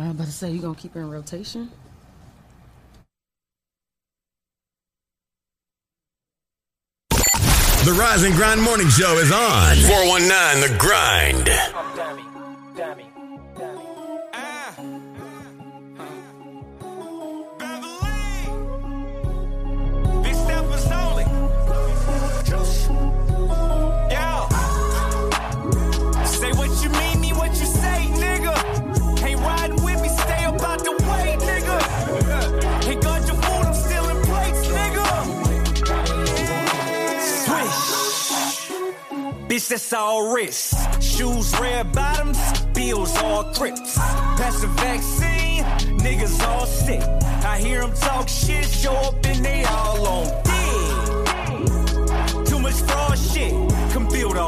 I'm about to say, you gonna keep her in rotation? The Rise and Grind Morning Show is on. 419 The Grind. Bitch, that's all wrist. Shoes, red bottoms, bills, all crips. Pass the vaccine, niggas all sick. I hear them talk shit, show up and they all on dick. Too much fraud shit, can build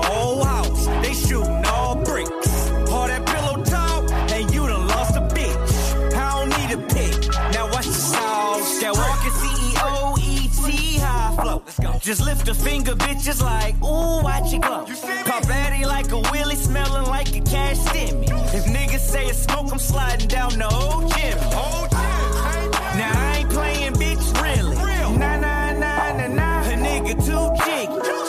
Just lift a finger, bitches like, ooh, watch it go. Pop Addy like a wheelie, smelling like a cash stimmy. If niggas say it's smoke, I'm sliding down the old gym. Now I ain't playing, bitch, really. Nah, nah, nah, nah, nah. A nigga too jiggy.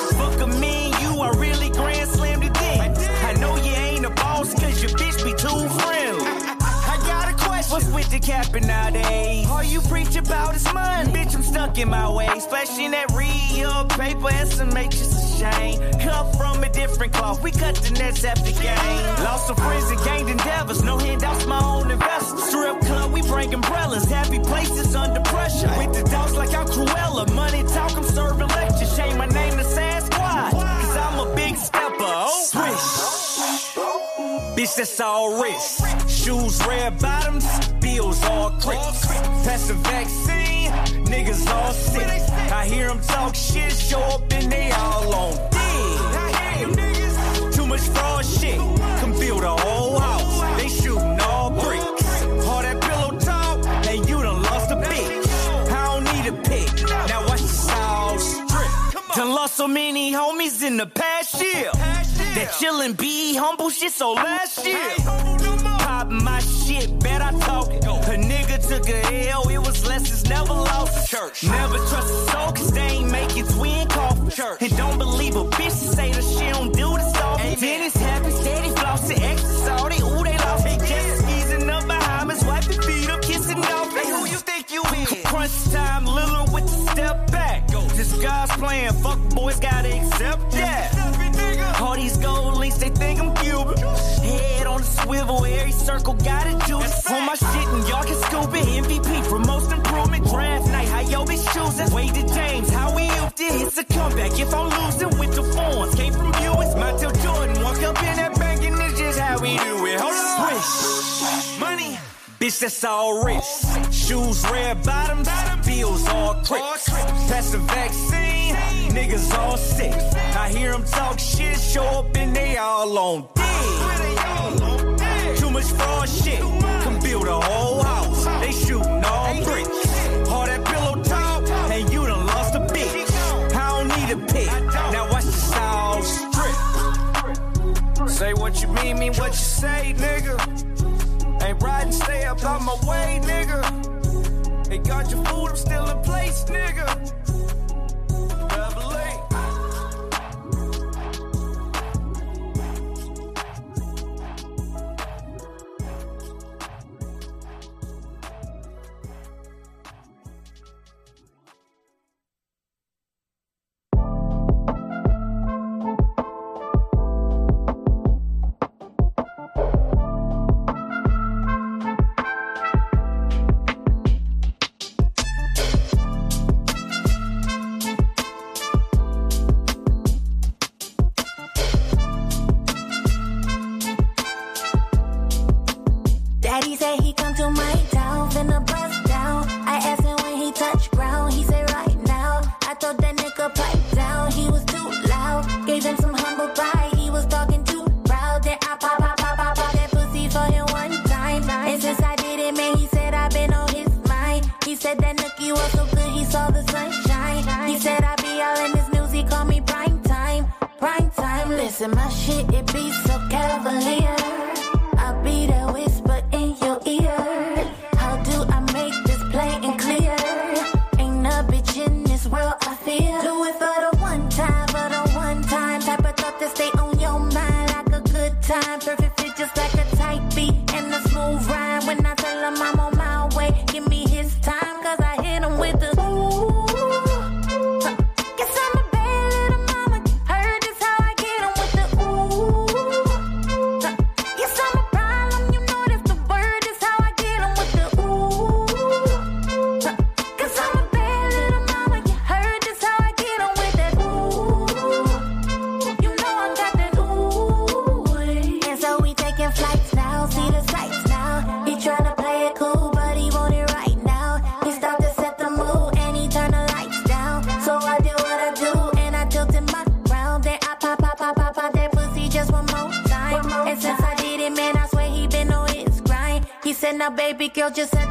With the capping nowadays? All you preach about is money. Bitch, I'm stuck in my ways. Splashing that real paper some matrix a shame. Cut from a different cloth. We cut the nets after game. Lost some friends and gained endeavors. No handouts, my own investors. Strip club, we bring umbrellas. Happy places under pressure. With the dogs like I'm Cruella. Money talk, I'm serving lectures. Shame my name to Sasquatch. Cause I'm a big stepper. Oh, swish. Bitch, that's all wrist. Shoes, red bottoms, bills, all crips. Pass the vaccine, niggas all sick. I hear them talk shit, show up and they all on dick. Too much fraud shit, can build a whole house. They shooting all bricks. All that pillow talk, and you done lost a bitch. I don't need a pick. Now watch the sauce drip. Done lost so many homies in the past year. That chillin' be humble shit, so last year. Pop my shit, bet I talk it. A nigga took a L, it was lessons never lost. Church. Never trust a soul, cause they ain't making twin coffins. Church. And don't believe a bitch to say that she don't do this stuff. Dennis you is? Crunch time, Lillard with the step back. This guy's playing, fuck boys gotta accept that. All these gold links, they think I'm Cuban. Head on the swivel, every circle got a juice. On my shit, and y'all can scoop it. MVP for most improvement. Draft night, how yo bitch choosing. Wade to James, how we upped it. It's a comeback. If I'm losing with the forms, came from Buicks. Montel Jordan, walk up in that bank, and it's just how we do it. Hold on. Swish. Bitch, that's all wrist. Shoes, red bottoms, bills, all crips. Pass the vaccine, niggas all sick. I hear them talk shit, show up and they all on dick. Too much fraud shit, can build a whole house. They shooting all bricks. All that pillow talk, and you done lost a bitch. I don't need a pick. Now watch the sauce drip. Say what you mean, mean what you say, nigga. Ain't riding, stay up out my way, nigga. Ain't got your food, I'm still in place, nigga. you're just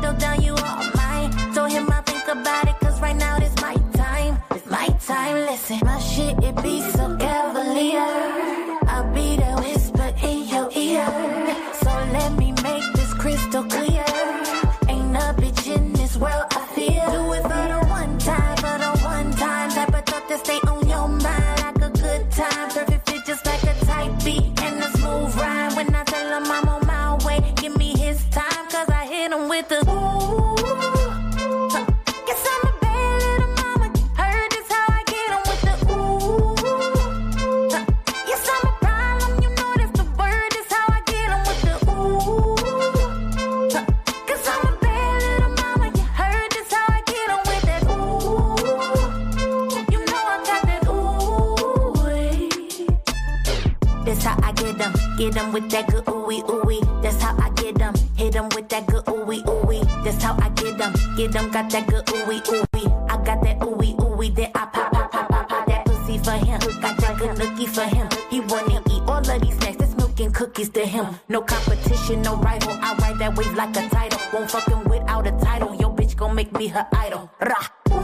make me her idol. Rah.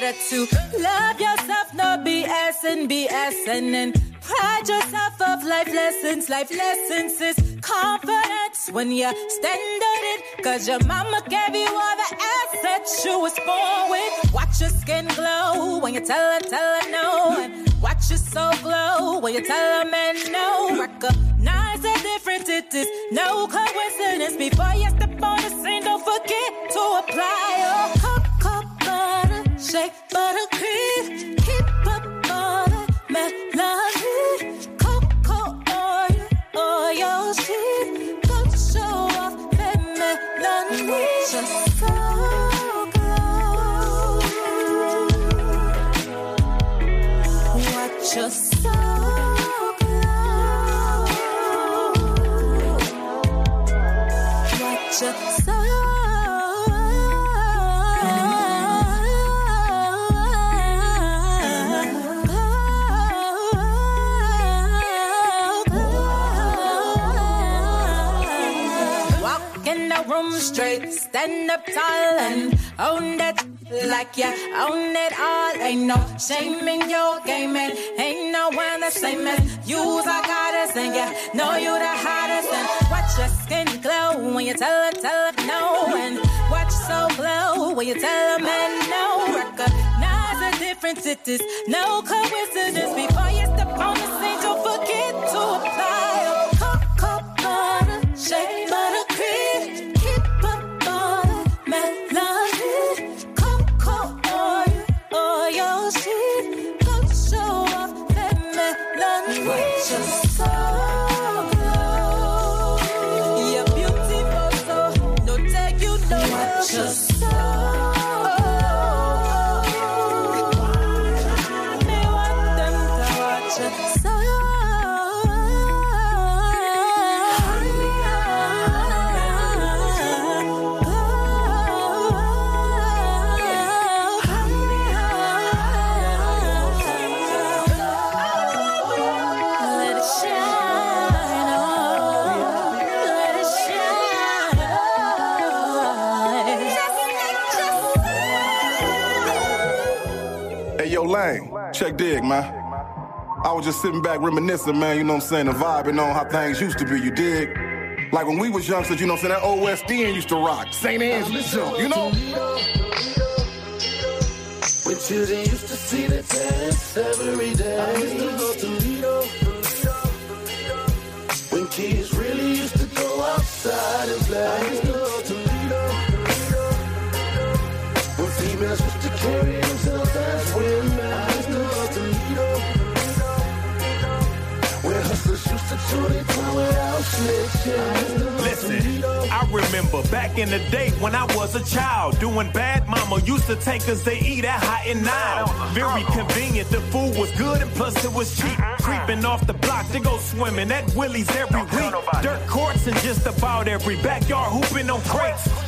better to love yourself, not BS and BS and then pride yourself of life lessons. Life lessons is confidence when you stand on it. Cause your mama gave you all the assets you was born with. Watch your skin glow when you tell her, tell her no. And watch your soul glow when you tell a man no. Recognize the difference, it is no coincidence. Before you step on the scene, don't forget to apply. Oh say straight. Stand up tall and own that like you own it all. Ain't no shame in your game, and ain't no one the same as you's a goddess, and yeah, know you the hottest. And watch your skin glow when you tell her, tell her no, and watch so glow when you tell a man no. Recognize the difference, it is no coincidence. Before you step on the stage, don't forget to apply. Was just sitting back reminiscing, man, you know what I'm saying, and vibing on how things used to be, you dig? Like when we was youngsters, you know what I'm saying, that old West End used to rock. St. Angeles jump, you know? When children used to see the dance every day. I used to go to Toledo. When kids really used to go outside and play. I used to go to Toledo. When females used to carry Listen, I remember back in the day when I was a child, doing bad. Mama used to take us to eat at Hot and Now. Very convenient, the food was good and plus it was cheap. Creeping off the block to go swimming at Willie's every week. Dirt courts in just about every backyard, hooping on crates.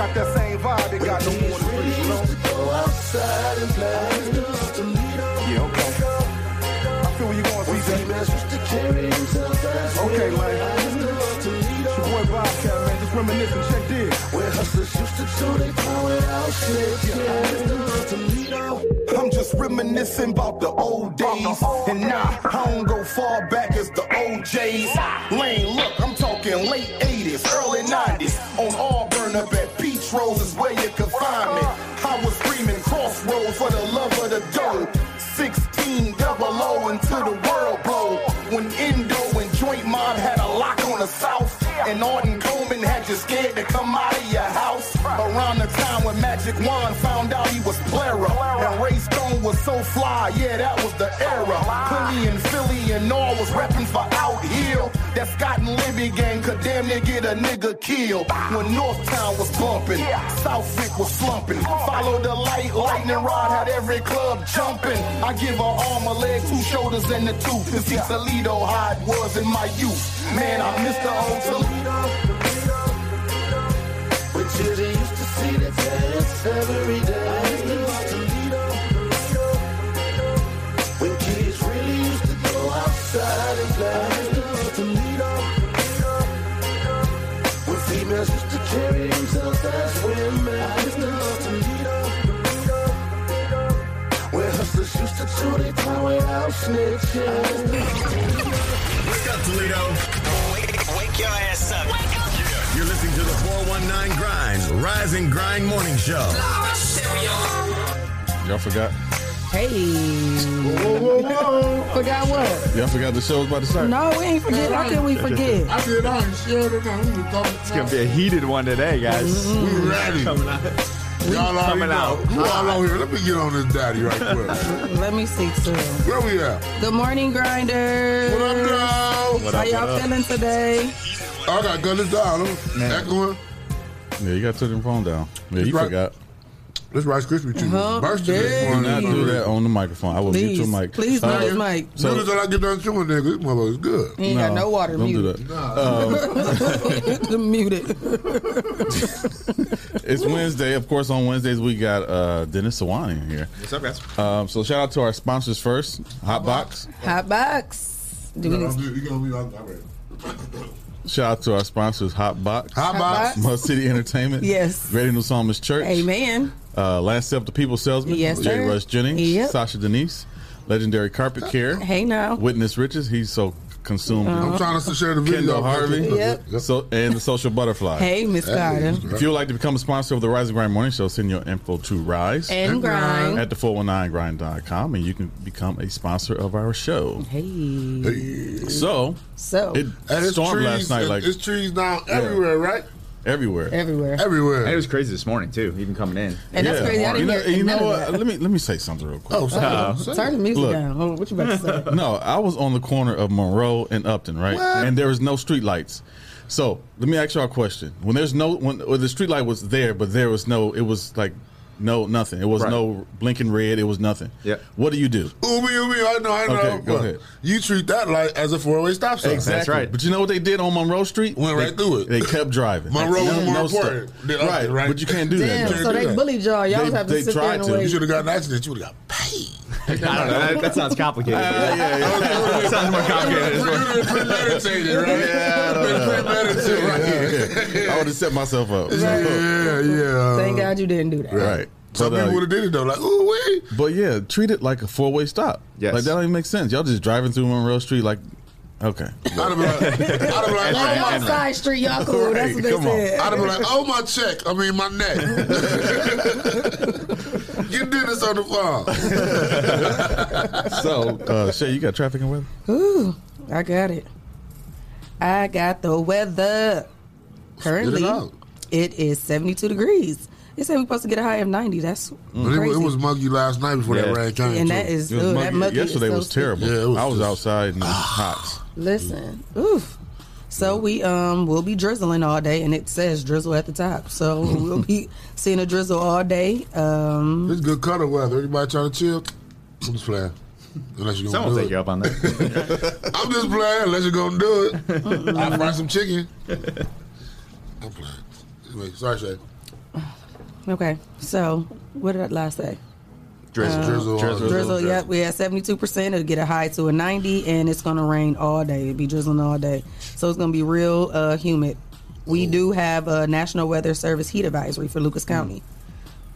Got that same vibe it got no more in the streets, you know? Go outside and play. Yeah, okay. I feel where you going, CJ. Used to carry themselves Okay, man. I used to go to It's your boy Bobcat, man, just reminiscing, check dig. Where hustlers used to chew their tongue without snitching. I used to go to Toledo. I'm just reminiscing about the old days. And nah, I don't go far back as the OJs. Lane, look, I'm talking late 80s, early 90s. On Auburn up at Rose is where find me. I was screaming crossroads for the love of the dough. 16 double O until the world blow. When Indo and Joint Mob had a lock on the South. And Arden Coleman had you scared to come out. Around the time when Magic Wand found out he was Clara. And Ray Stone was so fly, yeah, that was the era. Philly and Philly and all was repping for Out Hill. That Scott and Libbey gang could damn near get a nigga killed. When Northtown was bumpin', Southwyck was slumpin'. Follow the light, lightning rod had every club jumpin'. I give her arm, a leg, two shoulders, and a tooth. To see Toledo how it was in my youth. Man, I miss the old Toledo. Every day. The bottom lead up, When kids really used to go outside and play. When females used to carry themselves as women. Where hustlers used to chew their tongue without snitching. Wake up, Toledo. Wake, wake your ass up. You're 9 Grind Rising Grind Morning Show. Y'all forgot? Hey. Whoa, whoa, whoa, forgot what? Y'all forgot the show was about to start? No, we ain't forget. How can we forget? I said, oh, I'm sure It's going to be a heated one today, guys. Mm-hmm. We ready. Coming. Y'all already coming out. Who all on here? Let me get on this daddy right quick. Let me see too. Where we at? The morning, grinders. What up, girl? How y'all feeling today? I got Gunna Dollar. Echoing. Yeah, you got to turn your phone down. Yeah, you right. forgot. This Rice Krispie treat this Very. Do not do that on the microphone. I will mute Please, your mic. please Uh, mute his mic. So- Soon as I get done chewing, nigga, this motherfucker's good. You ain't got no water. Don't mute do that. it. mute it. It's Wednesday. Of course, on Wednesdays, we got uh, Dennis Sawani here. What's up, guys? Um, so shout out to our sponsors first. Hotbox. Hot box. Do we You need gonna be- you gonna be on- all right. Shout out to our sponsors, Hotbox. Hot box. Mud City Entertainment. Yes. Great New Psalmist Church. Amen. Uh, Last Step to People Salesman. Yes, Jay sir. Rush Jennings. Yep. Sasha Denise. Legendary Carpet Care. Hey now. Witness Riches. He's so consumed. Uh-huh. I'm trying to share the video. Kendall Harvey. Yep. So, and the Social Butterfly. Hey, Miss Carter. If you would like to become a sponsor of the Rise and Grind Morning Show, send your info to Rise And grind. at the 419grind.com and you can become a sponsor of our show. Hey. hey. So, So it And stormed trees, last night like it's trees down everywhere, right? Everywhere. everywhere. Everywhere. And It was crazy this morning too, even coming in. And that's crazy. I didn't know, hear you know what? Let me let me say something real quick. Oh, sorry. Uh, Turn the music Look. down. Hold on, what you about to say? No, I was on the corner of Monroe and Upton, right? What? And there was no street lights. So let me ask y'all a question: When there's no when or the street light was there, but there was no, it was like No, nothing. It was Right. no blinking red. It was nothing. Yeah. What do you do? Umi, umi, I know, I know. Okay, go But ahead. You treat that like as a four way stop sign. Exactly. right. But you know what they did on Monroe Street? Went They- right through it. They kept driving. Monroe was more no important stop. than us, right, right? But you can't do Damn, that. Can't so they that. bullied y'all. Y'all They- have to they sit there and to. You should have got an accident. You would have got paid. I don't know. That, that sounds complicated. Uh, yeah, yeah, yeah. that sounds more complicated. You would have been premeditated, right? Yeah, I don't Been know. premeditated, right? I would have set myself up. Yeah, yeah. Thank God you didn't do that. Right. Some But, uh, people would have did it though, like, ooh, wait. But yeah, treat it like a four way stop. Yes. Like that don't even make sense. Y'all just driving through Monroe Street like, okay. I'd have been like, I'd have been like, On oh, my my, side street, y'all cool. That's what they come on. said. I'd have been like, oh, my check. I mean, my neck. you did this on the phone. So, uh, Shay, you got traffic and weather? Ooh, I got it. I got the weather. Currently, out. it is 72 degrees. They said we're supposed to get a high of 90. That's But it, crazy. it was muggy last night before Yeah. that rain came. and too. that is It was ooh, muggy. that muggy Yesterday is so was terrible. Yeah, it was I was just- outside and it was hot. Listen, oof. So we um will be drizzling all day, and it says drizzle at the top. So we'll be seeing a drizzle all day. Um, It's good cutter weather. Everybody trying to chill? I'm just playing. Unless you're gonna will take do you it. up on that. I'm just playing. Unless you're gonna do it. I'll fry some chicken. I'm playing. Anyway, sorry, Shay. Okay, so what did I last say? Drizzle. drizzle, all drizzle. Drizzle, yep, we had 72%. It'll get a high to a 90, and it's going to rain all day. It'll be drizzling all day. So it's going to be real uh, humid. We do have a National Weather Service heat advisory for Lucas County.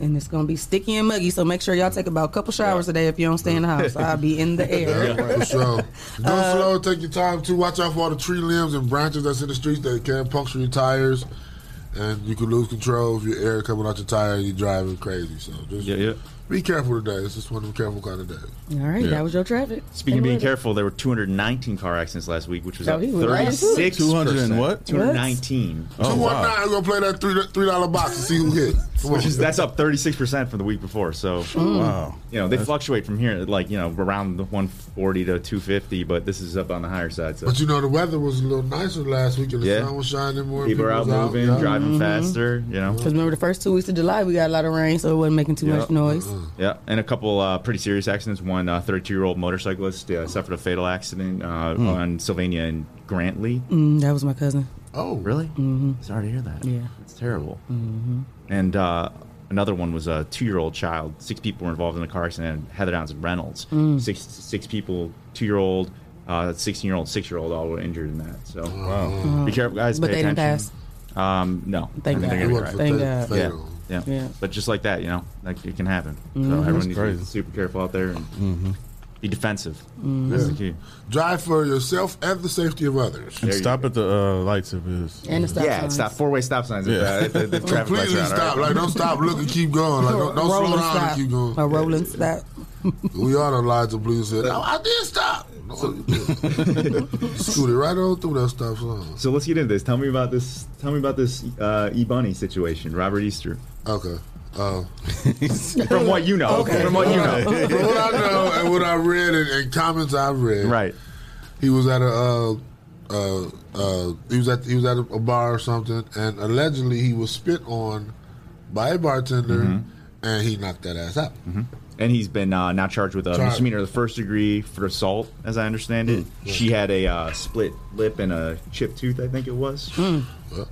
And it's going to be sticky and muggy, so make sure y'all take about a couple showers a day if you don't stay in the house. I'll be in the air. Yeah, for sure. Go Uh, slow, take your time too. Watch out for all the tree limbs and branches that's in the streets that can puncture your tires. And you can lose control if your air coming out your tire and you're driving crazy. So just Yeah, yeah. Be careful today. It's just one of them careful kind of days. All right, yeah. that was your traffic. Speaking of being weather. careful, there were 219 car accidents last week, which was Oh, up he was right. 36 200 and what? 219. Oh, Two one wow. nine. We're gonna play that three three dollar box and see who hit. Come. Which is that's up 36 percent from the week before. So hmm. Wow. you know they fluctuate from here, like you know around the 140 to 250, but this is up on the higher side. So But you know the weather was a little nicer last week and the Yeah. sun was shining more. people are out moving, yeah. driving mm-hmm. faster. You know, Because remember the first two weeks of July, we got a lot of rain, so it wasn't making too much noise. Yeah, and a couple uh, pretty serious accidents. One 32 year old motorcyclist uh, suffered a fatal accident uh, on Sylvania and Grantley. Mm, that was my cousin. Oh, Really? Mm-hmm. Sorry to hear that. Yeah. it's terrible. Mm-hmm. And uh, another one was a two-year-old child. Six people were involved in the car accident. Heather Downs and Reynolds. Mm. Six six people, two-year-old, uh, sixteen-year-old, six-year-old, all were injured in that. So be careful, guys. But pay they didn't attention. Um, no, Thank I God. they're It gonna be wasn't all for right. Thank fa- God. Yeah. Fatal. Yeah. Yeah. but just like that, you know, like it can happen. So everyone needs to be super careful out there and be defensive. That's the key. Drive for yourself and the safety of others. And There stop at the uh, lights if it's. And the stop yeah, signs. it's not four-way stop signs. If, Yeah. uh, if the, the traffic lights Completely are on, stop. right? Like don't stop. Look and keep going. Like don't, don't slow down stop. and keep going. A rolling stop. We all the lights of blue said, "Oh, I did stop." No, you didn't. Scooted right on through that stop sign. So let's get into this. Tell me about this. Tell me about this uh, E Bunny situation, Robert Easter. Okay. Uh, From what you know, okay. from what you know, from what I know and what I read and, and comments I've read, right? he was at a uh, uh, uh, he was at he was at a, a bar or something, and allegedly he was spit on by a bartender, Mm-hmm. and he knocked that ass out. And he's been uh, now charged with a Charged. misdemeanor of the first degree for assault, as I understand it. She had a uh, split lip and a chipped tooth, I think it was.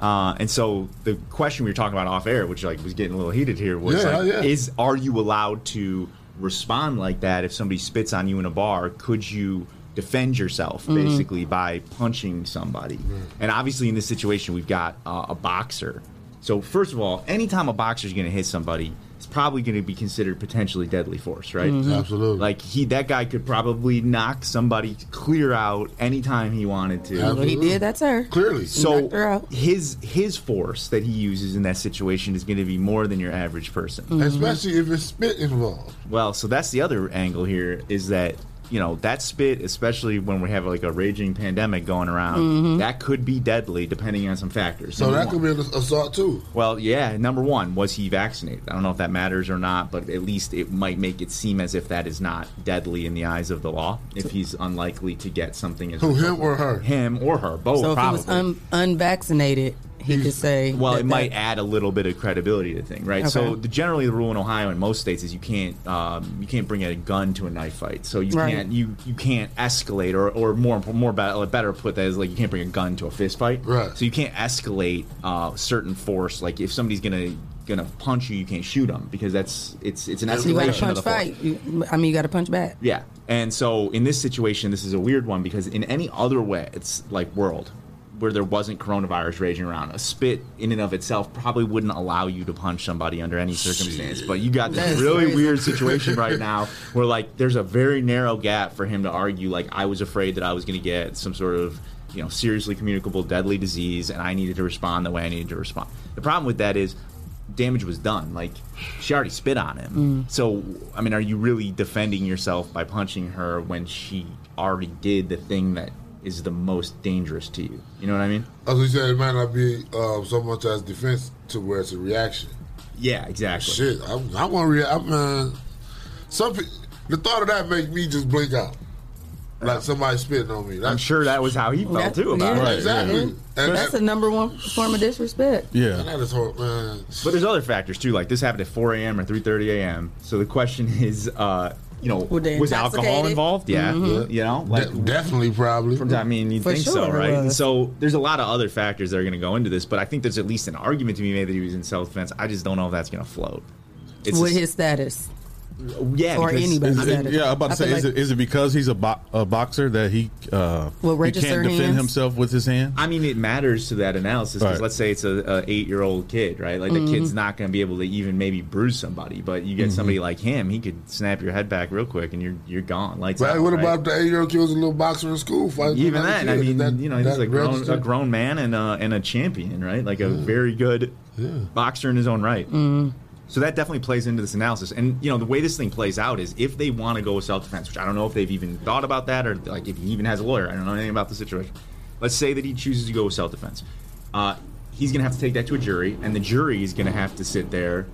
Uh, and so the question we were talking about off air, which like was getting a little heated here, was Yeah, like, yeah. is are you allowed to respond like that if somebody spits on you in a bar? Could you defend yourself basically by punching somebody? And obviously, in this situation, we've got uh, a boxer. So first of all, anytime a boxer is going to hit somebody, it's probably going to be considered potentially deadly force, right? Mm-hmm. Absolutely. Like he, that guy could probably knock somebody clear out anytime he wanted to. Yeah. Well, he did. That's her. Clearly, So Knocked her out. his his force that he uses in that situation is going to be more than your average person. especially mm-hmm. if it's spit involved. Well, so that's the other angle here is that you know that spit, especially when we have like a raging pandemic going around, mm-hmm. that could be deadly depending on some factors. So Number that one- could be an assault too. well, yeah. Number one, was he vaccinated? I don't know if that matters or not, but at least it might make it seem as if that is not deadly in the eyes of the law. If he's unlikely to get something as a Who, him or her? him or her, both So if probably. he was un- unvaccinated, he could say. Well, that it might that- add a little bit of credibility to the thing, right? So the, generally, the rule in Ohio and most states is you can't um, you can't bring a gun to a knife fight. So you Right. can't you you can't escalate or, or more more better, better put that is like you can't bring a gun to a fist fight. Right. So you can't escalate uh, certain force. Like if somebody's gonna gonna punch you, you can't shoot them because that's it's it's an You got to escalation of punch the force. fight. You, I mean, you got to punch back. Yeah. And so in this situation, this is a weird one because in any other way, it's like world where there wasn't coronavirus raging around, a spit in and of itself probably wouldn't allow you to punch somebody under any circumstance. But you got this That's really crazy. weird situation right now where like there's a very narrow gap for him to argue like I was afraid that I was going to get some sort of you know seriously communicable deadly disease and I needed to respond the way I needed to respond. The problem with that is damage was done. Like she already spit on him. Mm. So I mean, are you really defending yourself by punching her when she already did the thing that is the most dangerous to you? You know what I mean? As we said, it might not be uh, so much as defense to where it's a reaction. Yeah, exactly. Shit, I, I want to react. Man, some pe- the thought of that makes me just blink out, like somebody spitting on me. I'm sure that was how he felt That- too about yeah. it. Right, exactly. yeah. And, That's the number one form of disrespect. Yeah. and that is hard, man. But there's other factors too. Like this happened at 4 a.m. or 3:30 a.m. So the question is, uh, you know, was alcohol involved? Mm-hmm. Yeah, you know, like De- definitely, probably. From I mean, you For think sure so, there right? And so there's a lot of other factors that are going to go into this, but I think there's at least an argument to be made that he was in self-defense. I just don't know if that's going to float. It's with just- his status yeah, or because- anybody's Is it- yeah, I'm about to I say, feel is, like- it, is it because he's a, bo- a boxer that he uh, Will he can't defend hands? himself with his hand? I mean, it matters to that analysis because Right. let's say it's a, a eight year old kid, right? Like Mm-hmm. the kid's not going to be able to even maybe bruise somebody, but you get Mm-hmm. somebody like him, he could snap your head back real quick and you're you're gone. Like, But out. hey, what right? about the eight-year-old kid was a little boxer in school fighting? even another that? kid? I mean, that- you know, he's a grown a grown man and a and a champion, right? Like a very good boxer in his own right. So that definitely plays into this analysis. And you know, the way this thing plays out is if they want to go with self defense, which I don't know if they've even thought about that or like if he even has a lawyer. I don't know anything about the situation. Let's say that he chooses to go with self defense. Uh, he's gonna have to take that to a jury, and the jury is gonna have to sit there.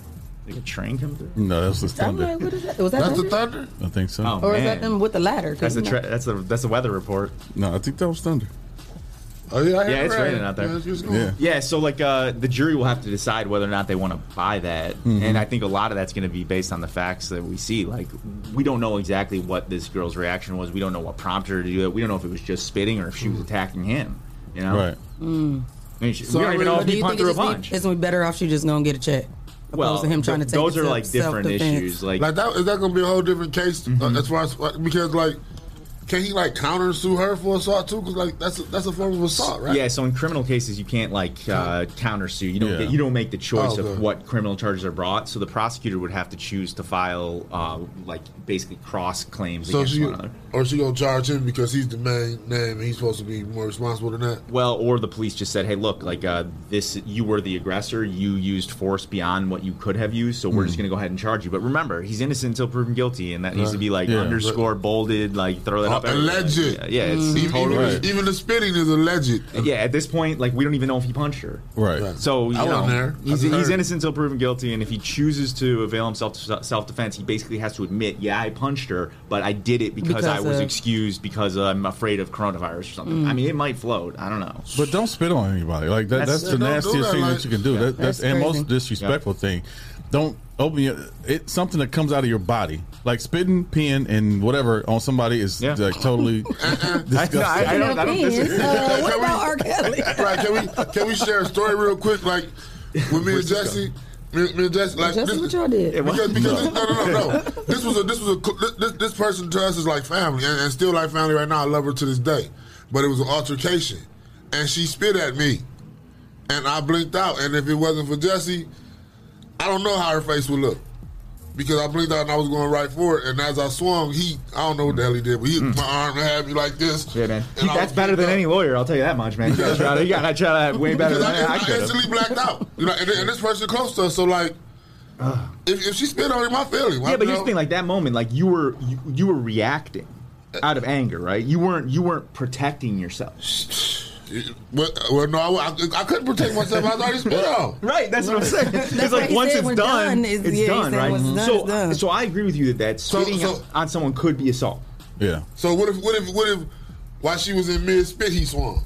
Like a train come through. no, that's the thunder. like, what is that? Was that That's the thunder? thunder. I think so. Oh. Or is that them with the ladder? That's the tra- that's the that's the weather report. No, I think that was thunder. Oh yeah, Yeah, it's raining out there. Yeah, it's just cool. Yeah. Yeah, so like uh, the jury will have to decide whether or not they want to buy that, and I think a lot of that's going to be based on the facts that we see. Like, we don't know exactly what this girl's reaction was. We don't know what prompted her to do it. We don't know if it was just spitting or if she was attacking him. You know, Right. I mean, she, So we don't I even know if he punched think through a punch. be, isn't it better off she just gonna get a check? Opposed Well, to him trying to take those are like different self-defense. issues. Like, Like that is that gonna be a whole different case uh, Mm-hmm. as far as because like can he like counter sue her for assault too? Because like that's a, that's a form of assault, right? Yeah, so in criminal cases, you can't like uh, countersue. You don't Yeah. get, you don't make the choice Oh, of what criminal charges are brought. So the prosecutor would have to choose to file uh, like basically cross claims So against she one another. Or she gonna charge him because he's the main name and he's supposed to be more responsible than that. Well, or the police just said, "Hey, look, like uh, this, you were the aggressor. You used force beyond what you could have used, so we're just going to go ahead and charge you." But remember, he's innocent until proven guilty, and that needs to be like Yeah. underscored, bolded, like throw that Uh, up. everywhere. alleged. Yeah, yeah, it's Even, totally. even, right. even the spitting is alleged. Yeah, at this point, like we don't even know if he punched her. Right. Right. So you I know, there. He's, just he's innocent until proven guilty, and if he chooses to avail himself to self defense, he basically has to admit, "Yeah, I punched her, but I did it because, I Because was excused because I'm afraid of coronavirus or something." I mean, it might float. I don't know. But don't spit on anybody. Like that, That's- that's, the Yeah, don't do nastiest that, thing like- that you can do. That, that's, That's and most disrespectful thing. Don't open your. It's something that comes out of your body, like spitting, peeing, and whatever on somebody is Yeah. like totally disgusting. I- I don't- I don't Opinions. disagree. Uh, what about R. Kelly? right? Can we can we share a story real quick? Like with me and Jesse, me, me like Jesse, this, what y'all did? Because, because this, no, no, no, no. This was a this was a this, this person to us is like family, and, and still like family right now. I love her to this day, but it was an altercation, and she spit at me, and I blinked out. And if it wasn't for Jesse, I don't know how her face would look. Because I blinked out and I was going right for it, and as I swung, he I don't know what the hell he did, but he hit my arm and had me like this. Yeah, man. He- that's better than any lawyer. I'll tell you that much, man. You got try. You got to try that way better Because than I, I, I I instantly blacked out. You know, and, and this person close to us, so like, if, if she spit on him, I feel Yeah, but here's the thing: like that moment, like you were you, you were reacting out of anger, right? You weren't you weren't protecting yourself. Well, well, no, I, I, I couldn't protect myself. I was already spit on. Right, that's what I'm saying. Because why like once it's done, done is- it's yeah, done, right? once it's done, so, done. so I agree with you that that So- spitting so- on someone could be assault. yeah. So what if, what if, what if, while she was in mid spit, he swung?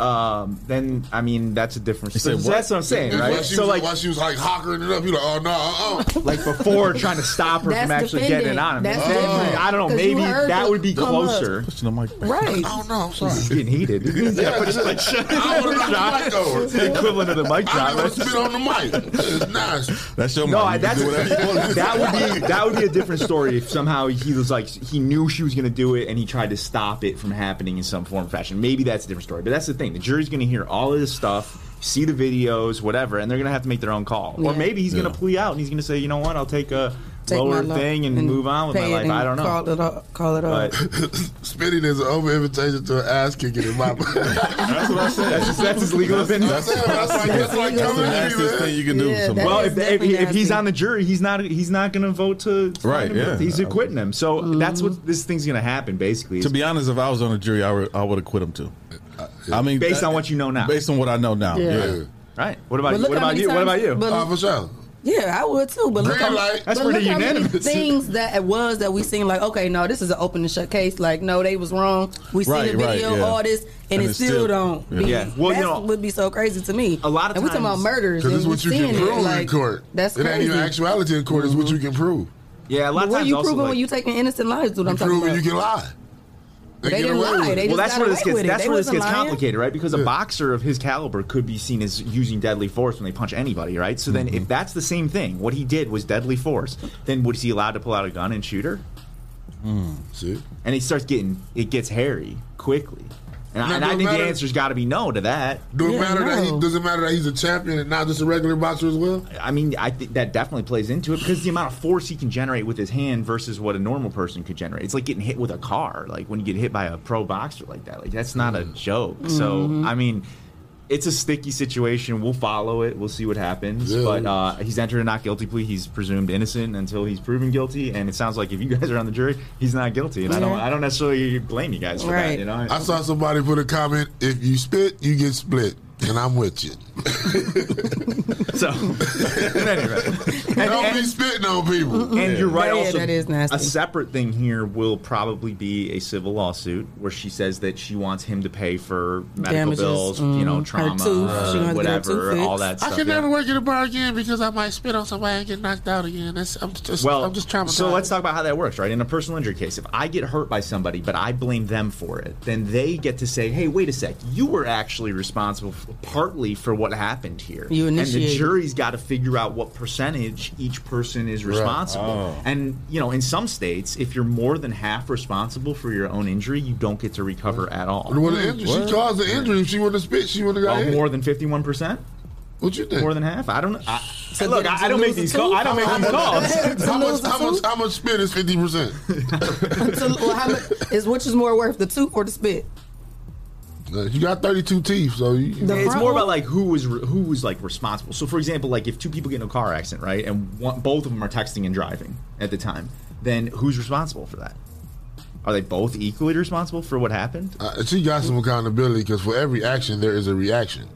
Um, then I mean that's a different. said so what? that's what I'm saying, While right? she So was, like, while she was like hockering it up, you like, oh no, uh, uh like before trying to stop her from actually defending. getting it on him. That's Then, different. I don't know, Maybe that would be closer. Pushing the mic. Right. I don't know. I'm sorry. It's getting heated. Yeah, But just like I would have knocked the mic over. the equivalent of the mic I drop. never spit on the mic. It's nice. That's your No, mic. I, that's do whatever you want. that would be that would be a different story if somehow he was like he knew she was going to do it and he tried to stop it from happening in some form or fashion. Maybe that's a different story. But that's the thing: the jury's going to hear all of this stuff, see the videos, whatever, and they're going to have to make their own call. Or maybe he's going Yeah. to plea out and he's going to say, you know what, I'll take a Take lower lo- thing and, move on with my it life. I don't know. Call it off. Call it But off. Spitting is an over invitation to an ass kicking in my book. That's what I said. that's, just, that's his legal opinion. That's, that's like that's like That's That's the coming at nastiest thing you can do. Yeah, to Well, if, if, if he's on the jury, he's not he's not going to vote to Right, yeah. He's acquitting him. So Mm-hmm. that's what this thing's going to happen. Basically, To be honest, if I was on a jury, I would, I would have him too. I mean, Based that- on what you know now. Based on what I know now. Yeah. Yeah. Yeah. right? What about But you? What about many you? What about you? but- Uh, for sure. Yeah, I would too. But look Green how, light. That's but pretty look how many unanimous. things that it was that we seen like, okay, no, this is an open and shut case. Like, no, they was wrong. We seen Right, the right, video, yeah. all this, and, And it it's still, still- don't. yeah. Be, Yeah. Well, you that know, would be so crazy to me. a lot of and we talking about murders. Because it's what you can prove it, like, in court. That's it ain't even actuality in court. It's what you can prove. Yeah, a lot But of what times you proving like, when you taking innocent lives? What I'm You talking prove about. you can lie. They get didn't lie. They well, just that's got where this gets that's where this gets lying. complicated, right? Because a boxer of his caliber could be seen as using deadly force when they punch anybody, right? So then, Mm-hmm. if that's the same thing, what he did was deadly force, then was he allowed to pull out a gun and shoot her? See? And he starts getting it gets hairy quickly, and, I, and I don't think the answer's got to be no to that. Do it Yeah, matter that he does it matter that he's a champion and not just a regular boxer as well? I mean, I think that definitely plays into it because the amount of force he can generate with his hand versus what a normal person could generate. It's like getting hit with a car. Like when you get hit by a pro boxer like that. Like that's not a mm. joke. So mm-hmm. I mean, it's a sticky situation. We'll follow it. We'll see what happens. Yeah. But uh, he's entered a not guilty plea. He's presumed innocent until he's proven guilty. And it sounds like if you guys are on the jury, he's not guilty. And I don't. I don't necessarily blame you guys for that. You know. I saw somebody put a comment, if you spit, you get split. And I'm with you. so anyway, and, Don't and- be spitting on people. And you're right. Yeah, also, that is nasty. a separate thing here will probably be a civil lawsuit where she says that she wants him to pay for medical Damages, bills, you know, mhm. Trauma, tooth. Uh, gonna have to get her whatever, all fixed. that I stuff. can yeah. never work at a bar again because I might spit on somebody and get knocked out again. That's, I'm just, Well, I'm just traumatized. so let's talk about how that works, right? In a personal injury case, if I get hurt by somebody, but I blame them for it, then they get to say, "Hey, wait a sec, you were actually responsible for, partly for what happened here." You and the jury's got to figure out what percentage each person is responsible. Oh. And you know, in some states, if you're more than half responsible for your own injury, you don't get to recover at all. Well, the injury, she caused the injury. If she wouldn't have spit, she would have got Oh, hit. more than fifty-one percent, What you think? more than half. I don't know. I, So look, I, I don't make these calls. I don't make these calls. how much? How much? How much spit is fifty percent? So, well, how much, is which is more worth, the tooth or the spit? You got thirty-two teeth, so you. The it's more about like who was re- who was like responsible. So, for example, like if two people get in a car accident, right, and one, both of them are texting and driving at the time, then who's responsible for that? Are they both equally responsible for what happened? Uh, she got some accountability because for every action there is a reaction.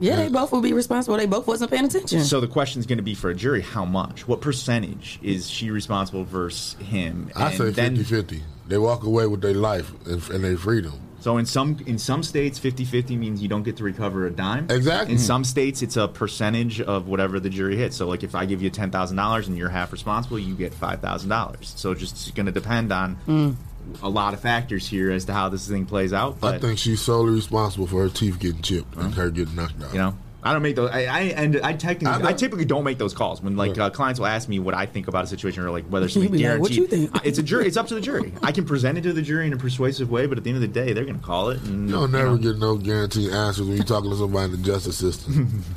Yeah, they both will be responsible. They both wasn't paying attention. So the question is going to be for a jury: How much? What percentage is she responsible versus him? I And say then- 50-50. They walk away with their life and, and their freedom. So in some in some states, 50-50 means you don't get to recover a dime. Exactly. In mm-hmm. some states, it's a percentage of whatever the jury hits. So like if I give you ten thousand dollars and you're half responsible, you get five thousand dollars. So it's just going to depend on mm. a lot of factors here as to how this thing plays out. But I think she's solely responsible for her teeth getting chipped and uh-huh. her getting knocked out. you know. I don't make those. I, I and I technically, I I, typically don't make those calls when like Yeah. uh, clients will ask me what I think about a situation or like whether You something be like, guaranteed. "What you think?" It's a jury. It's up to the jury. I can present it to the jury in a persuasive way, but at the end of the day, they're going to call it. And, You don't you never know. get no guaranteed answers when you're talking to somebody in the justice system.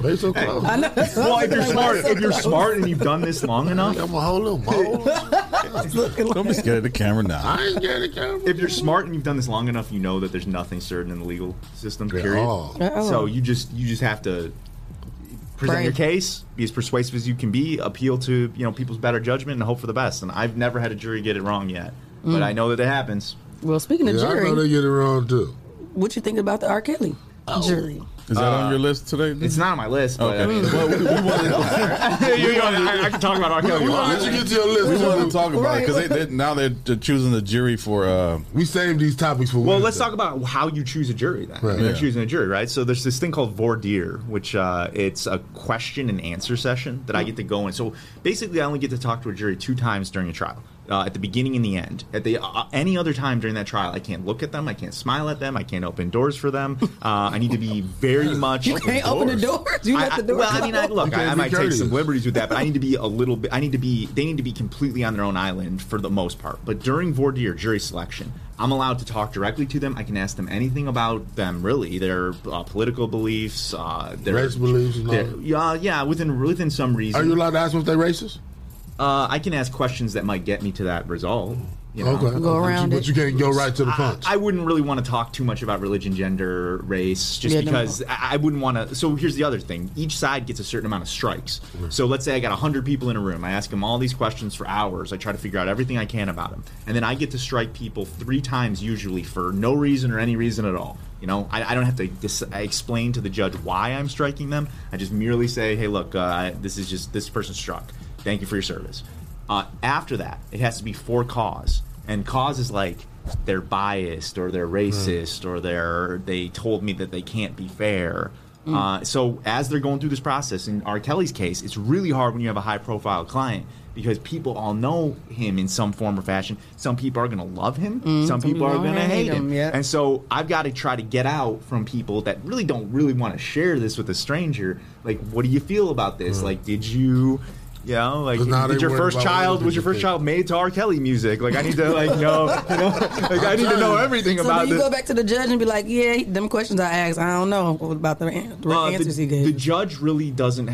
they so close. I know. Well, if you're smart, so if you're close? smart and you've done this long enough, I'm a whole little mole. Looking like- Don't be scared of the camera now. I ain't scared of camera. if you're smart and you've done this long enough, you know that there's nothing certain in the legal system. Period. all. Uh-oh. So you just you just have to present Right. your case, be as persuasive as you can be, appeal to you know people's better judgment, and hope for the best. And I've never had a jury get it wrong yet, Mm. but I know that it happens. Well, speaking of Yeah, I know jury, they get it wrong too. what you think about the R. Kelly jury? Is that on Uh, your list today? It's not on my list, but Okay. I mean, Well, we, we wanted, You- you- I, I can talk about R. Kelly. We want to let you get to your list. we too. wanted to talk about Right. it because they, they, now they're t- choosing the jury for. Uh, We saved these topics for Well, let's talk about how you choose a jury then. Right. You're Yeah. choosing a jury, right? So there's this thing called voir dire, which uh, it's a question and answer session that I get to go in. So basically, I only get to talk to a jury two times during a trial. Uh, at the beginning and the end. At the uh, any other time during that trial, I can't look at them. I can't smile at them. I can't open doors for them. Uh, I need to be very much. You can't open the doors. You I- let the I- door well, I mean, I, look, I, I might take some liberties with that, but I need to be a little bit. I need to be. They need to be completely on their own island for the most part. But during voir dire jury selection, I'm allowed to talk directly to them. I can ask them anything about them, really, their uh, political beliefs, uh, their Race beliefs. Yeah, yeah, within within some reason. Are you allowed to ask them if they're racist? Uh, I can ask questions that might get me to that result. You know? Okay. Go Okay. around but it. you can't go right to the I, punch. I wouldn't really want to talk too much about religion, gender, race, just Yeah, no. because I, I wouldn't want to. So here's the other thing: each side gets a certain amount of strikes. So let's say I got hundred people in a room. I ask them all these questions for hours. I try to figure out everything I can about them, and then I get to strike people three times usually for no reason or any reason at all. You know, I, I don't have to dis- explain to the judge why I'm striking them. I just merely say, "Hey, look, uh, this is just this person struck. Thank you for your service." Uh, after that, it has to be for cause, and cause is like they're biased or they're racist or they're they told me that they can't be fair. Uh, so as they're going through this process, in R. Kelly's case, it's really hard when you have a high profile client because people all know him in some form or fashion. Some people are going to love him. some, people, are going to hate him. yeah. And so I've got to try to get out from people that really don't really want to share this with a stranger. Like, what do you feel about this? Like, did you, you know, like, 'Cause now did they your worried first about child other was your first think. child made to R. Kelly music? Like, I need to like know, you know, like I need to know everything So about do you this. go back to the judge and be like, "Yeah, them questions I asked, I don't know about the, the Uh, answers the, he gave." the judge really doesn't.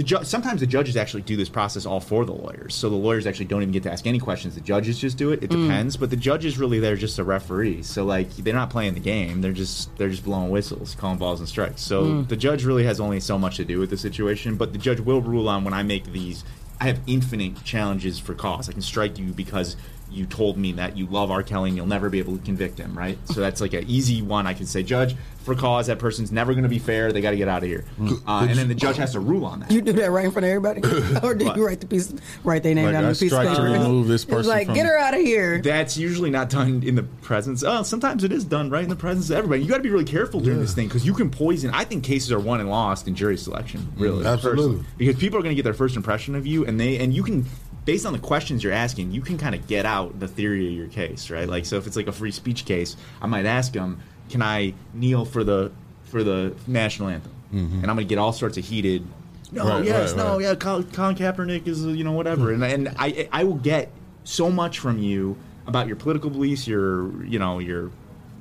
The ju- sometimes the judges actually do this process all for the lawyers, so the lawyers actually don't even get to ask any questions. The judges just do it. It Mm. depends, but the judge is really there just a referee. So like they're not playing the game; they're just they're just blowing whistles, calling balls and strikes. So Mm. the judge really has only so much to do with the situation, but the judge will rule on when I make these. I have infinite challenges for cause. I can strike you because you told me that you love R. Kelly and you'll never be able to convict him, right? So that's like an easy one. I can say, Judge, for cause, that person's never going to be fair. They got to get out of here. Uh, and then the judge has to rule on that. you do that right in front of everybody, or do you write the piece, write their name Like, down on the piece of strike to paper? remove this It's person like, from- get her out of here. That's usually not done in the presence. Oh, sometimes it is done right in the presence of everybody. You got to be really careful during this thing because you can poison. I think cases are won and lost in jury selection. Really, Absolutely. personally. because people are going to get their first impression of you, and they and you can. Based on the questions you're asking, you can kind of get out the theory of your case, right? Like, so if it's like a free speech case, I might ask them, "Can I kneel for the for the national anthem?" And I'm going to get all sorts of heated. No, Right, yes, right, no, right. yeah. Colin, Colin Kaepernick is, uh, you know, whatever, and and I I will get so much from you about your political beliefs, your you know your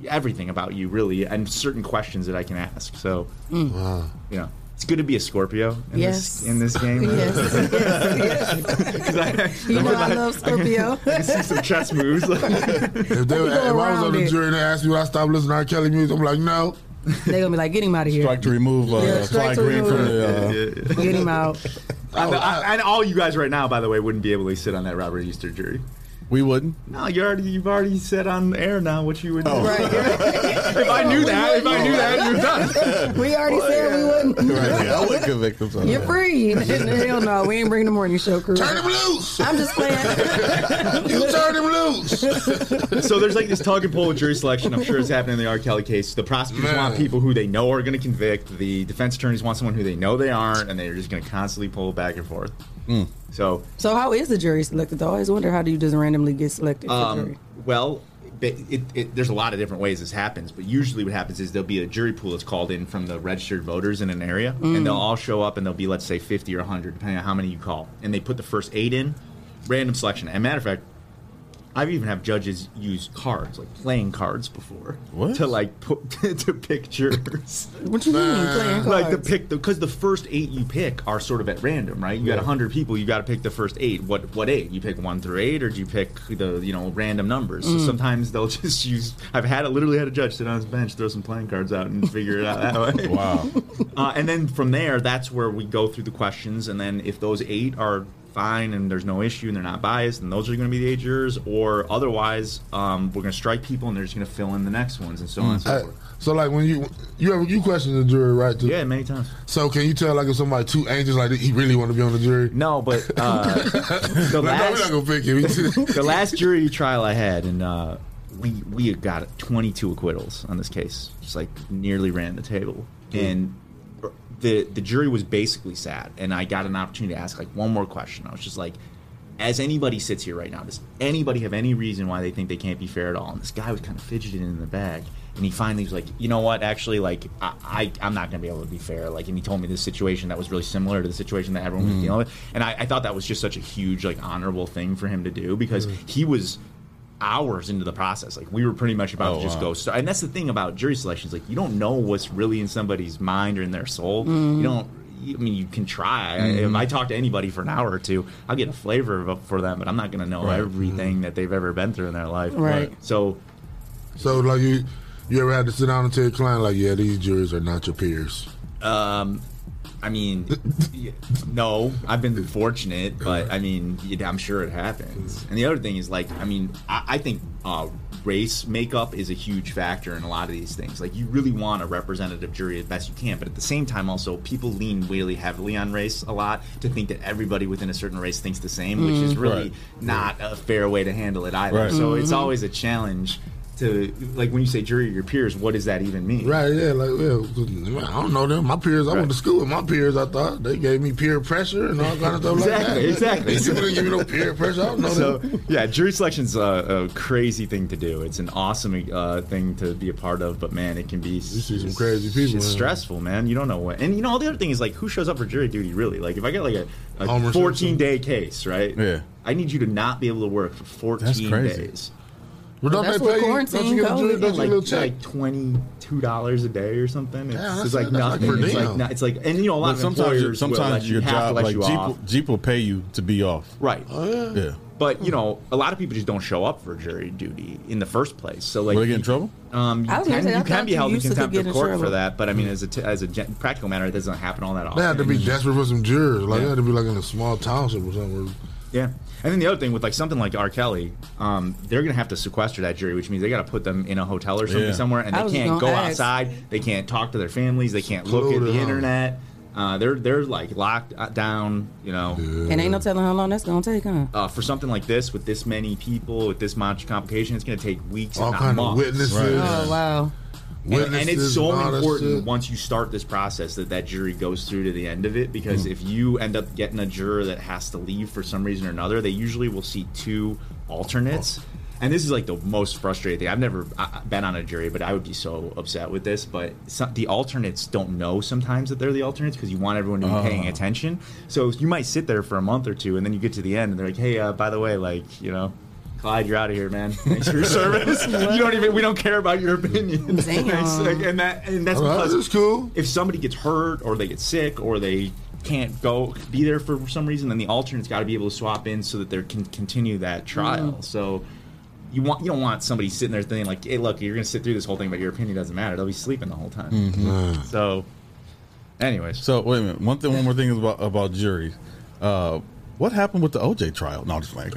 everything about you really, and certain questions that I can ask. So, you know, it's good to be a Scorpio in Yes. this in this game. Yes, yes, yes. 'Cause I, You know I love Scorpio. I can see some chess moves. If, they, if I was on the jury and they asked me would I stop listening to R. Kelly music, I'm like, no. They're gonna be like, get him out of here. strike to remove uh, Yeah, Fly strike to Green from the. Uh, Get him out. and, and all you guys right now, by the way, wouldn't be able to sit on that Robert Easter jury. We wouldn't. No, you already you've already said on air now what you would do. Oh. Right. If I knew that, if I knew that, you're done. We already said we wouldn't. Right, yeah, I would convict them. so. You're free. Hell no, we ain't bringing the morning show crew. Turn him loose. I'm just playing. You turn him loose. So there's like this tug and pull with jury selection. I'm sure it's happening in the R. Kelly case. The prosecutors Man. want people who they know are going to convict. The defense attorneys want someone who they know they aren't, and they're just going to constantly pull back and forth. So, So how is the jury selected? I always wonder how do you just randomly get selected for um, jury? well, it, it, it, there's a lot of different ways this happens, but usually what happens is there'll be a jury pool that's called in from the registered voters in an area, and they'll all show up, and there'll be let's say 50 or 100, depending on how many you call, and they put the first eight in, random selection. And matter of fact, I've even have judges use cards, like playing cards before, What? to like put to pick jurors. What you mean playing cards? like the pick because the first eight you pick are sort of at random, right? You got hundred people, you got to pick the first eight. What what eight? You pick one through eight, or do you pick the you know random numbers? Mm. So sometimes they'll just use. I've had it literally had a judge sit on his bench, throw some playing cards out, and figure it out that way. Wow. Uh, and then from there, that's where we go through the questions, and then if those eight are fine and there's no issue and they're not biased, and those are going to be the eight jurors, or otherwise, um, we're going to strike people and they're just going to fill in the next ones and so on and so Uh, forth. so like when you you ever you question the jury, right? Yeah, many times. So can you tell like if somebody two angels like he really want to be on the jury? No, but uh, the last we're not gonna pick him. the last jury trial I had, and uh, we we got 22 acquittals on this case, just like nearly ran the table, and the the jury was basically sad, and I got an opportunity to ask like one more question. I was just like. As anybody sits here right now, does anybody have any reason why they think they can't be fair at all? And this guy was kind of fidgeting in the bag, and he finally was like, "You know what? Actually, like, I, I I'm not going to be able to be fair." Like, and he told me this situation that was really similar to the situation that everyone was Mm. dealing with, and I, I thought that was just such a huge, like, honorable thing for him to do because he was hours into the process. Like, we were pretty much about Oh, to just wow. go. So, and that's the thing about jury selections. Like, you don't know what's really in somebody's mind or in their soul. Mm-hmm. Mhm. You don't. I mean, you can try. I- Mhm. If I talk to anybody for an hour or two, I'll get a flavor for them, but I'm not going to know Right. everything that they've ever been through in their life. Right. So, So like you you ever had to sit down and tell your client like, yeah, these jurors are not your peers. Um, I mean, no, I've been fortunate, but I mean, I'm sure it happens. And the other thing is, like, I mean, I, I think uh, race makeup is a huge factor in a lot of these things. Like, you really want a representative jury as best you can, but at the same time, also, people lean really heavily on race a lot to think that everybody within a certain race thinks the same, which is Mm. really Right. not a fair way to handle it either. Right. So it's Mhm. always a challenge. To like when you say jury, your peers, what does that even mean? Right, yeah, like yeah, I don't know them. My peers, I went to school with my peers. I thought they gave me peer pressure and all kind of stuff like that. Exactly, exactly. Didn't give me no peer pressure. I don't know So them. yeah, jury selection's a, a crazy thing to do. It's an awesome uh, thing to be a part of, but man, it can be you see some crazy people, It's man. stressful, man. You don't know what, and you know all the other thing is like who shows up for jury duty really? Like if I get like a, a 14 day case, right? Yeah. I need you to not be able to work for 14 crazy. days. Well, don't That's they what pay you? quarantine Don't you get a. Don't you like, get a little check? like twenty two dollars a day or something. It's, Yeah, that's- it's like that's like nothing. per it's like not, it's like and you know a lot But of sometimes, employers will let sometimes you your have to job, let like you Jeep, off. will, Jeep will pay you to be off. Right. Oh yeah. Yeah. But you know, a lot of people just don't show up for jury duty in the first place. So like, Will they get in trouble? Um, you I was gonna can, say, you can be held in contempt of in court for that. But I mean, as a t- as a gen- practical matter, it doesn't happen all that often. They had to be desperate for some jurors. Like Yeah. they had to be like in a small township or something. Yeah. And then the other thing with like something like R. Kelly, um, they're gonna have to sequester that jury, which means they got to put them in a hotel or something Yeah. somewhere, and I they was can't gonna go ask. outside. They can't talk to their families. They can't look at the Secluded, internet. Uh, they're they're like locked uh, down. You know. And ain't no telling how long that's gonna take, huh? uh, for something like this with this many people with this much complication, it's going to take weeks, All if not kind of months. witnesses. Oh wow. And, and it's so important once you start this process that that jury goes through to the end of it because Hmm. if you end up getting a juror that has to leave for some reason or another, they usually will see two alternates. And this is like the most frustrating thing. I've never been on a jury, but I would be so upset with this. But some, the alternates don't know sometimes that they're the alternates because you want everyone to be paying Oh. attention. So you might sit there for a month or two, and then you get to the end, and they're like, "Hey, uh, by the way, like you know." Clyde, you're out of here, man. Thanks for your service. you don't even. We don't care about your opinion. Damn. and that and that's All right, because that's cool. if somebody gets hurt or they get sick or they can't go be there for some reason, then the alternate's got to be able to swap in so that they can continue that trial. Mm. So you want you don't want somebody sitting there thinking like, "Hey, look, you're going to sit through this whole thing, but your opinion doesn't matter." They'll be sleeping the whole time. Mm-hmm. So, anyways, So wait a minute. One thing, one more thing is about about juries. Uh, what happened with the OJ trial? No, I'm just playing.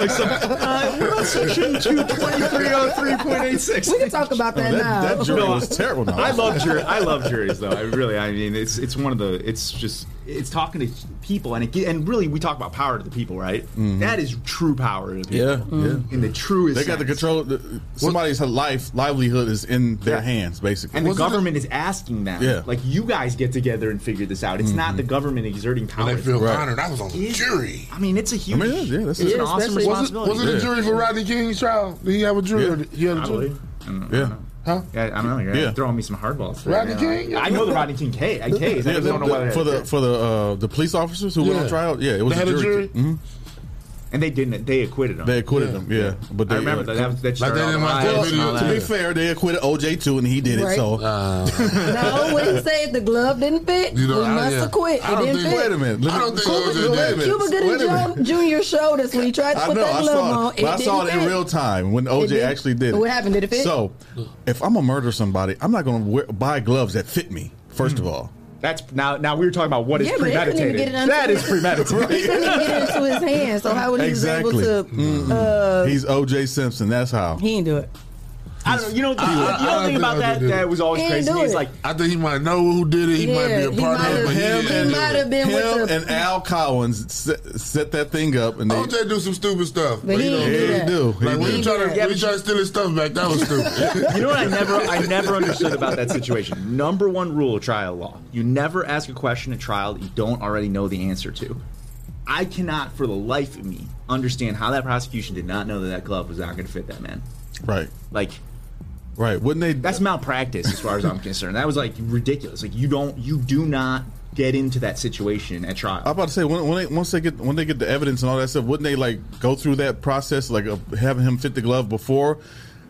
Like some, uh, what about section two twenty three oh three point eight six? We can talk about that, now. that, that jury was terrible. No, I love jury. I love juries, though. I really. I mean, it's it's one of the. It's just it's talking to people, and it and really we talk about power to the people, right? That is true power to the people. Mm-hmm. Yeah, yeah. In the truest. They got the control. The, somebody's life livelihood is in their hands, basically. And the Wasn't it- government is asking them, Yeah. like, you guys get together and figure this out. It's not the government exerting power. And they feel Right. honored. I was on the jury. I mean, it's a huge. I mean, yeah, yeah, that's- it's Yeah, an awesome especially- Was it, responsibility. was it a jury for Rodney King's trial? Did he have a jury? Yeah. Or did he had a jury? I don't, I Yeah. Don't know. Huh? Yeah, I don't know. You're Yeah. throwing me some hardballs. Rodney right now. King? I know the Rodney King case. I case. I Yeah, just don't know the- whether for the for the uh, the police officers who went Yeah. on trial. Yeah, it was They a had a jury. jury? And they didn't. They acquitted him. They acquitted Yeah. them. Yeah, but they, I remember uh, that. That, that Like they started didn't all want the to riots and all To be fair, they acquitted OJ too, and he did it. Right. So No, when he said the glove didn't fit, You know, we I- must yeah. have quit. I It don't didn't think- fit. wait a minute. Let I don't think Cuba- OJ did. minute. Cuba Gooding. Jr. Jr. showed us when he tried to put know. that glove on. it. But I saw it in real time when OJ actually did it. What happened? Did it fit? So, if I'm gonna murder somebody, I'm not gonna buy gloves that fit me. First Hmm. of all, That's now. Now we were talking about what is Yeah, but they couldn't premeditated. get it until- That is He premeditated. couldn't even get it into his hand. So how would he Exactly. was able to? Uh, He's O.J. Simpson. That's how. he didn't do it. I don't know. You know, the, I- you know I- the I thing think about I that did that was always He ain't crazy to me is like I think he might know who did it. He might be a part of it, but he Him didn't and, do might have been with him the- and Al Cowlings set, set that thing up, and they OJ do some stupid stuff. But he you know, do he do. Like when you try to Yeah, when you try to steal his stuff back, that was stupid. You know what I never I never understood about that situation. Number one rule of trial law: you never ask a question at trial that you don't already know the answer to. I cannot, for the life of me, understand how that prosecution did not know that that glove was not going to fit that man. right, Like right. Wouldn't they? that's malpractice, as far as I'm concerned. That was like ridiculous. Like you don't, you do not get into that situation at trial. I'm about to say when, when they once they get when they get the evidence and all that stuff, wouldn't they like go through that process like of having him fit the glove before?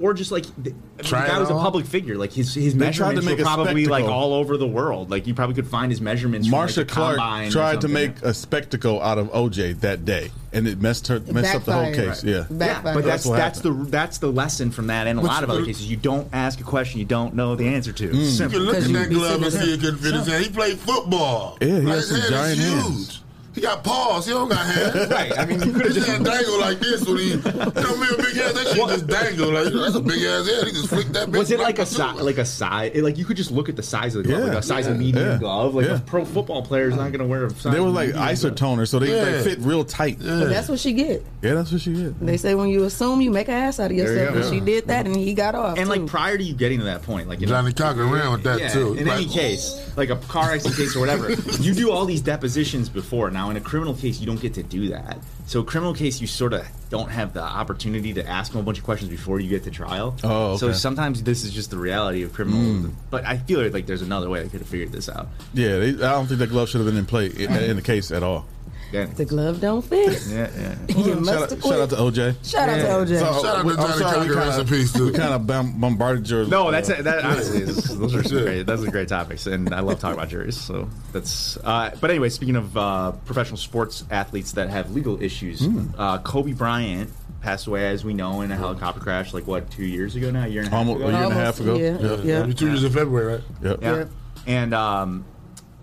Or just like the, I mean, the guy it was a public figure. Like his his They tried to measurements make were probably like all over the world. Like you probably could find his measurements. from, Marcia like, Clark tried to make a spectacle out of OJ that day, and it messed her messed up the whole backfired. case. Yeah, Yeah, Backfired. but that's That's that's the that's the lesson from that and a But lot of other cases. You don't ask a question you don't know the answer to. Mm. You Simple. can look at Because that glove and you see it couldn't fit his hand. He played football. Yeah, he like, has some giant is hands. Huge. He got paws. He don't got hands. Right. I mean, you could just hand dangle like this when he. You know, me a big ass. That shit just dangle like that's a big ass head. He just flicked that. Was bitch it like a right size? Like a size? Like you could just look at the size of the glove, Yeah. like a size of Yeah. medium Yeah. glove. Like Yeah. a pro football player is not going to wear a size. they were like medium isotoner, so they, Yeah. they fit real tight. Yeah, But that's what she get. Yeah, that's what she get. They say when you assume you make an ass out of yourself, go. and she did that, and he got off. And too. like prior to you getting to that point, like in Johnny Cochran ran with that yeah, too. In Like, any case, like a car accident case or whatever, you do all these depositions before. Now, in a criminal case, you don't get to do that. So, a criminal case, you sort of don't have the opportunity to ask them a bunch of questions before you get to trial. Oh, So sometimes this is just the reality of criminal. Hmm. But I feel like there's another way they could have figured this out. Yeah, they, I don't think that glove should have been in play in, in the case at all. Yeah, the glove don't fit. yeah, yeah. You Shout must out, shout out to. OJ. Shout out to OJ. So, Shout out to Johnny sorry, we Cochran, kinda- rest in peace, too. We kind of bombarded your. No, that's that. Honestly, is, those are great. Those are great topics, and I love talking about juries. So that's. Uh, but anyway, speaking of uh, professional sports athletes that have legal issues, uh, Kobe Bryant passed away, as we know, in a helicopter crash. Like what, two years ago now, a year and a half almost ago. a year and a half ago. yeah. Yeah. Yeah. It'll two years in February, right? Yep. Yeah. Yep. And um,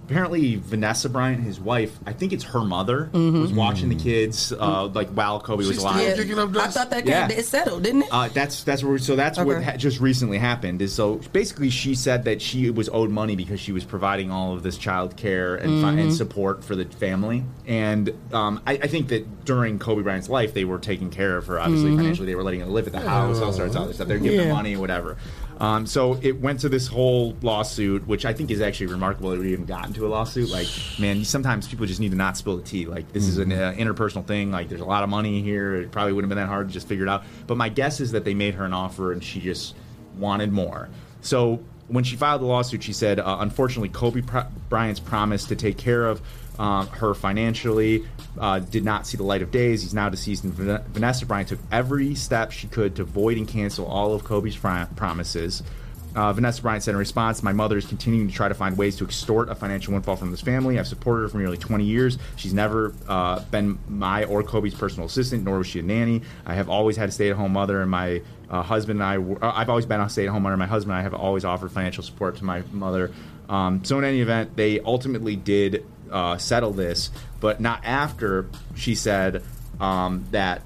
apparently Vanessa Bryant, his wife, I think it's her mother, was watching the kids uh, like while Kobe was alive. still kicking up I thought that Yeah. it settled, didn't it? Uh, that's that's where so that's what ha- just recently happened is so basically she said that she was owed money because she was providing all of this child care and, fi- and support for the family. And um, I, I think that during Kobe Bryant's life they were taking care of her obviously financially. They were letting her live at the house all sorts of other stuff. They're giving her money or whatever um, so it went to this whole lawsuit which I think is actually remarkable that we even got into a lawsuit. Like man sometimes people just need to not spill the tea. Like this is an uh, interpersonal thing. Like there's a lot of money here. It probably wouldn't have been that hard to just figure it out. But my guess is that they made her an offer and she just wanted more. So when she filed the lawsuit she said uh, unfortunately kobe Pro- bryant's promise to take care of um, her financially uh, did not see the light of days. He's now deceased, and Vanessa Bryant took every step she could to void and cancel all of Kobe's fri- promises. Uh, Vanessa Bryant said in response, My mother is continuing to try to find ways to extort a financial windfall from this family. I've supported her for nearly 20 years. She's never uh, been my or Kobe's personal assistant, nor was she a nanny. I have always had a stay at home mother, and my uh, husband and I, uh, I've always been a stay at home mother. My husband and I have always offered financial support to my mother. Um, so, in any event, they ultimately did uh, settle this, but not after she said um, that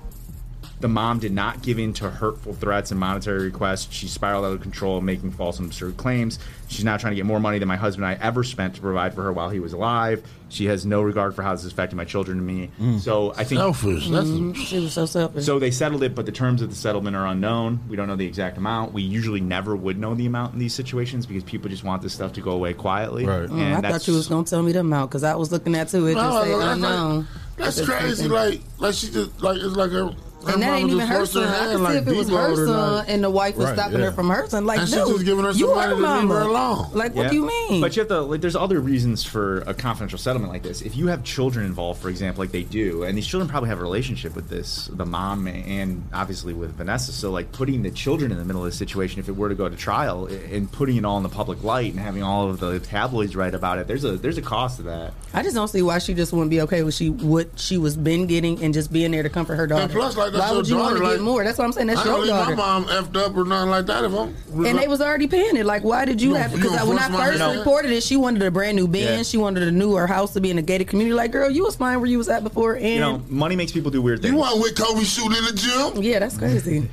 the mom did not give in to hurtful threats and monetary requests. She spiraled out of control, making false and absurd claims. She's now trying to get more money than my husband and I ever spent to provide for her while he was alive. She has no regard for how this is affecting my children and me. So I think Selfish. That's She was so selfish. so they settled it, but the terms of the settlement are unknown. We don't know the exact amount. We usually never would know the amount in these situations because people just want this stuff to go away quietly. Right. Mm, And I thought you was gonna tell me the amount because I was looking at too. It just No, say no, that's unknown. like- That's That's crazy. something. Like, like she just like it's like her. Her And that ain't even just her forced son. I hand, could see if it was deload her her, son like- and the wife was Right, stopping yeah. her from her son. Like, And she dude, just giving her some you money her to leave mama. her alone. Like, what do you mean? But you have to like. There's other reasons for a confidential settlement like this. If you have children involved, for example, like they do, and these children probably have a relationship with this, the mom and obviously with Vanessa. So like putting the children in the middle of the situation, if it were to go to trial, and putting it all in the public light and having all of the tabloids write about it, there's a there's a cost to that. I just don't see why she just wouldn't be okay with she what she was been getting and just being there to comfort her daughter. And plus, like right. That's Why would you want to daughter, get more? That's what I'm saying. That's I your don't daughter. my mom effed up or nothing like that. If I'm and they was already paying it. Like, why did you, You have? gonna- Because gonna when I first hand? reported it, she wanted a brand new Benz. Yeah. She wanted a new her house to be in a gated community. Like, girl, you was fine where you was at before, and You know, money makes people do weird things. You want with Kobe shooting in the gym? yeah, that's crazy.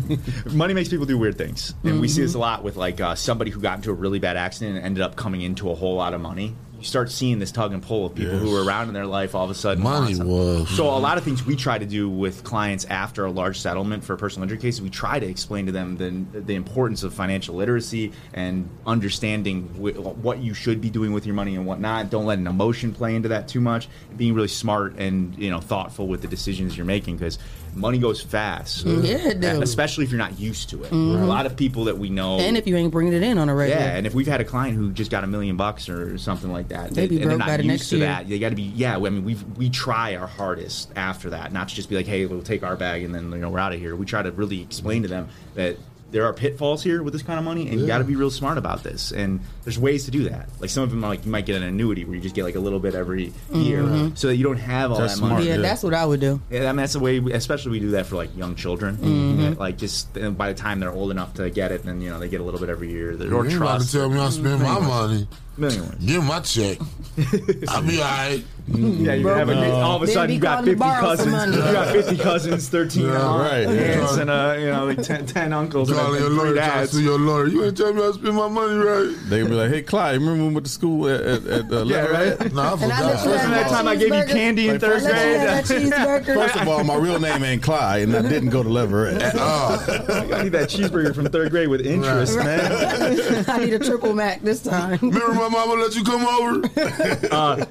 money makes people do weird things, and we see Mm-hmm. this a lot with like uh, somebody who got into a really bad accident and ended up coming into a whole lot of money. You start seeing this tug and pull of people who were around in their life all of a sudden. Money was- So a lot of things we try to do with clients after a large settlement for a personal injury case, we try to explain to them the, the importance of financial literacy and understanding wh- what you should be doing with your money and whatnot. Don't let an emotion play into that too much. Being really smart and you know thoughtful with the decisions you're making because money goes fast. Yeah, it do. especially if you're not used to it. Mhm. A lot of people that we know, and if you ain't bringing it in on a regular, yeah, and if we've had a client who just got a million bucks or something like that, they, and they're not used to year. that, they got to be. Yeah, I mean, we we try our hardest after that, not to just be like, hey, we'll take our bag and then you know we're out of here. We try to really explain to them that. There are pitfalls here with this kind of money, and you got to be real smart about this. And there's ways to do that. Like some of them, are like you might get an annuity where you just get like a little bit every year, Mhm. so that you don't have all That's that money. yeah, that's what I would do. Yeah, I mean that's the way. We, especially we do that for like young children. Mhm. Like just and by the time they're old enough to get it, then you know they get a little bit every year. Or You ain't about to tell me I spend my money. Million ones. Give my check. I'll be all right. Yeah, you have a, all of a sudden you got fifty cousins. You got fifty cousins, thirteen Yeah, aunts, right. aunts, Yeah. and uh, you know like 10, 10 uncles and, Calling your three lawyer, trying to your lawyer. You ain't tell me I spend my money right. They be like, "Hey, Clyde, remember when we went to school at, at, at uh, Yeah, Leverett?" right. No, I And I forgot. let Wasn't that time I gave you candy in third I let you have that grade? First of all, my real name ain't Clyde, and I didn't go to Leverett. Oh, I need that cheeseburger from third grade with interest, man. I need a triple mac this time. remember my mama let you come over? Uh,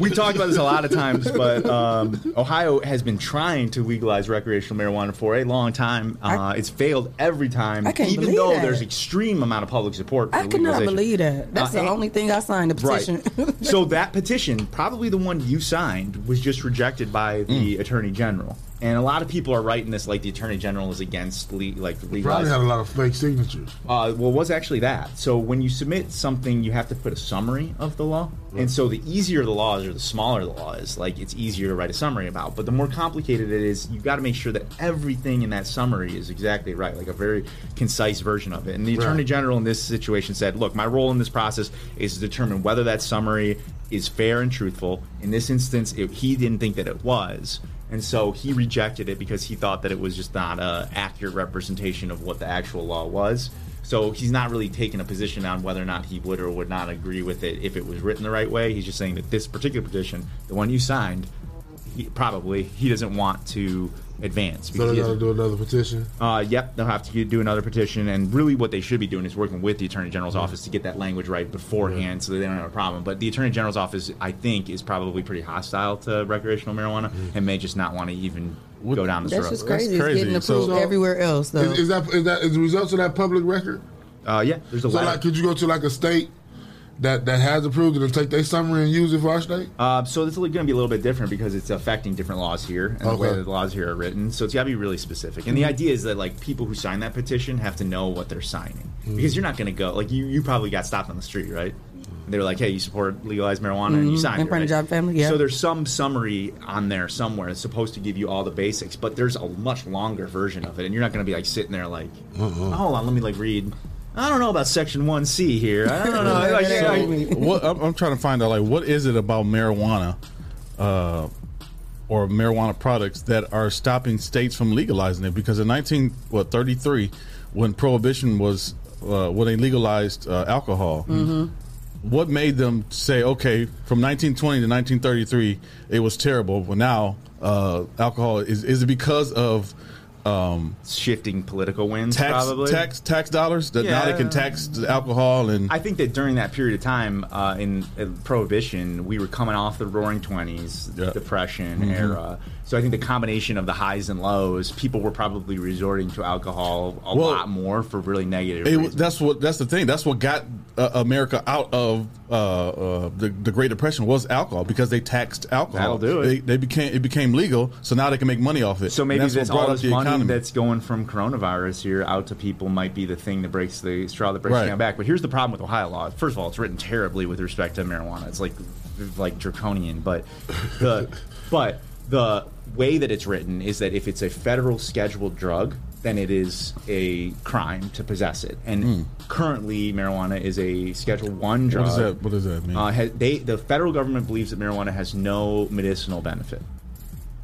we talked about this a lot of times, but um, Ohio has been trying to legalize recreational marijuana for a long time. Uh, it's failed every time, I can't even though that. there's extreme amount of public support. For I could not believe that. That's Uh, the only thing I signed the petition. Right. so that petition, probably the one you signed, was just rejected by the Attorney General. And a lot of people are writing this like the Attorney General is against le- like Probably had a lot of fake signatures. Uh, well, it was actually that. So when you submit something, you have to put a summary of the law. And so the easier the law is, or the smaller the law is, like it's easier to write a summary about. But the more complicated it is, you've got to make sure that everything in that summary is exactly right, like a very concise version of it. And the Right. Attorney General in this situation said, "Look, my role in this process is to determine whether that summary is fair and truthful. In this instance, it, he didn't think that it was." And so he rejected it because he thought that it was just not a accurate representation of what the actual law was. So he's not really taking a position on whether or not he would or would not agree with it if it was written the right way. He's just saying that this particular petition, the one you signed, he, probably he doesn't want to advance. So because they he got to do another petition. uh, yep, they'll have to do another petition, and really, what they should be doing is working with the Attorney General's office to get that language right beforehand, so that they don't have a problem. But the Attorney General's office, I think, is probably pretty hostile to recreational marijuana, and may just not want to even go down this That's road. just crazy. crazy. It's getting approved So- everywhere else, though. Is, is that is that is the results of that public record? Uh, yeah, there's a So letter. like, could you go to like a state that that has approved it and take their summary and use it for our state? Uh, so it's going to be a little bit different because it's affecting different laws here and the way that the laws here are written. So it's got to be really specific. And the idea is that like people who sign that petition have to know what they're signing because you're not going to go like you. You probably got stopped on the street, right? They were like, "Hey, you support legalized marijuana?" And you Mhm. signed In it, front of right? Job Family, yeah. So there's some summary on there somewhere It's supposed to give you all the basics, but there's a much longer version of it, and you're not going to be like sitting there like, "Hold on, let me like read." I don't know about Section One C here. I don't know. Like, like- what I'm, I'm trying to find out, like, what is it about marijuana, uh, or marijuana products that are stopping states from legalizing it? Because in 19 what 33, when prohibition was uh, when they legalized uh, alcohol, what made them say, okay, from 1920 to 1933, it was terrible, but now uh, alcohol is is it because of um, shifting political winds, tax probably. tax tax dollars that now they can tax the alcohol and I think that during that period of time uh, in uh, Prohibition, we were coming off the Roaring Twenties, Depression Mhm. era. So I think the combination of the highs and lows, people were probably resorting to alcohol a Well, lot more for really negative It, reasons. that's what that's the thing. That's what got uh, America out of uh, uh, the the Great Depression was alcohol because they taxed alcohol. That'll do it. They, they became it became legal, so now they can make money off it. So And maybe that's this all this the money economy. that's going from coronavirus here out to people might be the thing that breaks the straw that breaks Right. the back. But here's the problem with Ohio law. First of all, it's written terribly with respect to marijuana. It's like like draconian. But the but the way that it's written is that if it's a federal scheduled drug, then it is a crime to possess it. And currently, marijuana is a Schedule One drug. What does that? What does that mean? Uh, ha- they, the federal government believes that marijuana has no medicinal benefit,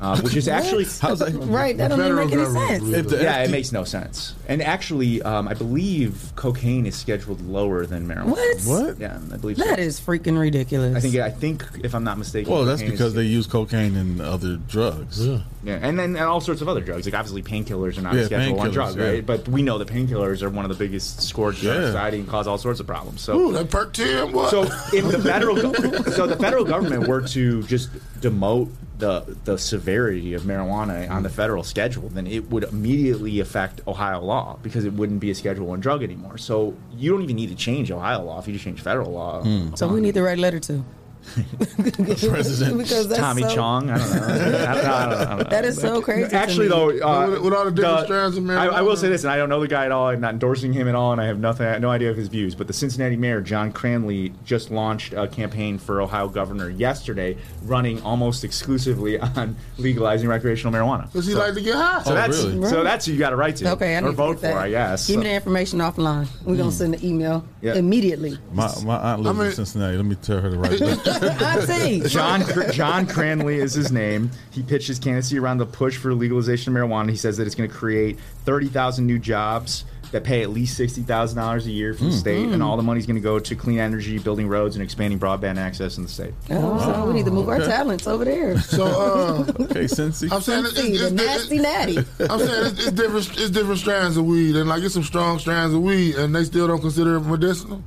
uh, which is actually How's that? Right, that don't make any sense. If the yeah, it makes no sense. And actually, um, I believe cocaine is scheduled lower than marijuana. What? What? Yeah, I believe so. That is freaking ridiculous. I think I think if I'm not mistaken. Well, that's because they use cocaine and other drugs. yeah, Yeah, and then and all sorts of other drugs. Like obviously, painkillers are not Yeah, a Schedule One painkillers, drug, yeah. right? But we know that painkillers are one of the biggest scourge in our Yeah. society and cause all sorts of problems. So Ooh, that perk ten, what? So if the federal go- so the federal government were to just demote the the severity of marijuana on the mm. federal schedule, then it would immediately affect Ohio law because it wouldn't be a Schedule One drug anymore. So you don't even need to change Ohio law if you just change federal law. Mm. so we need to write a letter to. President because that's Tommy so, Chong, I don't know. I don't know, I don't know, I don't know. That is so crazy. to Actually, me. though, uh, With- with all the different the- strands of I, I will say this, and I don't know the guy at all. I'm not endorsing him at all, and I have nothing, I have no idea of his views. But the Cincinnati mayor John Cranley just launched a campaign for Ohio governor yesterday, running almost exclusively on legalizing recreational marijuana. Does he so, like to get high? so Oh, that's really? so that's who you got to write to. Okay, I or vote get that. for, I guess. Give me the information offline. We're gonna send an email Yeah. immediately. My, my aunt lives I mean- in Cincinnati. Let me tell her to write that. Auntie, John John Cranley is his name. He pitched his candidacy around the push for legalization of marijuana. He says that it's going to create thirty thousand new jobs that pay at least sixty thousand dollars a year for the state, and all the money's going to go to clean energy, building roads, and expanding broadband access in the state. Oh, so we need to move our Okay. talents over there. So uh, okay, Cincy. I'm saying it's, See, it's, it's, nasty natty. I'm saying it's, it's different. It's different strands of weed, and like it's some strong strands of weed, and they still don't consider it medicinal.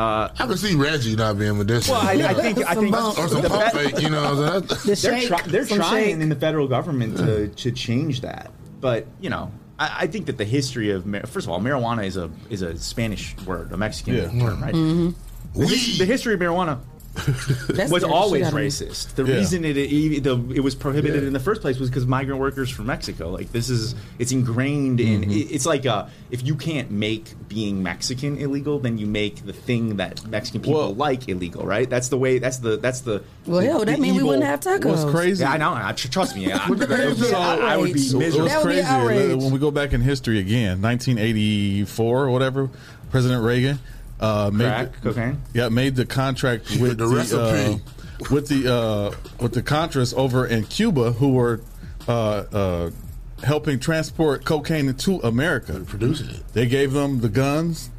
Uh, I can see Reggie not being medicinal. well, I, I think I think bumps. or some the pump fake, you know. what I'm saying? The they're, shake, they're some trying shake. in the federal government to, to change that. But you know, I, I think that the history of mar- first of all, marijuana is a is a Spanish word, a Mexican Yeah. term, right? Mm-hmm. The, his- the history of marijuana That was always shit out of me. racist. The Yeah. reason it it, the, it was prohibited in the first place was because migrant workers from Mexico. Like this is it's ingrained in. Mm-hmm. it- It's like uh, if you can't make being Mexican illegal, then you make the thing that Mexican people Well- like illegal, right? That's the way. That's the that's the. Well, the- hell, that mean we wouldn't have tacos. What's crazy? Yeah, I know. I, trust me. I, the I, I would be outrage. It miserable. was That would be crazy. outrage. When we go back in history again, 1984 or whatever, President Reagan uh, made Crack, the, cocaine? Yeah, made the contract with The the, recipe. uh, with the uh, with the Contras over in Cuba who were uh, uh, helping transport cocaine into America. Producing it. They gave them the guns,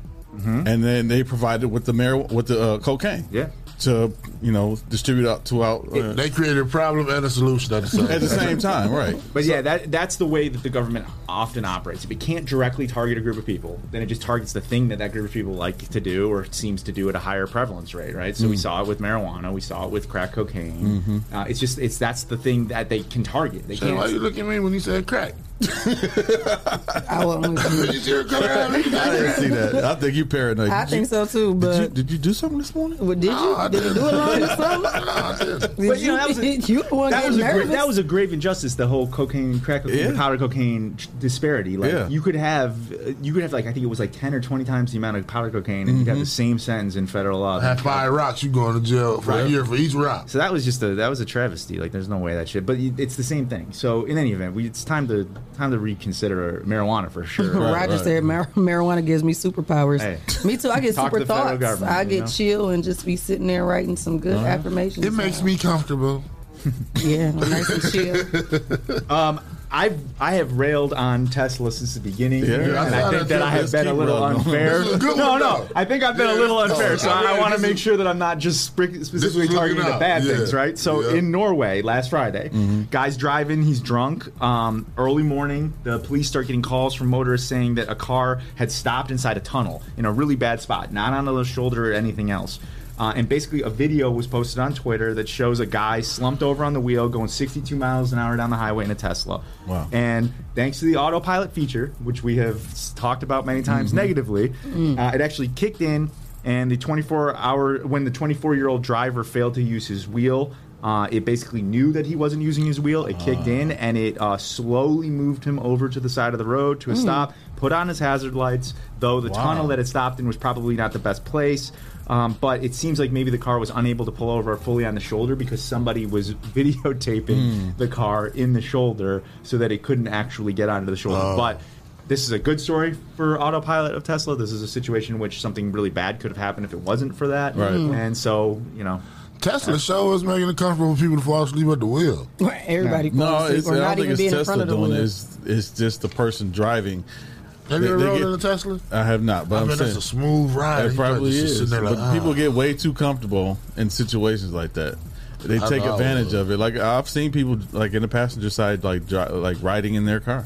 and then they provided with the mar- with the uh, cocaine. Yeah. To you know distribute out to out uh, They created a problem and a solution at the same. at the same time, right? But yeah, that that's the way that the government often operates. If it can't directly target a group of people, then it just targets the thing that that group of people like to do or seems to do at a higher prevalence rate, right? So we saw it with marijuana, we saw it with crack cocaine. Uh, it's just it's that's the thing that they can target. They So why are you can't. look at me when you said crack? I wouldn't with. Did you see her come out? I didn't see that. I think you paranoid. I Did think you, so too, Did you, but did you do something this morning? Well, did you? No, I did you do a line or something? Did But, you know, that was a- you the one That was, getting a gra- that was a grave injustice. The whole cocaine, crack cocaine, Yeah. powder cocaine disparity. Like Yeah. you could have, uh, you could have like I think it was like ten or twenty times the amount of powder cocaine, and you'd have the same sentence in federal law. Have five rocks, you going to jail for a year for each rock. So that was just a that was a travesty. Like there's no way that shit. But it's the same thing. So in any event, we, it's time to time to reconsider marijuana for sure. Right, Roger right. said mar- marijuana gives me superpowers. Hey. Me too. I get super thoughts. government, I you get know? chill and just be sitting there writing some good affirmations. It makes me comfortable. yeah, nice and chill. Um, I've I have railed on Tesla since the beginning, Yeah. and I I think that. I have been a little unfair. A no, one, no. I think I've been Yeah, a little unfair. oh, So I I, want to make sure that I'm not just specifically targeting the bad Yeah. things, right? So in Norway last Friday, guys driving, he's drunk. Um, early morning, the police start getting calls from motorists saying that a car had stopped inside a tunnel in a really bad spot, not on the shoulder or anything else. Uh, and basically, a video was posted on Twitter that shows a guy slumped over on the wheel, going 62 miles an hour down the highway in a Tesla. Wow. And thanks to the autopilot feature, which we have talked about many times negatively, uh, it actually kicked in. And the 24 hour, when the 24 year old driver failed to use his wheel, uh, it basically knew that he wasn't using his wheel. It kicked in and it uh, slowly moved him over to the side of the road to a stop, put on his hazard lights, though the Wow. tunnel that it stopped in was probably not the best place. Um, but it seems like maybe the car was unable to pull over fully on the shoulder because somebody was videotaping Hmm. the car in the shoulder so that it couldn't actually get onto the shoulder. Oh. But this is a good story for autopilot of Tesla. This is a situation in which something really bad could have happened if it wasn't for that. Right. Mhm. And so, you know, Tesla show is making it comfortable for people to fall asleep at the wheel. Everybody falls No, asleep it's, or I don't think even it's Tesla front of the doing it. It's, it's just the person driving. Have you ever rode get- in a Tesla? I have not, but I I'm bet saying it's a smooth ride. It probably is. but like, people ah. get way too comfortable in situations like that. They I take know advantage of it. Like I've seen people like in the passenger side, like dri- like riding in their car.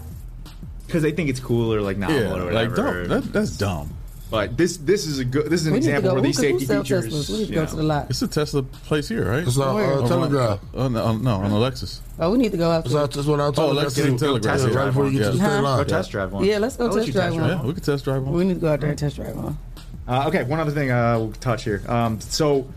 because they think it's cool or like novel yeah, or like whatever. dumb. That, that's dumb. But this this is a good this is an We example go. where these safety sell features. Teslas? We need to you go know, to the lot. It's a Tesla place here, right? It's on Where? uh, Telegraph. Oh no, on- no, on Alexis. Oh, we need to go out That's, there. out, that's what I told Oh, you. Alexis That's and. Telegraph. Test Yeah, drive right before you get to the one. state Huh? line. Go test drive one. Yeah, let's go I'll test drive one. Yeah, we could test drive one. We need to go out there and test drive one. Uh, okay, one other thing uh, we'll touch here. Um, so,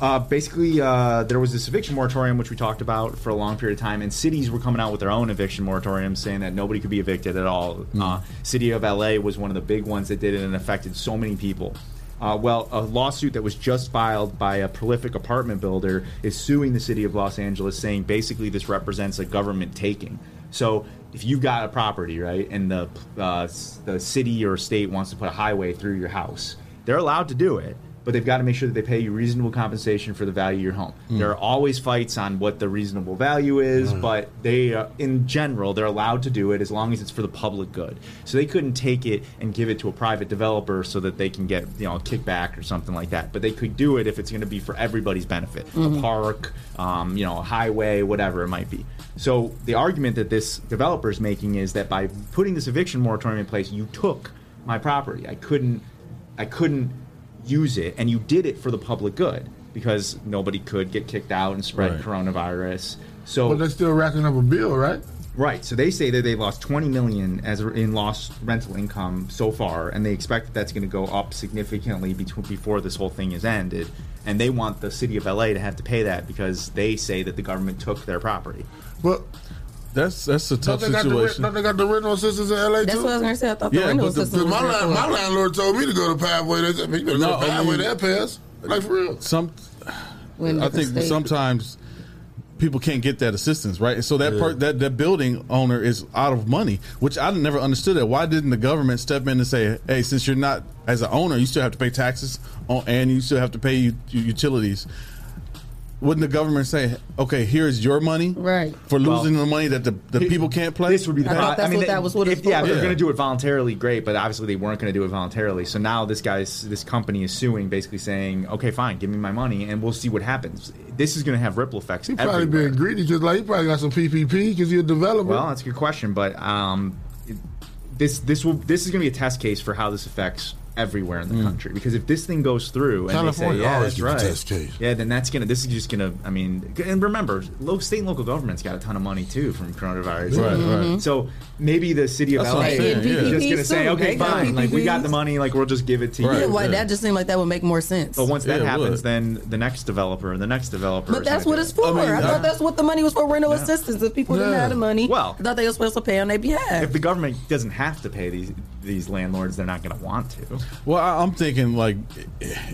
uh, basically, uh, there was this eviction moratorium which we talked about for a long period of time, and cities were coming out with their own eviction moratoriums, saying that nobody could be evicted at all. Uh, City of LA was one of the big ones that did it and affected so many people. Uh, well, a lawsuit that was just filed by a prolific apartment builder is suing the city of Los Angeles, saying basically this represents a government taking. So if you've got a property, right, and the uh, the city or state wants to put a highway through your house, they're allowed to do it, but they've got to make sure that they pay you reasonable compensation for the value of your home. There are always fights on what the reasonable value is, but they, uh, in general, they're allowed to do it as long as it's for the public good. So they couldn't take it and give it to a private developer so that they can get you know a kickback or something like that. But they could do it if it's going to be for everybody's benefit, a park, um, you know, a highway, whatever it might be. So the argument that this developer is making is that by putting this eviction moratorium in place, you took my property. I couldn't, I couldn't use it, and you did it for the public good because nobody could get kicked out and spread Right. coronavirus. So But they're still racking up a bill, right? Right. So they say that they've lost 20 million as in lost rental income so far, and they expect that that's going to go up significantly between, before this whole thing is ended. And they want the city of LA to have to pay that because they say that the government took their property. But That's that's a don't tough they, got the, rent- situation. don't they got the rental assistance in LA too? That's too? what I was gonna say. I thought Yeah, the rental but the- system Cause was my, there land, my landlord told me to go to Pathway. They said, "Man, you better No, go to I Pathway. mean- That pass. Like for real. Some, When I think state- sometimes people can't get that assistance, right? So that Yeah. part, that that building owner is out of money, which I never understood. That why didn't the government step in and say, "Hey, since you're not as an owner, you still have to pay taxes on, and you still have to pay u- utilities." Wouldn't the government say, "Okay, here's your money, Right. for losing the money that the, the people can't play"? This would be the I thought that's what they- that was what if, it's yeah, they're Yeah. going to do it voluntarily, great. But obviously, they weren't going to do it voluntarily. So now this guy's this company is suing, basically saying, "Okay, fine, give me my money, and we'll see what happens." This is going to have ripple effects. He probably everywhere. being greedy because like he probably got some PPP because he's a developer. Well, that's a good question, but um, it- this this will this is going to be a test case for how this affects everywhere in the mm. country. Because if this thing goes through and they California say, yeah, that's right, test case. yeah, then that's gonna this is just gonna. I mean, and remember, local state and local governments got a ton of money too from coronavirus. Right, right. Mm-hmm. So maybe the city of That's LA is yeah. just gonna say, okay, too. They got fine, like we got the money, like we'll just give it to Right. Yeah, you. why Yeah. that just seemed like that would make more sense. But once that happens, then the next developer and the next developer. But that's what it's for. I, I thought that's what the money was for rental assistance. If people didn't have the money, Well- I thought they were supposed to pay on their behalf. If the government doesn't have to pay these these landlords, they're not going to want to. Well, I- I'm thinking like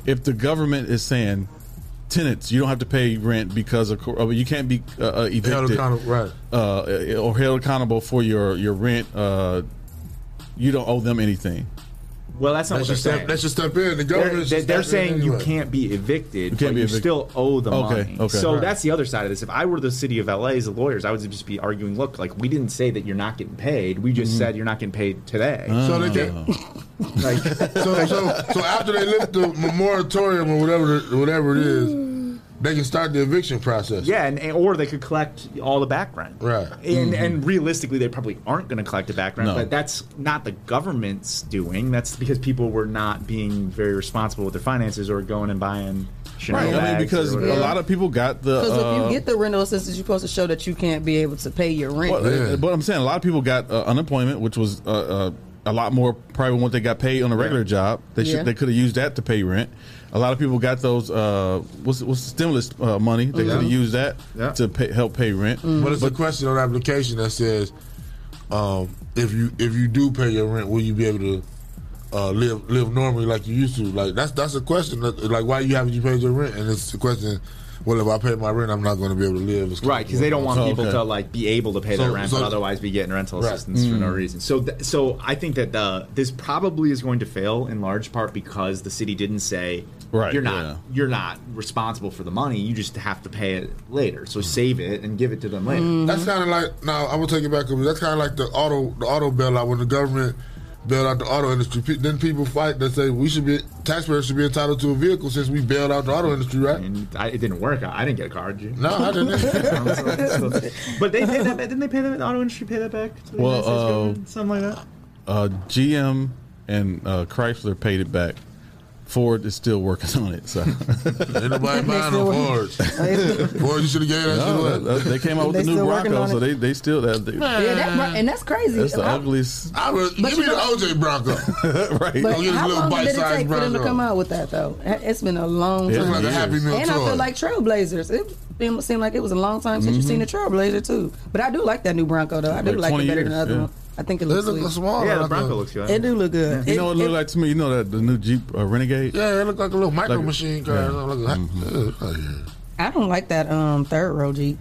if the government is saying tenants, you don't have to pay rent because of cor- uh, you can't be uh, uh, Held evicted accountable, right. uh, or held accountable for your your rent. Uh, you don't owe them anything. Well, that's not Let's what just they're step. saying. Let's just step in. The government. they're, they're saying you can't be evicted, can't but be you evicted. still owe the Okay, money. okay. so Right. that's the other side of this. If I were the city of LA as the lawyers, I would just be arguing, look, like we didn't say that you're not getting paid. We just mm-hmm. said you're not getting paid today. So they can. like, So, so, so after they lift the moratorium or whatever, whatever it is, they can start the eviction process. yeah, and, and- or they could collect all the back rent. Right. And, and realistically, they probably aren't going to collect the back rent, No. but that's not the government's doing. That's because people were not being very responsible with their finances or going and buying Chanel Right. I mean, because a lot of people got the. Because if uh, you get the rental assistance, you're supposed to show that you can't be able to pay your rent. Well, uh, But I'm saying a lot of people got uh, unemployment, which was uh, uh, a lot more probably what they got paid on a regular job. They should Yeah. they could have used that to pay rent. A lot of people got those uh, what's, what's the stimulus uh, money. They could have used that Yeah. to pay, help pay rent. Mm. But it's a question on application that says, um, if you if you do pay your rent, will you be able to uh, live live normally like you used to? Like that's that's a question. that- Like why you haven't you paid your rent? And it's the question. Well, if I pay my rent, I'm not going to be able to live. Right, because they don't want comfortable. people to like be able to pay So- their rent, so- but otherwise be getting rental Right. assistance for no Mm. reason. So, th- so I think that the this probably is going to fail in large part because the city didn't say, Right, you're not yeah. you're not responsible for the money. You just have to pay it later. So save it and give it to them later. Mm-hmm. That's kind of like now. I'm gonna take it back. a. That's kind of like the auto the auto bailout when the government bailed out the auto industry. Pe- Then people fight that say we should be taxpayers should be entitled to a vehicle since we bailed out the auto industry, right? And I, it didn't work. I, I didn't get a car. Did you? No, I didn't. but they paid that. back- Didn't they pay the auto industry pay that back? To the Well, United States uh, government? something like that. Uh, GM and uh, Chrysler paid it back. Ford is still working on it. So Ain't nobody buying no Fords. Ford, you should have gave that No, shit that- away. that- they came out with the new Bronco, so they they still that they, Yeah, that, bro- and that's crazy. that's the How- ugliest. I was, give you me the OJ Bronco. right. But how long did it bite-sized take for them to Bronco. come out with that though? It's been a long Yeah, time. Looks like a Happy Meal and I feel like Trailblazers. It seemed like it was a long time since Mhm. you've seen a Trailblazer too. But I do like that new Bronco though. I do Like like, 20 it better than the other yeah. one. I think it They looks look sweet. small. Yeah, the Bronco a- looks good. It do look good. You It- know what it it- look like to me? You know that the new Jeep uh, Renegade. Yeah, it looked like a little micro Like- machine car. yeah. It look like- uh, oh, yeah. I don't like that um third row Jeep.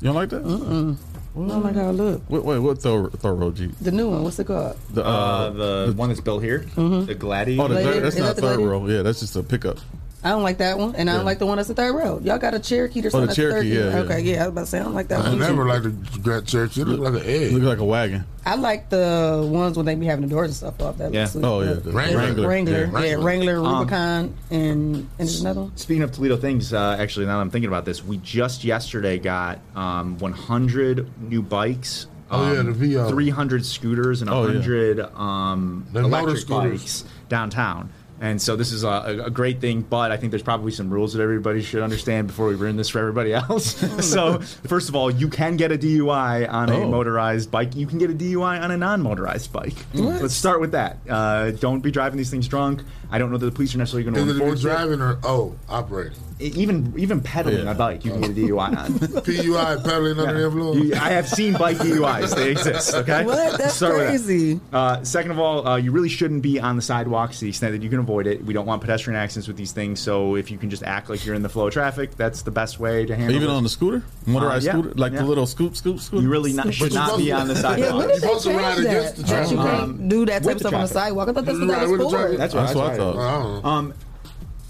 You don't like that? Mm-mm. I don't like look. Wait, wait, what third row Jeep? The new one, what's it called? The Uh, the, one that's built here, the Gladiator. oh, the, Gladiator? that's not that third Gladiator? row. Yeah, that's just a pickup. I don't like that one, and I don't Yeah. like the one that's the third row. Y'all got a Cherokee or Oh, something? the that's third Cherokee, yeah, row? yeah. Okay, yeah, I was about to say I don't like that I one. never either. liked the Grand Cherokee. It looked like an egg. Look like a wagon. I like the ones when they be having the doors and stuff off. That Yeah. looks sweet. Oh yeah, the Wrangler. Wrangler. Wrangler, Yeah. yeah, Wrangler. Wrangler, Um, Rubicon, and and there's another one. Speaking of Toledo things, uh, actually, now that I'm thinking about this, we just yesterday got um, 100 new bikes. Oh, yeah, um, the Veo. 300 scooters and Oh, yeah. 100 um, The motor electric scooters. bikes downtown. And so this is a, a great thing, but I think there's probably some rules that everybody should understand before we ruin this for everybody else. so first of all, you can get a DUI on a Oh. motorized bike. You can get a DUI on a non-motorized bike. Let's start with that. Uh, don't be driving these things drunk. I don't know that the police are necessarily going to Is it enforce driving or oh operating? Even even pedaling Yeah. a bike, you can get a DUI on. PUI pedaling under the influence. I have seen bike DUIs; they exist. Okay, What? That's Start with that. crazy. Uh, second of all, uh, you really shouldn't be on the sidewalks to the extent that you can avoid it. We don't want pedestrian accidents with these things. So if you can just act like you're in the flow of traffic, that's the best way to handle. Even it. on the scooter, motorized Uh, yeah, scooter, like yeah. the little scoop, scoop, scoop. you really not, should not be on the to- Yeah, sidewalk. You're supposed to ride that? against the That you can't Um, do that type of the stuff on the sidewalk. I thought that's what Right, that was the for. That's That's what I thought. I. Um,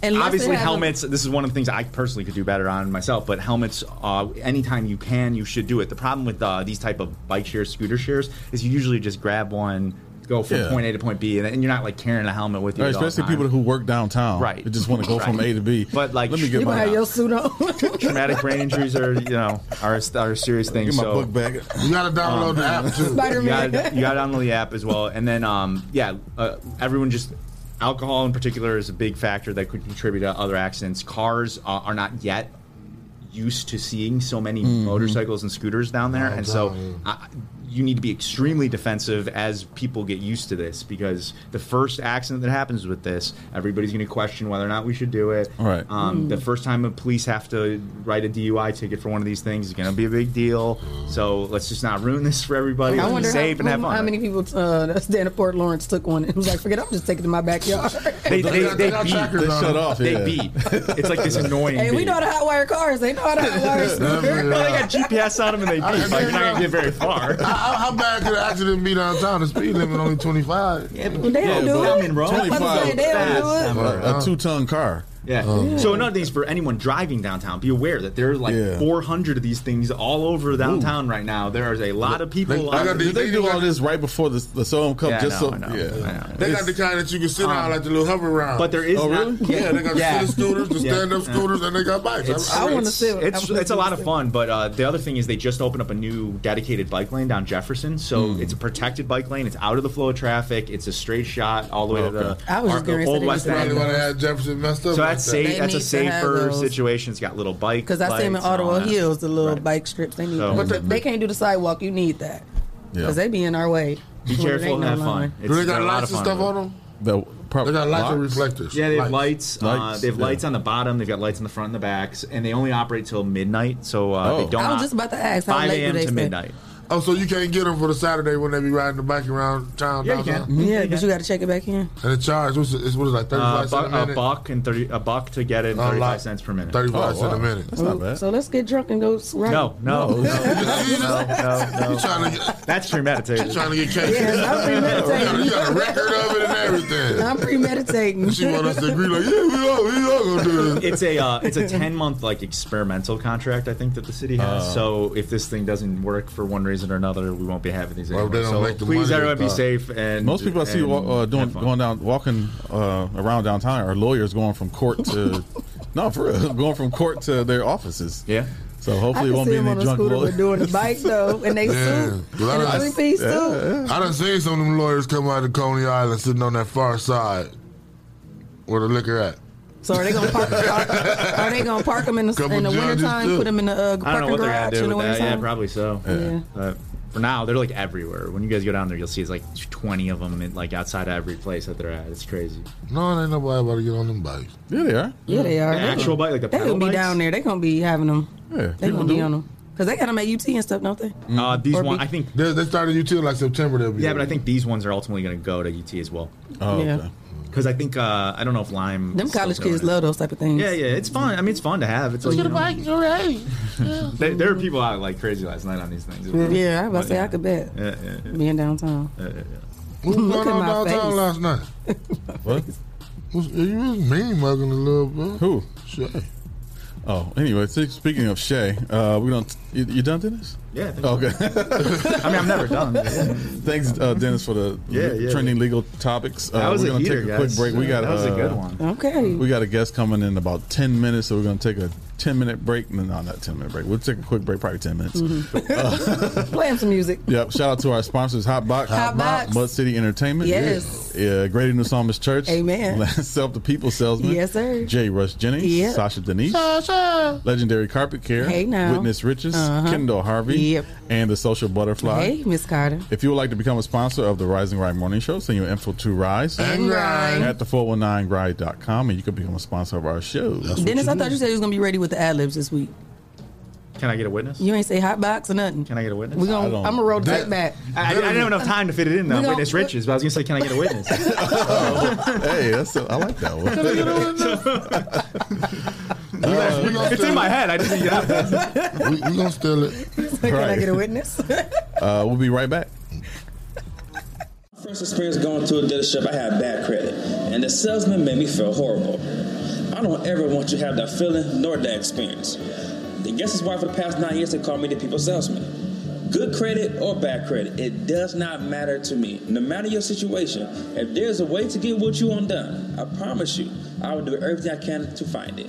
Unless obviously they a- helmets this is one of the things i personally could do better on myself but helmets uh, anytime you can you should do it the problem with uh, these type of bike shares scooter shares is you usually just grab one go from Yeah. point a to point b and, and you're not like carrying a helmet with you Right, at all especially times. people who work downtown. Right. They just want to go from Right. A to B. But, like, let me you get You gonna my have your suit on? traumatic brain injuries are you know are, are a serious thing get my so book bag. You gotta download the app too. Spider you Man. got you got to download the app as well, and then um, yeah, uh, everyone just alcohol in particular is a big factor that could contribute to other accidents. Cars uh, are not yet used to seeing so many motorcycles and scooters down there, and so. I, you need to be extremely defensive as people get used to this because the first accident that happens with this, everybody's going to question whether or not we should do it. Right. Um, The first time the police have to write a DUI ticket for one of these things is going to be a big deal. So let's just not ruin this for everybody. I Let's be wonder safe how, and have fun. how many people uh, that's down at Port Lawrence took one and was like, forget it, I'm just taking it to my backyard. They, they, they, they got beat. They shut them. off. They yeah. beat. It's like this annoying. hey, we know how to hotwire cars. They know how to hot wire Definitely, scooters. Well, they got GPS on them and they beat. Like, you're not gonna get very far. How, how bad could an accident be downtown? The speed limit only 25. They don't Yeah, do but- it. I mean, bro. I'm about to say, they don't do it. A, a two ton car. Yeah. So another thing is for anyone driving downtown, be aware that there are like Yeah. 400 of these things all over downtown right now. There is a lot of people. They- on- I got Did they do all this right before the the Solheim Cup? Yeah, just know, so I know, yeah. I know. They got the kind that you can sit on like the little hover round. But there is Oh, not- really? yeah, they got Yeah. the sit scooters, the Yeah. stand up scooters, and they got bikes. It's, I wanna it's- see it. I It's, wanna it's a lot of fun, but uh, the other thing is they just opened up a new dedicated bike lane down Jefferson, so Hmm. it's a protected bike lane. It's out of the flow of traffic. It's a straight shot all the way to the I was just our- old West used to End. Probably why they had Jefferson messed up. So like that's safe. They That's a need to have safer situation. It's got little bike. Because I see them in lights and all Ottawa. Hills, the little Right. bike strips. They need So- that. But they, can't do the sidewalk. You need that. Yeah. Because they be in our way. Be careful and have line. fun. Do they got they're a lot lights of stuff on them? The prob- They got lights and reflectors. Yeah, they have lights. uh, Lights, they have yeah. lights on the bottom. They've got lights in the front and the backs, and they only operate till midnight. So uh, Oh. they don't. I was just about to ask, how 5 a.m. to stay? midnight. Oh, so you can't get them for the Saturday when they be riding the bike around town? Yeah, you downtown? can. Yeah, but you got to check it back in. And the charge, what's it, it's, what is it, like, 35 Uh, cents a buck, a buck and thirty a buck to get it, and Oh, thirty like cents per minute. 35 cents a minute. That's not bad. So let's get drunk and go s- ride. No, no, no, no, no, no, You trying to get, That's premeditated. you trying to get cake? Yeah, I'm you, got, premeditating. you got a record of it and everything. I'm premeditating. She want us to agree like, yeah, we are, we are gonna do this. It's a uh, it's a ten month like experimental contract I think that the city has. Oh. so if this thing doesn't work for one reason or another, we won't be having these Well, if anymore. so make the please, money, everyone, be uh, safe. And Most people I see and uh, doing going down walking uh, around downtown are lawyers going from court to no for real going from court to their offices. Yeah. So hopefully it won't see be any on a drunk scooter lawyers. doing the bike though, and they Yeah. suit Well, and I a done- three piece too. I done seen some of them lawyers come out of Coney Island sitting on that far side where the liquor at. So are they gonna park? Are, are they gonna park them in the Couple in the judges, wintertime? too. Put them in the uh, I don't know parking what they're gonna garage do in the with that. Yeah, wintertime? probably so. Yeah. But for now, they're like everywhere. When you guys go down there, you'll see it's like twenty of them, in, like outside of every place that they're at. It's crazy. No, there ain't nobody about to get on them bikes. Yeah, they are. Yeah, they are. The They actual gonna- bike, like the They pedal gonna be bikes? down there. They gonna be having them. Yeah, They people gonna be do. on them because they got them at UT and stuff, don't they? Uh, these Or one, be- I think. They, they started UT in like September. They'll be Yeah, but I think these ones are ultimately going to go to UT as well. Oh, Yeah. okay. Because I think uh, I don't know if Lime. Them college kids it. love those type of things. Yeah, yeah, it's fun. I mean, it's fun to have. It's like, you know, bike, you're right. there, there were people out like crazy last night on these things. Yeah, I was about to say I could bet Yeah, yeah, yeah. being downtown. yeah, yeah, yeah. What was going on downtown face. last night? What? Was, you was mean mugging a little bit. Who? Shay. Oh, anyway. Speaking of Shay, uh, we don't. You, you done, Dennis? Yeah, I. Okay. I mean, I'm never done. Thanks, uh, Dennis, for the Yeah, yeah, trending legal topics. Uh, That was we're a gonna take a quick guys. break. We got that was a uh, good one. Okay. We got a guest coming in about 10 minutes, so we're going to take a 10 minute break. No, no, not 10 minute break. We'll take a quick break, probably 10 minutes. Play him some music. Yep. Shout out to our sponsors, Hot Box, Hot Box. Mud City Entertainment. Yes. Yeah. Grady New Psalmist Church. Amen. Self the People Salesman. Yes, sir. J. Rush Jennings. Yep. Sasha Denise. Sasha. Legendary Carpet Care. Hey, now. Witness Riches. Uh-huh. Kendall Harvey. Yep. And the Social Butterfly. Hey, Miss Carter. If you would like to become a sponsor of the Rise and Grind Morning Show, send your info to Rise And grind. at the 419grind.com and you can become a sponsor of our show. Dennis, I thought you said you was gonna be ready with the ad libs this week. Can I get a witness? You ain't say hot box or nothing. Can I get a witness? We gonna, I'm gonna roll the That- tape back. I, I didn't have enough time to fit it in though. We gonna- Witness riches, but I was gonna say, can I get a witness? Oh, hey, that's I like that one. We gonna it's steal in my head. I just didn't get out. We, we gonna steal it. Can I get a witness? Uh, we'll be right back. First experience going to a dealership, I had bad credit, and the salesman made me feel horrible. I don't ever want you to have that feeling nor that experience. I guess that's why for the past nine years they call me the people salesman. Good credit or bad credit, it does not matter to me. No matter your situation, if there's a way to get what you want done, I promise you, I will do everything I can to find it.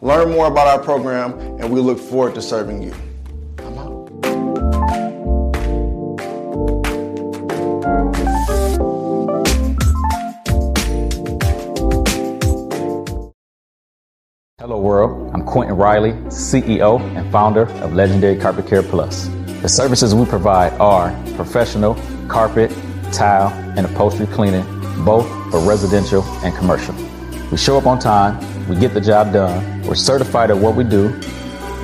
learn more about our program, and we look forward to serving you. I'm out. Hello, world. I'm Quentin Riley, CEO and founder of Legendary Carpet Care Plus. The services we provide are professional carpet, tile, and upholstery cleaning, both for residential and commercial. We show up on time, we get the job done, we're certified at what we do,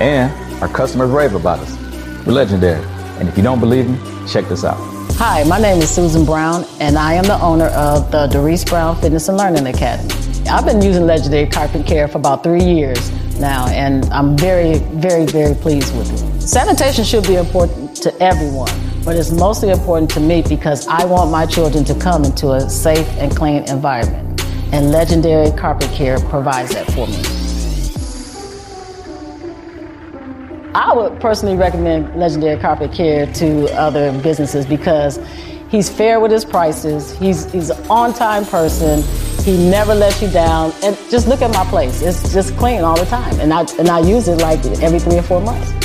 and our customers rave about us. We're legendary. And if you don't believe me, check this out. Hi, my name is Susan Brown, and I am the owner of the Doris Brown Fitness and Learning Academy. I've been using Legendary Carpet Care for about three years now, and I'm very, very, very pleased with it. Sanitation should be important to everyone, but it's mostly important to me because I want my children to come into a safe and clean environment. And Legendary Carpet Care provides that for me. I would personally recommend Legendary Carpet Care to other businesses because he's fair with his prices. He's he's an on-time person. He never lets you down. And just look at my place; it's just clean all the time. And I and I use it like every three or four months.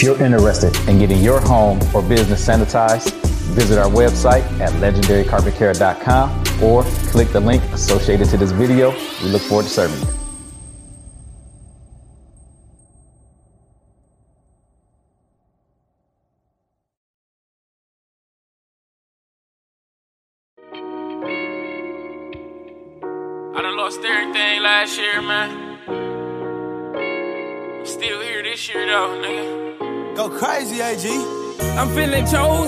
If you're interested in getting your home or business sanitized, visit our website at legendarycarpetcare.com or click the link associated to this video. We look forward to serving you. I'm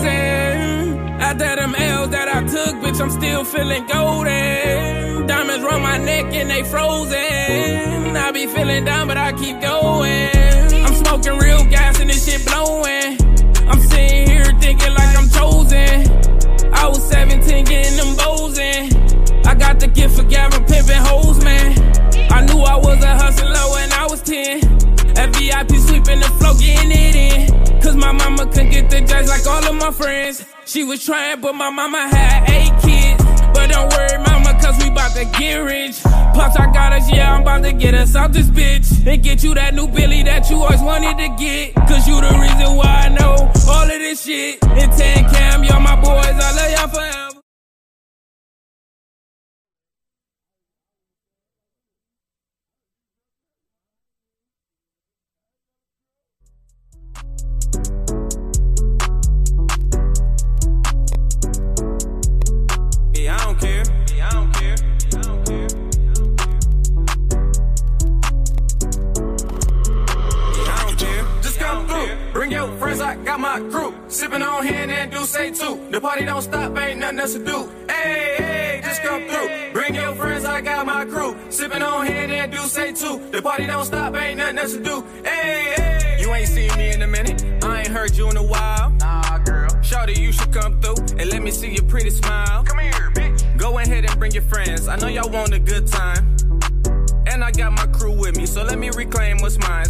Was trying, but my mama had eight kids. But don't worry, mama, cause we bout to get rich. Plus, I got us, yeah, I'm about to get us out this bitch. And get you that new Billy that you always wanted to get. Cause you the reason why I know all of this shit. And 10 Cam, y'all my boys, I love y'all forever. Else to do. Hey, hey, just come through. Bring your friends, I got my crew. Sipping on hand and do say too. The party don't stop, ain't nothing else to do. Hey, hey. You ain't seen me in a minute. I ain't heard you in a while. Nah, girl. Shawty, you should come through and let me see your pretty smile. Come here, bitch. Go ahead and bring your friends. I know y'all want a good time. And I got my crew with me, so let me reclaim what's mine.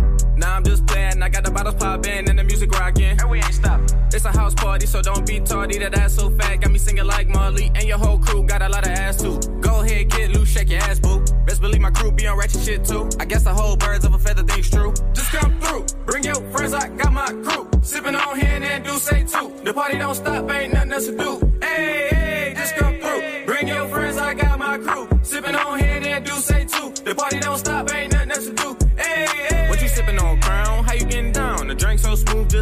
now I'm just playing. I got the bottles popping and the music rocking. And we ain't stopping. It's a house party, so don't be tardy. That ass so fat, got me singing like Marley. And your whole crew got a lot of ass too. Go ahead, get loose, shake your ass, boo. Best believe my crew be on ratchet shit too. I guess the whole birds of a feather thing's true. Just come through, bring your friends, I got my crew. Sipping on hand and do say too. The party don't stop, ain't nothing else to do. Hey, hey, just come through. Bring your friends, I got my crew. Sipping on hand and do say too. The party don't stop, ain't nothing else to do.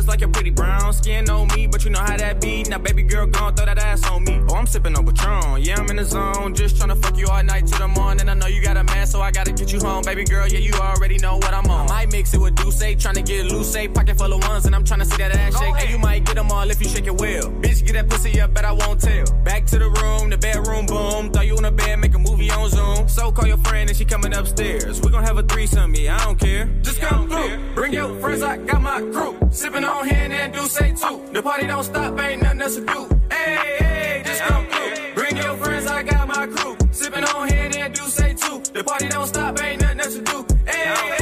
Just like your pretty brown skin on me, but you know how that be. Now, baby girl, gon' throw that ass on me. Oh, I'm sipping on Patron. Yeah, I'm in the zone, just tryna fuck you all night till the morning. I know you got a man, so I gotta get you home, baby girl. Yeah, you already know what I'm on. I might mix it with Douce, tryna get loose, say pocket full of ones, and I'm tryna see that ass shake. And you might get them all if you shake it well. Bitch, get that pussy up, but I won't tell. Back to the room, the bedroom, boom. Throw you in the bed, make a movie on Zoom. So call your friend and she coming upstairs. We gon' have a threesome, yeah, I don't care. Just come through, bring your friends, I got my crew. Sipping on hand and do say too. The party don't stop, ain't nothing else to do. Hey, hey, just come through. Bring your friends, I got my crew. Sipping on hand and do say too. The party don't stop, ain't nothing else to do. Hey, hey.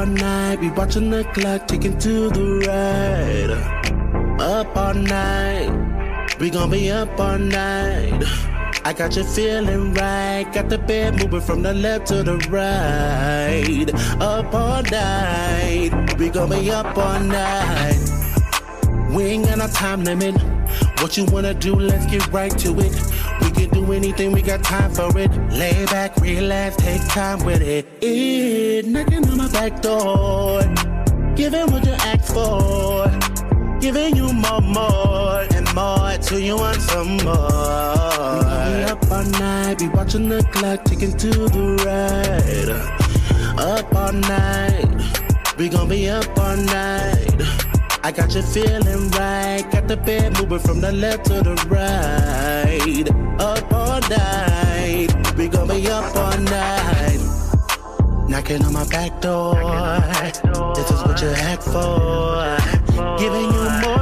All night. We watching the clock ticking to the right. Up all night. We gon' be up all night. I got you feeling right. Got the bed moving from the left to the right. Up all night. We gon' be up all night. We ain't got no time limit. What you wanna do, let's get right to it. Anything, we got time for it. Lay back, relax, take time with it. It knocking on my back door. Giving what you asked for. Giving you more, more, and more till you want some more. We up all night, be watching the clock ticking to the right. Up all night, we gonna be up all night. I got you feeling right, got the bed moving from the left to the right. Up all night, we gonna be up all night. Knocking on my back door. This is what you asked for. Giving you more.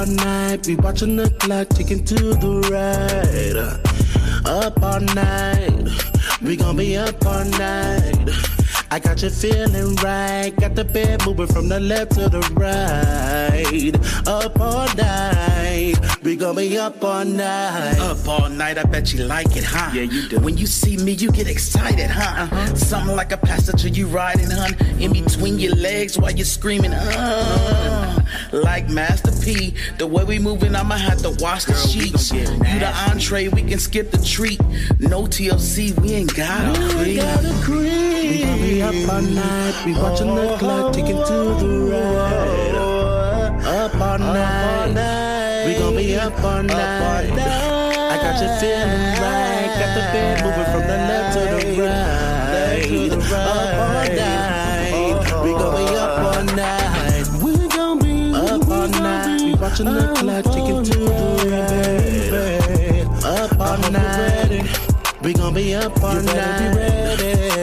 All night, be watching the clock ticking to the right. Up all night, we gon' be up all night. I got you feeling right, got the bed moving from the left to the right. Up all night, we gon' be up all night. Up all night, I bet you like it, huh? Yeah, you do. When you see me, you get excited, huh? Something like a passenger you riding, hun. In between your legs while you're screaming, uh. Like Master P, the way we moving, I'ma have to wash the sheets. You the entree, we can skip the treat. No TLC, we ain't got a creep. We gon' be up all night, we watching the oh, clock ticking to the right. Up all night, we gon' be up all night. I got you feeling right, got the bed moving from the left to the right. Up all night, night, be watching the clock ticking to the right. Up all night. We gon' be up all night.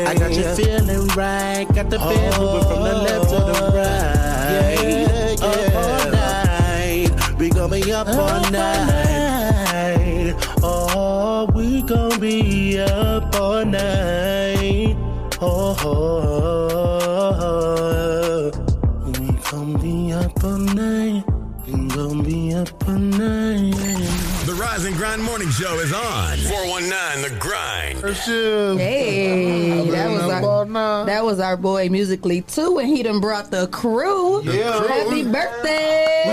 I got you feeling right. Got the bed moving from the left to the right. Up all night. We gon' be up all night. Oh, we gon' be up all night. Oh, oh. Grind Morning Show is on. 419 The Grind. Hey, that was our, that was our boy musically too, and he done brought the crew. Yeah. Happy birthday!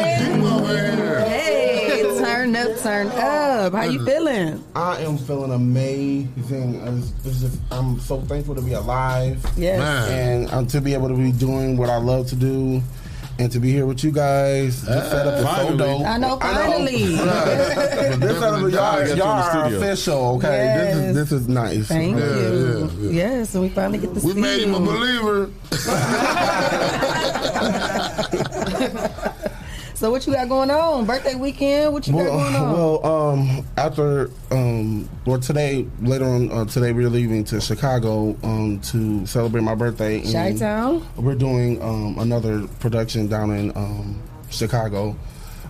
Hey, turn up, turn up. How you feeling? I am feeling amazing. It's- it's just- I'm so thankful to be alive. Yes. Man. And um, to be able to be doing what I love to do. And to be here with you guys, this setup is so dope. I know, finally. Right. this setup, y'all, you in the y'all are official, okay? This is this is nice. Thank you. Yes, and we finally get to see We made him a believer. So what you got going on? Birthday weekend? What you got going on? well, um, after um, well, today later on uh, today we're leaving to Chicago um, to celebrate my birthday. and Chi-Town? We're doing um, another production down in um, Chicago,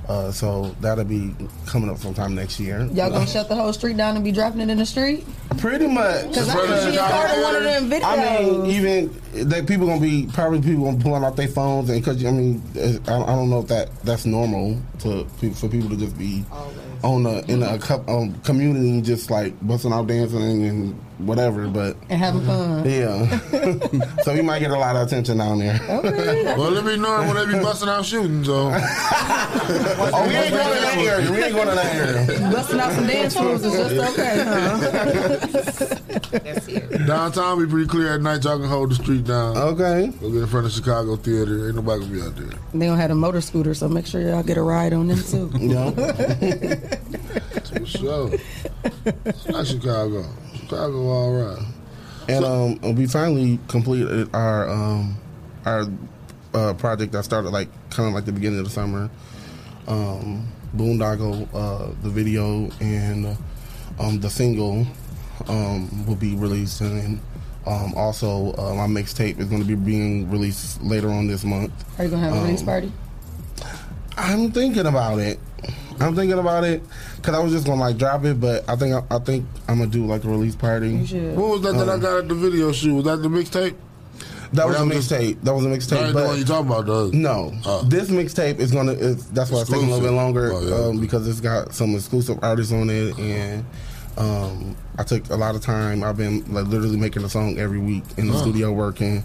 uh, so that'll be coming up sometime next year. Y'all gonna shut the whole street down and be dropping it in the street? Pretty much. Because I can see part of one of them videos. I mean, even they people gonna be probably people gonna pulling out their phones and because I mean, I, I don't know if that that's normal to for people to just be on a in a co- um, community just like busting out dancing and whatever, but and having fun. yeah. so we might get a lot of attention down there. Okay. well, let me know when they be busting out shooting, so. oh, we ain't going to that area. We ain't going to that area. Busting out some dance moves is just okay, huh? Downtown be pretty clear at night. Y'all can hold the street down. Okay. Go get in front of Chicago Theater. Ain't nobody gonna be out there. They gonna have a motor scooter, so make sure y'all get a ride on them too. Yeah. For sure. It's not Chicago. Chicago all right. And um, we finally completed our um, our uh, project that started like kind of like the beginning of the summer. Um, Boondoggle, uh, the video and um, the single um, will be released, and um, also uh, my mixtape is going to be being released later on this month. Are you gonna have a release Um, party? I'm thinking about it. I'm thinking about it because I was just gonna like drop it, but I think I, think I'm gonna do like a release party. You should. What was that that I Um, got at the video shoot? Was that the mixtape? That Or was a just- mixtape. That was a That mixtape. ain't the but- one you talking about, though. No, this mixtape is gonna. Is, that's why it's taking a little bit longer Oh, yeah. um, because it's got some exclusive artists on it, and um, I took a lot of time. I've been like literally making a song every week in the Huh. studio working.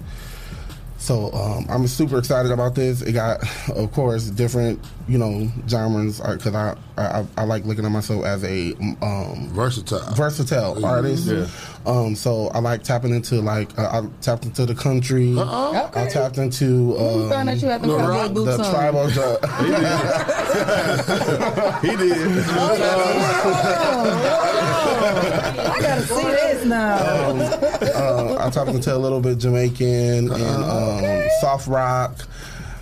So um, I'm super excited about this. It got, of course, different you know genres because I, I I like looking at myself as a um, versatile versatile artist. Yeah. Um, so I like tapping into like uh, I tapped into the country. Uh-oh. I tapped into Ooh, um, found out you had them the, cowboy rock- boots the on. tribal. dr- he did. I gotta see this now. uh, I tapped into a little bit Jamaican and um, soft rock.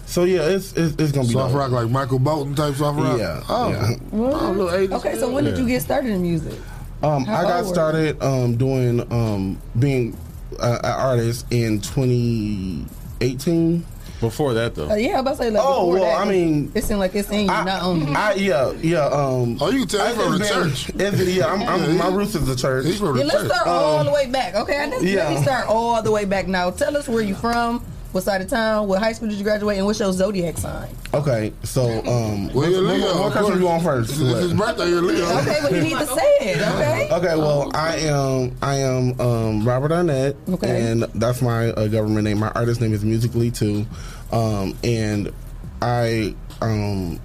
So yeah, it's it's, it's gonna be Soft dope. rock like Michael Bolton type soft rock. Yeah, Oh, yeah. oh little 80s. Okay, so when did you get started in music? Um, How I got started um, doing um, being uh, an artist in 2018. Before that, though. Uh, yeah, I was about to say like. Oh, well, that, I mean, it seemed like it's in you, not on you. I yeah yeah. Um, oh, you can tell he's from the church. yeah, I'm, I'm, my roots is the church. He's from Yeah, let's start all Um, the way back. Okay, I just, let yeah. me start all the way back now. Tell us where you from, what side of town, what high school did you graduate, and what's your zodiac sign? Okay, so um, Well, you're what, Leo, what, what country course. you on first? It's his birthday, you're Leo. Okay, but you need to say it. Okay. Okay, well, I am I am um, Robert Arnett, Okay. and that's my uh, government name. My artist name is Musically too, um, and I um,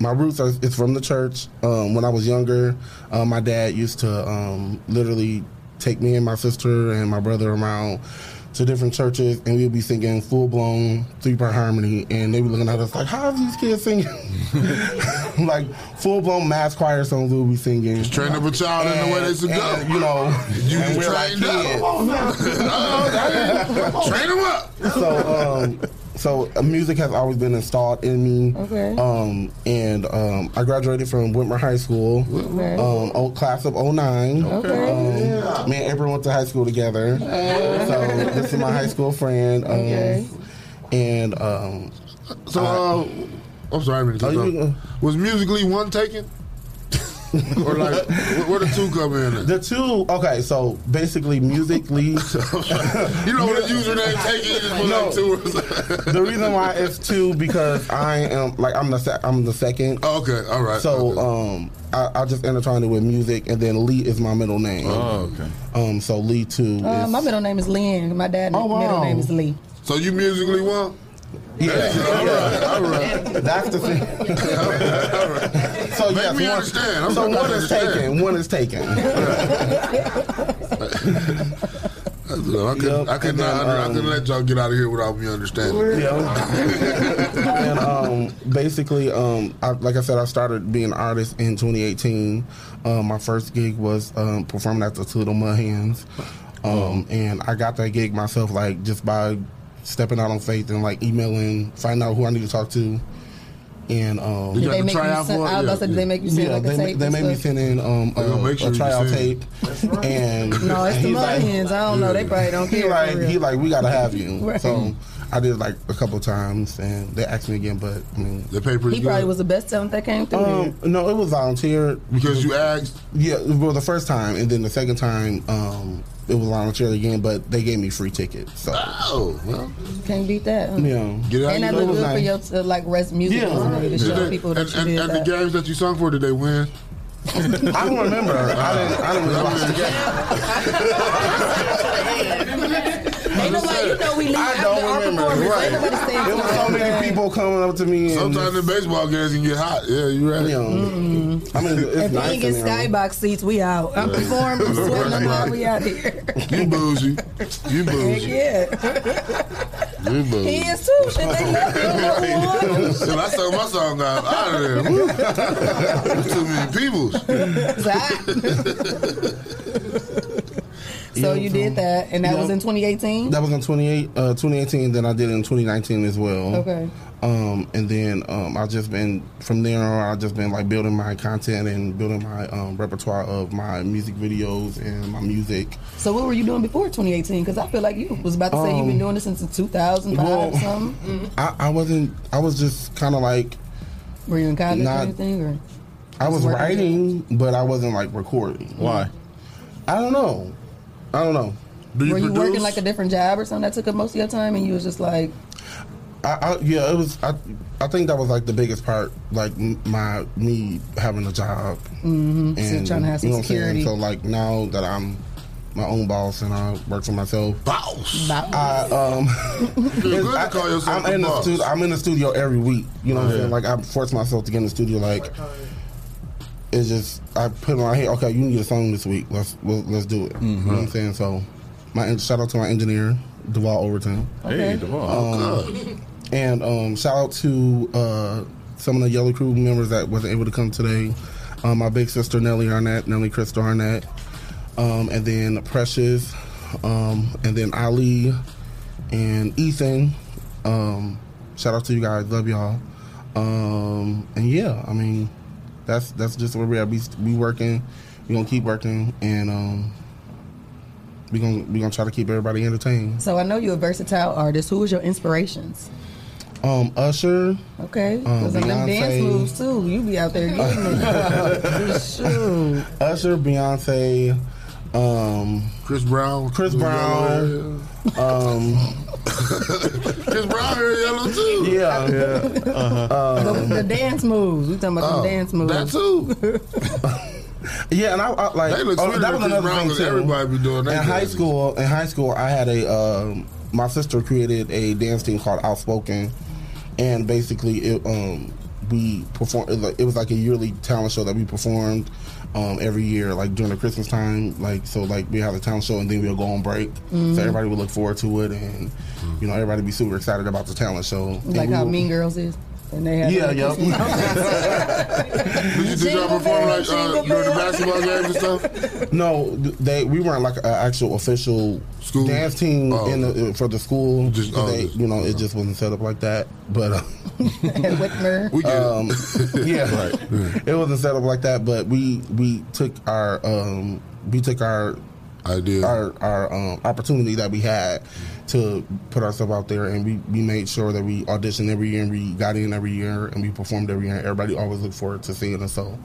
my roots are it's from the church. Um, when I was younger, uh, my dad used to um, literally take me and my sister and my brother around to different churches, and we'd be singing full blown three part harmony, and they were looking at us like, "How are these kids singing?" like full blown mass choir songs we would be singing. Just train up a child in the way they should go. You know, You and just we're like trained up. kids. Train them up. So, um, so uh, music has always been installed in me. Okay. Um, and um, I graduated from Whitmer High School, Okay. um, old class of 09. Okay. Um, me and April went to high school together. so this is my high school friend. Um, Okay. And um, So, uh, I'm sorry, I didn't mean to Oh, you- off. was musically one taken? or like, where, where the two come in? At? the two, okay, so basically musically. you know what a username taken? You just put No. like two. or the reason why it's two because I am like I'm the se- I'm the second. Oh, okay, all right. So um, I, I just intertwined it with music, and then Lee is my middle name. Oh, okay. Um, so Lee two. Uh, is, my middle name is Lynn. My dad's Oh, wow. middle name is Lee. So you musically one? Yeah, All right, all right. that's the thing. So Make yes, me one, understand. I'm so one is taken. One is taken. I couldn't, I, couldn't then, not I um, couldn't let y'all get out of here without me understanding. Yeah. and um, basically, um, I, like I said, I started being an artist in 2018. Um, my first gig was um, performing at the Toledo Mud Hens. Um, and I got that gig myself, like just by stepping out on faith and like emailing, finding out who I need to talk to. And um, Did they make you send, I was about to say, did they make you send yeah, like a they, tape? they and made me send in um, a, sure a tryout send. tape. And No, it's the he's mud like- hands. I don't know. They probably don't care. for like he like we gotta have you. Right. So I did like a couple times, and they asked me again, but I mean they pay pretty He probably was the best talent that came through. Um, no, it was volunteer because you asked. Yeah, well, the first time, and then the second time, um, it was a volunteer again, but they gave me free tickets. So Oh, well, Can't beat that. huh? yeah, Get out and that you know, look it was good for nice. your uh, like rest music Yeah. resume to Did show they- people that and, you and, and the games that you sung for, did they win? I don't remember. I didn't. I didn't really watch the Ain't nobody, you know, we leave I after don't our remember. performance. Right. Ain't nobody staying There was so after. many people coming up to me. And Sometimes the baseball games can get hot. Yeah, you're right. you know, mm-hmm. I mean, it's If we nice ain't in get there. skybox seats, we out. I'm performing, I'm sweating, I'm out, we out here. You bougie. You Heck bougie. yeah. You bougie. He is too. Shit, they love him. Shit, I sung my song out, out of there. Woo. Too many peoples. So you did that, and that Yeah. was in 2018. That was in 28, uh, 2018. Then I did it in 2019 as well. Okay. Um, and then um, I've just been from there on. I've just been like building my content and building my um, repertoire of my music videos and my music. So what were you doing before 2018? Because I feel like you was about to say you've been Um, doing this since 2005 well, or something. I, I wasn't. I was just kind of like Were you in college or anything? Or I was writing, but I wasn't like recording. Why? I don't know. I don't know. Do Were you working like a different job or something that took up most of your time, and you was just like, I, I, yeah, it was. I, I think that was like the biggest part, like my me having a job mm-hmm, still trying to have some you know what I'm saying? So like now that I'm my own boss and I work for myself, boss. I um, good to I, call yourself I'm a in the boss. studio. I'm in the studio every week. You know what I'm saying? Like I force myself to get in the studio. Like it's just I put on. Hey, okay, you need a song this week. Let's we'll, let's do it. You know what I'm saying? So my shout out to my engineer Duval Overton. Hey, Duval. Um, and um, shout out to uh, some of the Yellow Crew members that wasn't able to come today. Um, my big sister Nellie Arnett, Nellie Crystal Arnett, um, and then Precious, um, and then Ali and Ethan. Um, shout out to you guys, love y'all. Um, and yeah, I mean, that's that's just where we are. We we working, we gonna keep working, and um, we gonna we gonna try to keep everybody entertained. so I know you're a versatile artist. Who was your inspirations? Um, Usher. Okay, Um, because of them dance moves too. You be out there getting it. Shoot. Usher, Beyonce, um, Chris Brown, Chris Brown, um, Chris Brown here yellow too. yeah, the, Uh-huh. the dance moves. We talking about Oh, the dance moves. that too. yeah, and I, I like They look oh, that was Chris another Brown thing 'cause too. everybody be doing that. In that high school, in high school, I had a um, my sister created a dance team called Outspoken, and basically it um we performed. It was like- it was like a yearly talent show that we performed. Um, every year, like during the Christmas time, like so, like we have a talent show and then we'll go on break. Mhm. So everybody would look forward to it, and you know everybody be super excited about the talent show. Like how will- Mean Girls is. And they have Yeah, like. Did you did y'all Jingle perform bell, like uh, during the basketball games and stuff? No, they we weren't like an actual official School? dance team Oh. in the, for the school. Just- oh, they, just- you know, it just wasn't set up like that. But uh, and Whitmer. We get it. um, yeah, it wasn't set up like that. But we we took our um, we took our idea our our um, opportunity that we had to put ourselves out there, and we, we made sure that we auditioned every year, and we got in every year, and we performed every year. And Everybody always looked forward to seeing us. So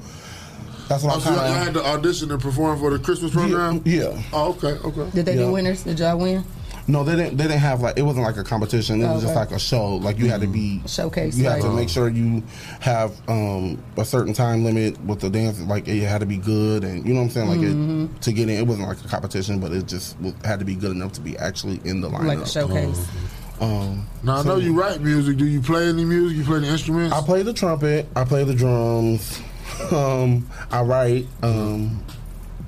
that's what Oh, I'm so y'all had to audition and perform for the Christmas program? Yeah. Oh, okay, okay. Did they Yeah. do winners? Did y'all win? No, they didn't. They didn't have like it wasn't like a competition. It Oh, was just like a show. Like you had to be Showcase, You had to make sure you have um, a certain time limit with the dance. Like it had to be good, and you know what I'm saying. Like Mhm. it, to get in, it wasn't like a competition, but it just had to be good enough to be actually in the lineup. Like a showcase. Um, Now I know you write music. Do you play any music? You play any instruments? I play the trumpet. I play the drums. Um, I write. Um,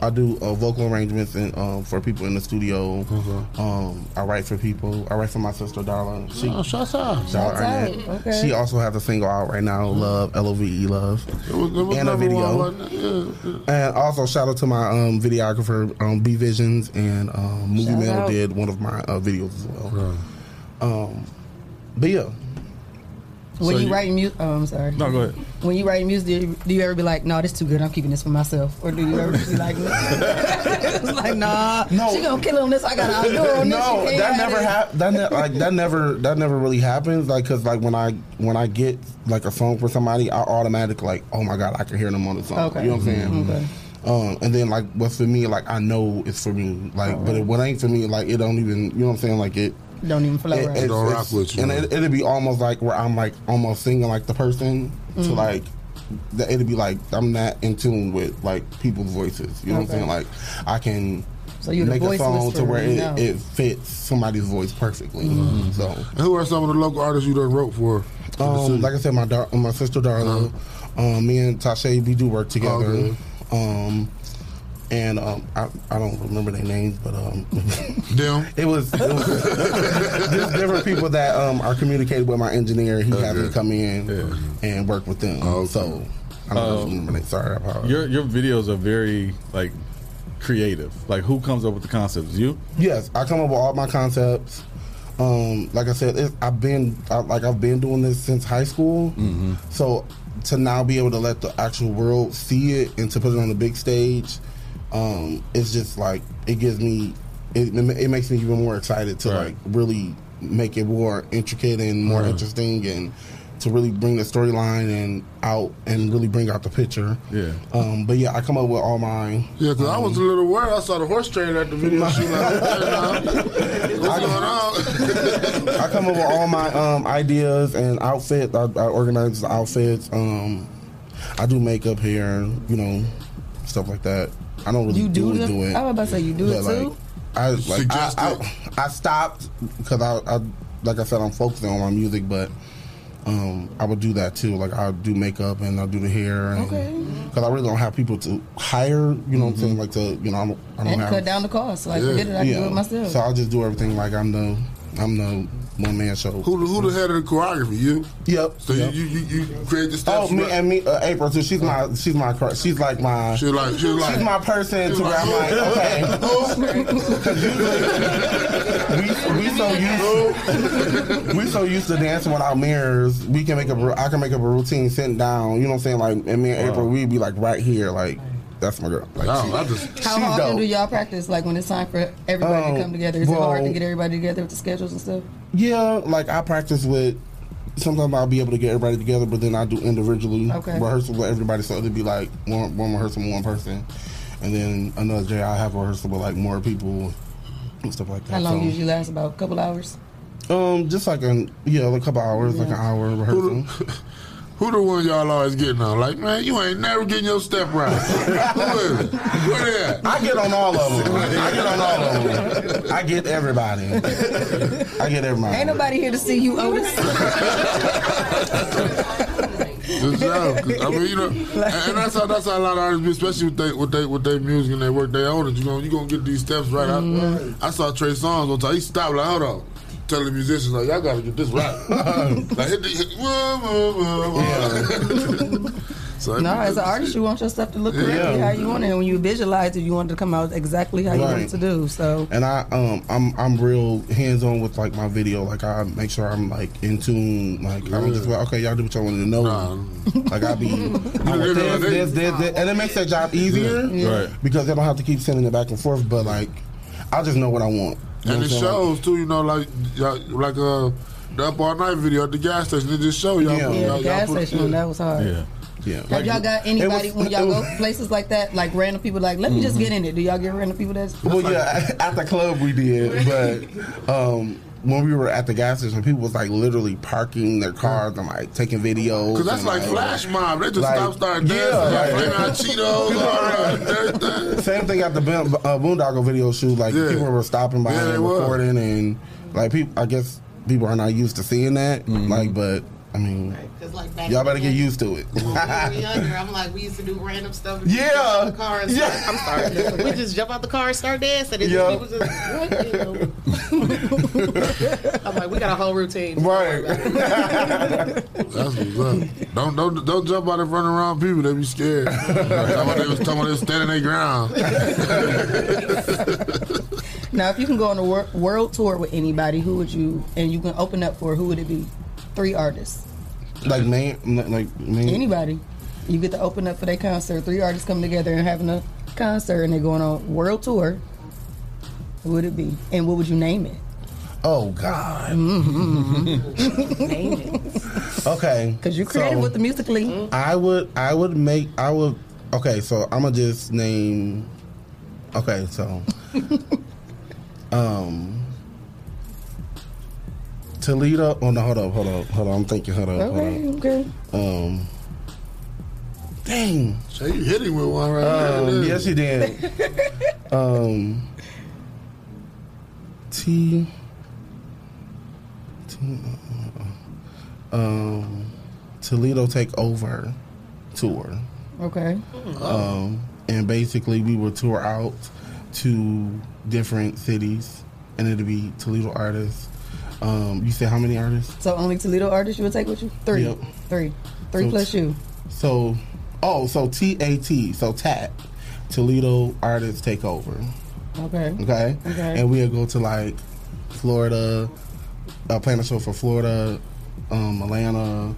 I do uh, vocal arrangements and um, for people in the studio. Um, I write for people. I write for my sister Darla. She, Oh, shouts out. Darla Shouts out. Okay. She also has a single out right now, "Love," L O V E, "Love," It was, it was and a video. one, wasn't? Yeah, yeah. And also shout out to my um, videographer, um, B Visions, and um, Movie Shout Mail out. did one of my uh, videos as well. Um, but yeah, When So you you- write music, oh, I'm sorry. No, go ahead. When you write music, do you, do you ever be like, "No, this too good. I'm keeping this for myself," or do you ever be like, "It's like, nah, No. she gonna kill on this. I got to outdo on this. no, that never it." hap- that ne- like that never that never really happens. Like, cause like when I when I get like a song for somebody, I automatically like, oh my god, I can hear them on the song. Okay. You know what I'm saying? Okay. Um, and then like what's for me, like I know it's for me. Like, but it, what ain't for me, like it don't even. You know what I'm saying? Like it. Don't even flow it- right. it's- Don't rock with you, and it, it'd be almost like where I'm like almost singing like the person to Mm. like. that It'd be like I'm not in tune with like people's voices. You know what I'm saying? Like I can So you're make a voice song to where it, know. it fits somebody's voice perfectly. So, And who are some of the local artists you done wrote for? for um, like I said, my dar- my sister Darla, um, me and Tasha, we do work together. Okay. Um, and um, I, I don't remember their names, but um, Them? it was, it was just different people that um, are communicating with my engineer. He had me Okay. come in and work with them. Okay. So I don't Um, remember their Sorry, I apologize. Your your videos are very like creative. Like who comes up with the concepts? You? Yes, I come up with all my concepts. Um, like I said, it, I've been I, like I've been doing this since high school. So to now be able to let the actual world see it and to put it on the big stage, um, it's just like it gives me it, it makes me even more excited to Right. like really make it more intricate and more interesting and to really bring the storyline and out and really bring out the picture. Yeah. Um, but yeah, I come up with all my. Yeah, because I was a little worried. I saw the horse trailer at the video shoot. Like, okay, now, what's going on? I come up with all my um, ideas and outfits. I, I organize the outfits. Um, I do makeup, hair, you know, stuff like that. I don't really You do do, the- do it. I was about to say, you do it but, like, too? I like I, I, I stopped because I, I like I said I'm focusing on my music, but um, I would do that too. Like I'll do makeup and I'll do the hair, and Okay. because I really don't have people to hire. You know what I'm saying? Like to you know I don't, I don't And have cut down the cost. Like, forget it, I can do it myself. So I'll just do everything like I'm the I'm the one man show. Who, the- who the head of the choreography? You? Yep. So Yep. You, you you create the Oh, me right? and me, uh, April too. She's my, she's my, she's like my, She's like- she's like- my person she's to where I'm like, like- okay. we, we so used, we so used to dancing without mirrors. We can make up, a- I can make up a routine sitting down. You know what I'm saying? Like, and me and April, we'd be like right here, like that's my girl. Like, she, How she's often dope. do y'all practice? Like when it's time for everybody Um, to come together, is it hard to get everybody together with the schedules and stuff? Yeah, like I practice with. Sometimes I'll be able to get everybody together, but then I do individually Okay. rehearsal with everybody. So it'd be like one, one rehearsal with one person, and then another day I have a rehearsal with like more people and stuff like that. How long so, usually lasts? About a couple hours. Um, just like an yeah, like a couple hours, like an hour rehearsal. Who the one y'all always getting on? Like, man, you ain't never getting your step right. Who is it? Where they at? I get on all of them. I get on all of them. I get everybody. I get everybody. Ain't nobody here to see you, Otis. Good job. 'Cause, I mean, you know, and, and that's how that's how a lot of artists, be, especially with they with they with their music and their work, they own it. You gonna you gonna get these steps right. I, mm-hmm. I saw Trey Songz on time. He stopped like, hold on. Telling the musicians like y'all gotta get this right. like hit the hit, whoa, whoa, whoa, whoa. so no, as an artist, you want your stuff to look correctly Yeah. how you want it. And when you visualize it, you want it to come out exactly how you want it to do. So And I um I'm I'm real hands on with like my video. Like I make sure I'm like in tune. Like I'm just like okay, y'all do what y'all want to know. like I be I want this, this, this, this, and it makes that job easier. Yeah. Right. Because they don't have to keep sending it back and forth. But like I just know what I want. You know and it what I'm saying? shows too. You know, like y'all- like uh the up all night video at the gas station. It just show y'all. Yeah. put- yeah, y'all, the gas y'all put- station, that was hard. Yeah. Yeah. Have y'all got anybody when y'all go places like that, like random people, like let me just Mhm. get in it? Do y'all get random people that's Well, yeah, at the club we did, but um, when we were at the gas station, people was like literally parking their cars and like taking videos. Cause that's and, like flash mob. They just like- stop, start dancing, Yeah, like, like- out Cheetos, all right. Same thing at the Boon- uh, Boondoggle video shoot. Like Yeah. people were stopping by Yeah, they and were. recording, and like people, I guess people are not used to seeing that. Like, but I mean, Cause like back y'all in the better get used to it. when we were younger, I'm like, we used to do random stuff. Yeah. just the car and Yeah. start, I'm sorry. we just jump out the car and start dancing. And Yeah. people just, what? You know? I'm like, we got a whole routine. Right. That's what's up. Don't don't don't jump out in front of wrong people. They be scared. talking about they was talking about they was standing their ground. now? If you can go on a wor- world tour with anybody, who would you? And you can open up for who would it be? Three artists. Like man, like man. Anybody. You get to open up for their concert. Three artists come together and having a concert, and they're going on world tour. Who would it be? And what would you name it? Oh God. name it. Okay. Because you're creative So- with the musically. I would I would make I would okay, so I'm gonna just name Okay, so um Toledo oh no hold up, hold up, hold on, I'm thinking, hold up, Okay, hold okay. up. Um Dang. So you hit him with one right Um, there. yes you did. um T T um Toledo take over tour. Okay. Um, and basically, we would tour out to different cities, and it'd be Toledo artists. Um, you said how many artists? So only Toledo artists you would take with you? Three. Yep. Three. Three So plus t- you. So, oh, so T A T, so TAT, Toledo artists take over. Okay. Okay. Okay. And we'll go to like Florida, uh, plan a show for Florida, um, Atlanta,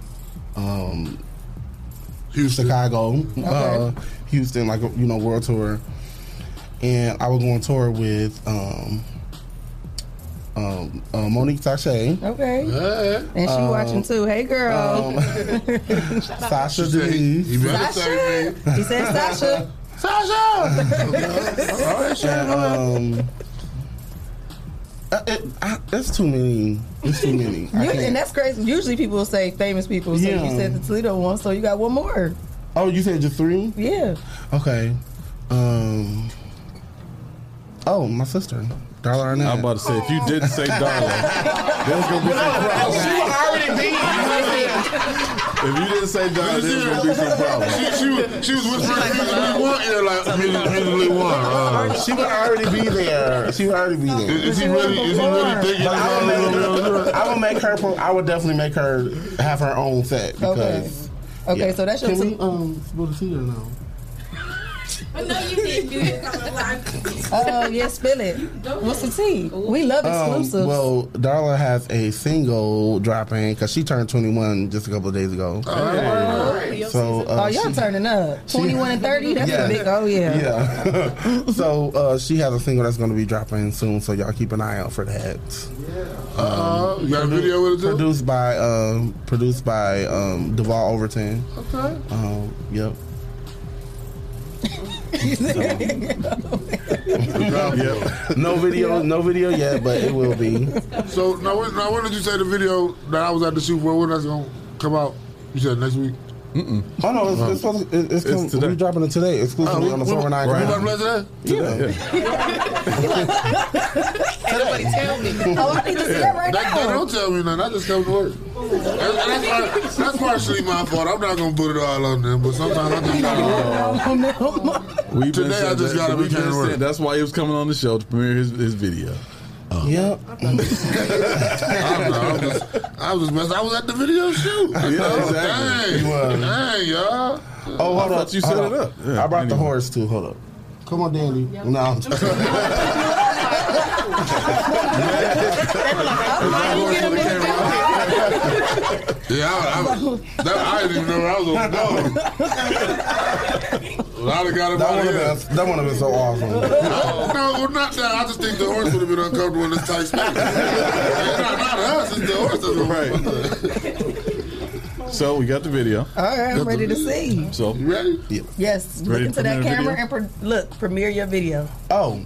um, Houston, Chicago, uh, Houston, like you know, world tour. And I would go on tour with um, um, uh, Monique Tache. Okay. And she Um, watching too. Hey, girl. Sasha Denise. Sasha. He said Sasha. And, um, uh, it, I, it's too many. It's too many. You, and that's crazy. Usually people say famous people. So Yeah. you said the Toledo one, so you got one more. oh, you said just three? Yeah. Okay. Um. Oh, my sister, Darla Arnett. I'm about to say, if you didn't say Darla, there's gonna be some problems. If you didn't say Darla, there's gonna be some problems. She, she, was, she was whispering immediately one ear like immediately, immediately one. Uh, she would already be there. She would already be there. Is, is he really? Is he really thinking? But I, about would it? make, I would make her. pro- I would definitely make her have her own set because. Okay, so that's your Can two- we um spill the tea or no? I know you did do it. Oh, yeah, spill it. What's the tea? We love exclusives. Um, well, Darla has a single dropping because she turned 21 just a couple of days ago. So, uh, oh, y'all she- turning up. 21 and 30? That's Yeah. a big, oh, yeah. Yeah. so uh, she has a single that's going to be dropping soon. So y'all keep an eye out for that. Uh, you got a video with it too? Produced by um, produced by um, Duval Overton. Okay. Um, yep. Yep. No video, no video yet, but it will be. So now, when, now when did you say the video that I was at the Super Bowl? When that's gonna come out? You said next week. Mm-mm. Oh no, it's, it's, supposed to, it's, it's, come- we're dropping it today exclusively Oh, on the we- we- 419 we Grind. about to play Yeah. Nobody tell me. Oh, I need to see that right That, now. that don't tell me nothing. I just come to work. And, and that's, that's partially my fault. I'm not gonna put it all on them, but sometimes I just gotta. We've Today I just gotta be we've work. That's why he was coming on the show to premiere his, his video. Oh. Yep. I don't know. I was just, I was just messing. I was at the video shoot. Yeah, Oh, exactly. Dang, You was. dang, y'all. Oh, hold I up. you set hold it up. up. Yeah, I brought the horse too. Hold up. Come on, Dandy. No, I'm just Yeah, I, I, that, I didn't even know I was on the dog. I'd have got him that out would of here. have been that would have been so awesome. No, well, not that. I just think the horse would have been uncomfortable in this tight space. not, not us. It's the horse. That's Right. So we got the video. All right, I'm ready to see. So You ready? Yeah. Yes, look into to that camera video? and pre- look, premiere your video. Oh,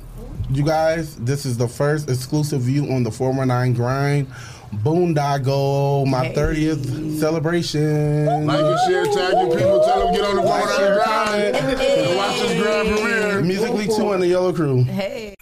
you guys, this is the first exclusive view on the 419 grind. Boondoggle, my Hey. 30th celebration. Like and share, tag your people, tell them get on the phone and grind and watch this grand premiere. Musically 2 and the Yellow Crew. Hey.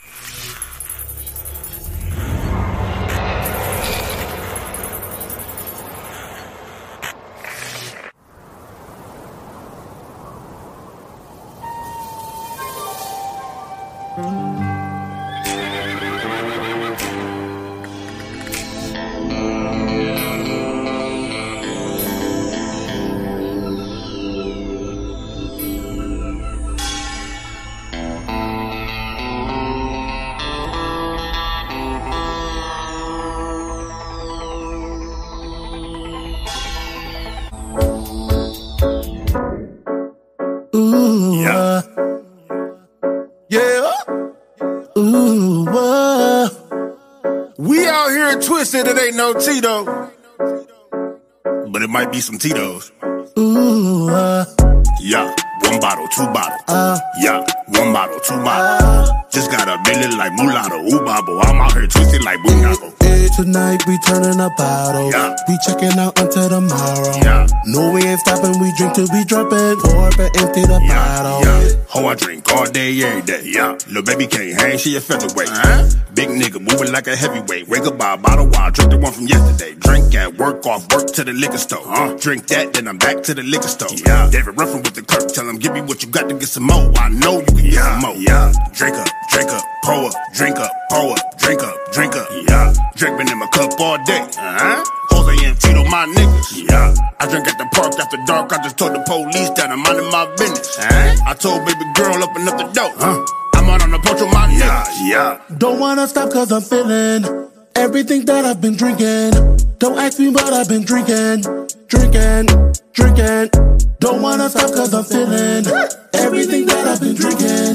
It ain't no Tito. But it might be some Tito's. Ooh, uh. Yeah, one bottle, two bottle. Uh. Yeah, one bottle, two bottle. Just got a billy like mulatto, ooh bobble. I'm out here twisted like boondoggle. Hey, tonight we turning up bottles. Yeah. We checking out until tomorrow. Yeah. No, we ain't stopping. We drink till we dropping. Pour up and empty the bottle. Yeah, ho, I drink all day, every day. Yeah, little baby can't hang, she a featherweight. Big nigga moving like a heavyweight. Wake up by a bottle while I drink the one from yesterday. Drink at work, off work to the liquor store. Uh, drink that, then I'm back to the liquor store. Yeah, David Ruffin with the clerk, tell him give me what you got to get some more. I know you can get some more. Yeah, drink up, drink up, pour up, drink up, pour up, drink up, drink up. Yeah, drink been in my cup all day. Uh huh. Jose and Tito, my niggas. Yeah. I drink at the park after dark. I just told the police that I'm minding my business. I told baby girl open up the door. Huh? I'm out on the porch with my niggas. Yeah. Don't wanna stop cause I'm feeling everything that I've been drinking. Don't ask me what I've been drinking. Drinking, drinking. Don't wanna stop cause I'm feeling everything that I've been drinking.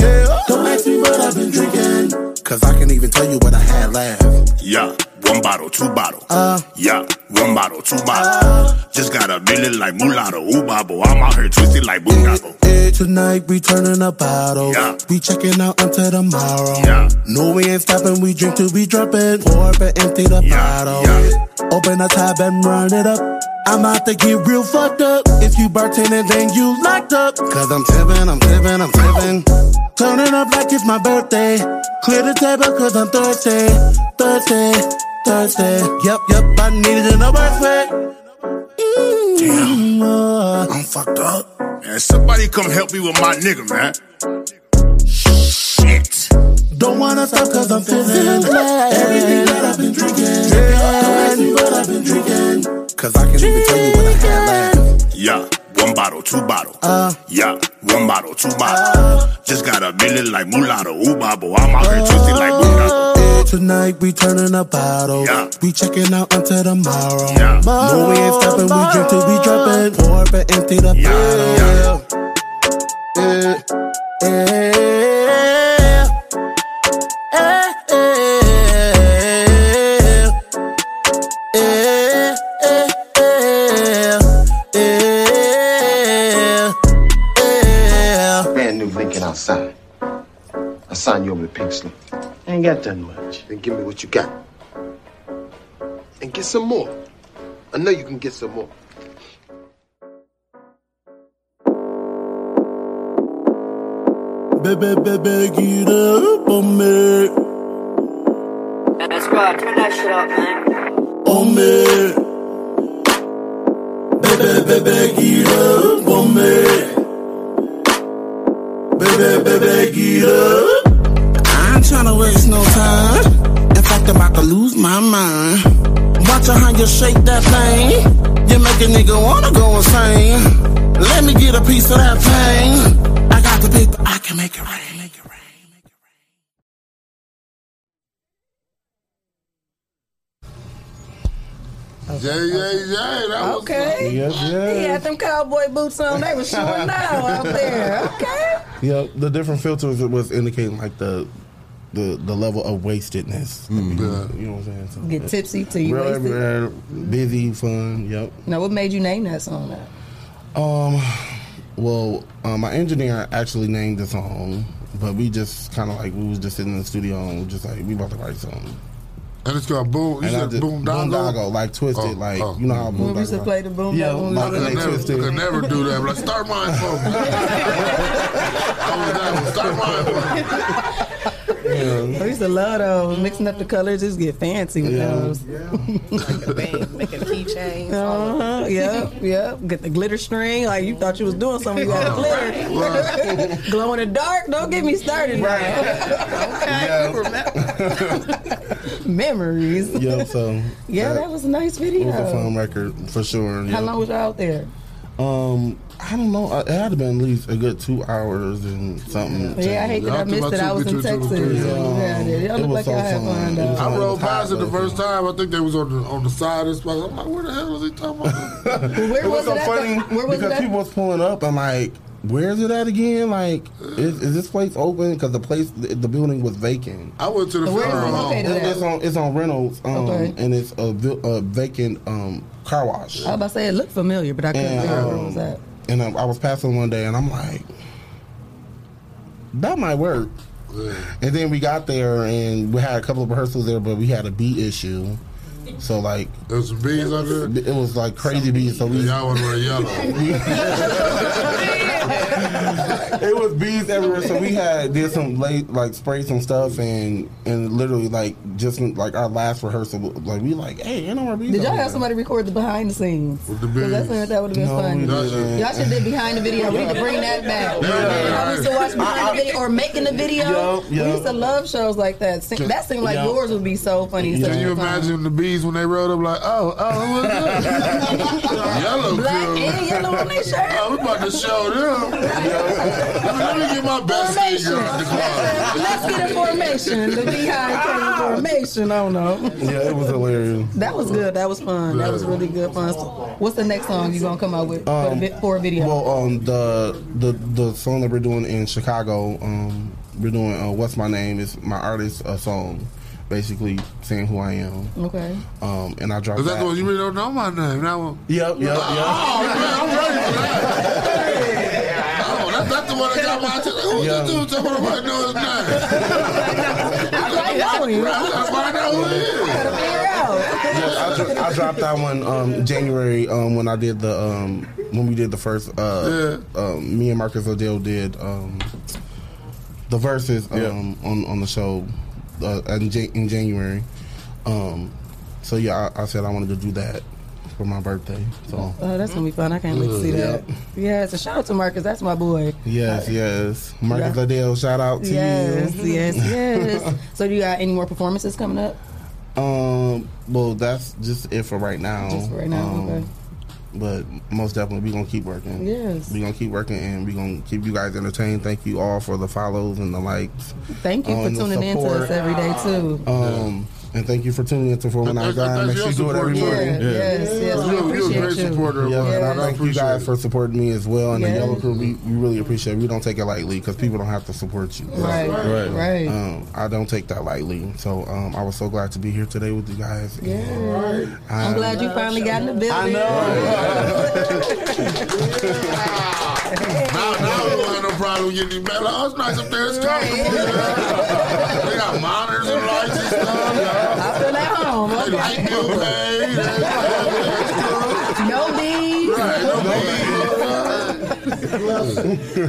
Don't ask me what I've been drinking. Cause I can't even tell you what I had last. Yeah. One bottle, two bottle. Uh, Yeah, one bottle, two bottle. Just got a million like mulatto. Ooh, babo. I'm out here twisted like boondoggle. eh, tonight we turning a bottle. Yeah. We checking out until tomorrow. Yeah. No, we ain't stopping. We drink till we dropping. Pour up and empty the bottle. Yeah. Open the tab and run it up. I'm out to get real fucked up. If you bartending, then you locked up. Cause I'm tipping, I'm tipping, I'm tipping. Turning up like it's my birthday. Clear the table cause I'm thirsty. Thirsty, thirsty. Yep, yep, I need it in a worst way. Damn. Mm-hmm. I'm fucked up. Man, somebody come help me with my nigga, man. Shit. Don't wanna stop cause I'm feeling glad. Everything that I've been drinking. Don't ask me what I've been drinking. Cause I can even tell you what I had last. Yeah, one bottle, two bottle. Uh, Yeah, one bottle, two bottle. Just got a million like mulatto. Ooh, babo. I'm out here twisted like boondoggle. eh, tonight we turning a bottle. Yeah. We checking out until tomorrow. Yeah. No, we ain't stopping. We drink till we dropping. Pour up and empty the bottle. Yeah. Yeah. Eh, eh, sign you over the pink slip. Ain't got that much. Then give me what you got. And get some more. I know you can get some more. Baby, baby, get up on me. That's right, turn that shit up, man. On me. Baby, baby, get up on me. Baby, baby, get up. I ain't tryna waste no time. In fact, I'm about to lose my mind. Watch how you shake that thing. You make a nigga wanna go insane. Let me get a piece of that pain. I got the paper, I can make it rain. Jay, Jay, Jay. That was Okay. Yes, yes. He yes. had them cowboy boots on. They was showing now out there. Okay. Yeah, the different filters was indicating like the the the level of wastedness. You know what I'm saying? So, Get tipsy till you real wasted. busy, fun. Yep. Now, what made you name that song? That? Um, well, uh, my engineer actually named the song, but we just kind of like we was just sitting in the studio and we just like we about to write something. And it's called Boom. You And I said just- Boondoggle? Boondoggle, like twisted, Oh, like oh. you know how When we used to play the boom, Yeah, boom, like boom, they boom. twisted. Could never do that. But like, start mine for. I was that. Start mine for me. I used to love those. Mixing up the colors, just get fancy with Yeah. those. Yeah. like a bang, making keychains. Uh-huh. Yep, yep. Get the glitter string. Like you thought you was doing something. You had a glitter. Glow in the dark. Don't get me started. Now. Memories. Yeah, so Yeah, that was a nice video. It was a fun record for sure. How yeah. long was you out there? Um, I don't know. It had to been at least a good two hours and something. Yeah, I hate that I missed it. I was in Texas. Yeah, it It was like so I had fun. fun. It was though. one I rode past it the first time. I think they was on the on the side of this place. I'm like, where the hell is he talking about? Where it was was so it at? funny Where was because it people was pulling up. I'm like, where is it at again? Like, is, is this place open? Because the place, the, the building was vacant. I went to the Where is it funeral home. It- it's on it's on Reynolds, um, Okay. and it's a, a vacant um, car wash. I was about to say it looked familiar, but I couldn't And, figure out where um, it was at. And um, I was passing one day, and I'm like, that might work. And then we got there, and we had a couple of rehearsals there, but we had a bee issue. So like, there was some bees under it. It was like crazy bees. So we y'all was wearing yellow. it was bees everywhere. So we had did some late like sprayed some stuff and and literally like just like our last rehearsal like we like hey ain't no more bees. Did y'all have somebody record the behind the scenes? Because that's something that would have been No, fun. Y'all should did behind the video. We need to bring that back. I used to watch behind the video or making the video. Yup, We used to love shows like that. That seemed like Yup. yours would be so funny. such Can you a imagine the bees when they rode up like, oh, oh, who was that? yellow Black crew. and yellow on their shirt. Oh, we about to show them. Let, me, get my best singer out the. Let's get a formation. The behind came formation. I don't know. Yeah, it was hilarious. That was good. That was fun. That was really good fun. So what's the next song you gonna come out with for, the, Um, vi- for a video? Well, um, the the the song that we're doing in Chicago, um, we're doing uh, "What's My Name" is my artist uh, song. basically saying who I am. Okay. Um, and I dropped Is that that. the one you really don't know my name? That one. Yep, yep, Oh, man, I'm ready for that. That's, that's the one that got my attention. Who's Yeah. this dude? Tell me nobody know his name. I like that one. Right, I gotta find out who it is. Yes, I, dro- I dropped that one um, January um, when I did the um, when we did the first. Uh, um, me and Marcus Odell did um, the verses um, on on the show uh, in, Jan- in January. Um, so yeah, I, I said I wanted to do that for my birthday. So Oh, that's gonna be fun. I can't wait to see that. Yeah, so shout out to Marcus. That's my boy. yes, yes, Marcus Yeah. Odell, shout out to Yes, you. yes, yes. Yes. so, do you got any more performances coming up? Um, well, that's just it for right now. Just for right now, Um, okay. But most definitely, we're gonna keep working. Yes. we're gonna keep working, and we're gonna keep you guys entertained. Thank you all for the follows and the likes. Thank you um, for tuning in to us every day too. Um, and thank you for tuning in to 419 That's- Grind. Make that's sure you your do it every support, morning. Yeah, yes, yes, we You're, you're a great you. supporter of Yeah, mine. and I I thank you guys it. for supporting me as well. And Yeah. the Yellow Crew, we, we really appreciate it. We don't take it lightly because people don't have to support you. Right, Right. right. Um, I don't take that lightly. So um, I was so glad to be here today with you guys. Yeah. And I'm glad you finally got in the building. I Now, now we don't have no problem getting these back. Like, oh, it's nice up there. It's comfortable. Yeah. They got monitors and lights and stuff. Yeah. I feel at home. They Okay. light bill paid. No bees. Right, no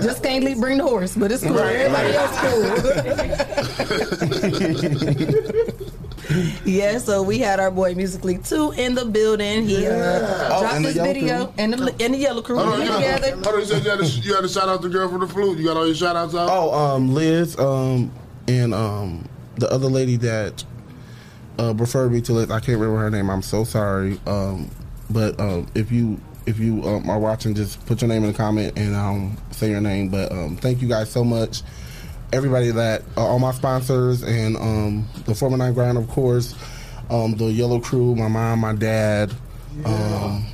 Just can't leave, bring the horse, but it's cool. Right, Everybody else cool. yeah, so we had our boy Musically 2 in the building. He uh, Oh, dropped and his video Crew. and the, and the Yellow Crew. Hold on, you, together. hold on, you said you had, to, you had to shout out the girl from the flute. You got all your shout outs out? Oh, um, Liz, um, and um, the other lady that uh, referred me to Liz. I can't remember her name. I'm so sorry. Um, but um, if you if you um, are watching, just put your name in the comment and um, say your name. But um, thank you guys so much. Everybody that uh, all my sponsors and um, the 419 Grind, of course, um, the Yellow Crew, my mom, my dad. Um,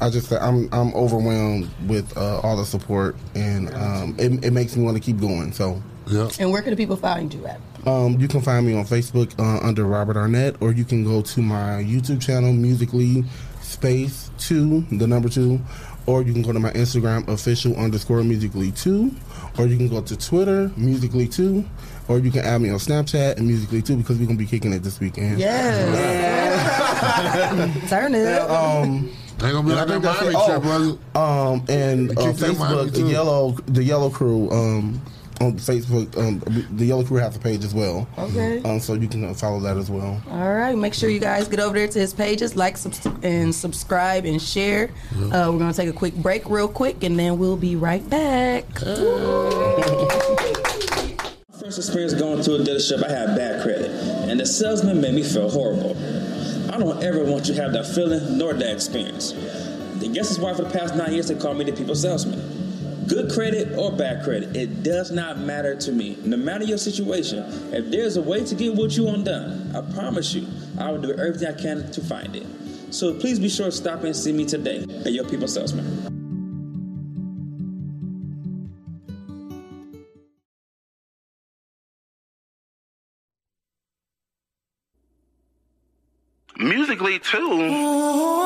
I just I'm I'm overwhelmed with uh, all the support, and um, it, it makes me want to keep going. So yeah. And where can the people find you at? Um, you can find me on Facebook uh, under Robert Arnett, or you can go to my YouTube channel, Musically Space Two, the number two, or you can go to my Instagram, official underscore Musically Two, or you can go to Twitter, Musically Two, or you can add me on Snapchat and Musically Two because we're gonna be kicking it this weekend. Yes. Turn it. Um, Ain't gonna be and like think that Miami it. trip, was it? Um, and uh, kicked that Miami Facebook, the yellow, the yellow crew. Um, on Facebook, um, the yellow crew has a page as well. Okay. Um, so you can uh, follow that as well. All right, make sure you guys get over there to his pages, like subs- and subscribe and share. Uh, we're gonna take a quick break, real quick, and then we'll be right back. First experience going to a dealership, I had bad credit, and the salesman made me feel horrible. I don't ever want you to have that feeling nor that experience. I guess that's why for the past nine years they call me the people salesman. Good credit or bad credit, it does not matter to me. No matter your situation, if there's a way to get what you want done, I promise you, I will do everything I can to find it. So please be sure to stop and see me today at your people salesman. Musically too. Mm-hmm.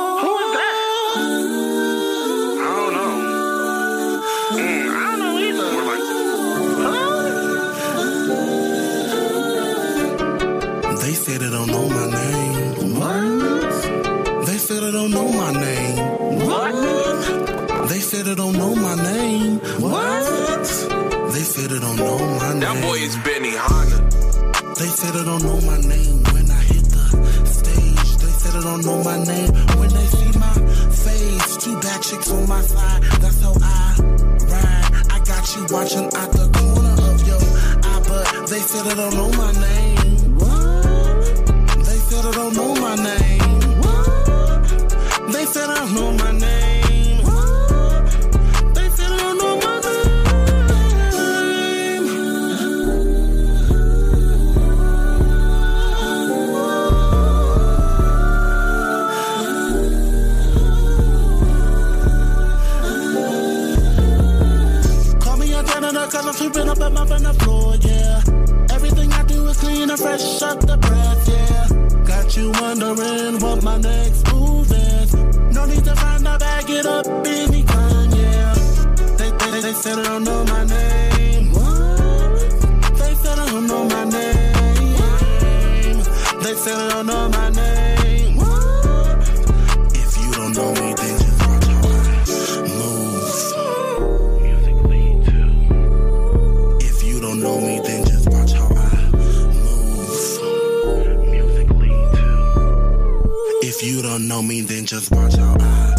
Don't know my name. What? They say they don't know my name. That boy is Benny Hanna. They say they don't know my name when I hit the stage. They say they don't know my name when they see my face. Two bad chicks on my side. That's how I ride. I got you watching out the corner of your eye, but they say they don't know my name. What? They say they don't know my name. What? They they don't know my name. I'm sweeping up and on the floor, yeah. Everything I do is clean and fresh up the breath, yeah. Got you wondering what my next move is. No need to find out, bag it up anytime, yeah. They, they, they said they don't know my name. You don't know me, then just watch how I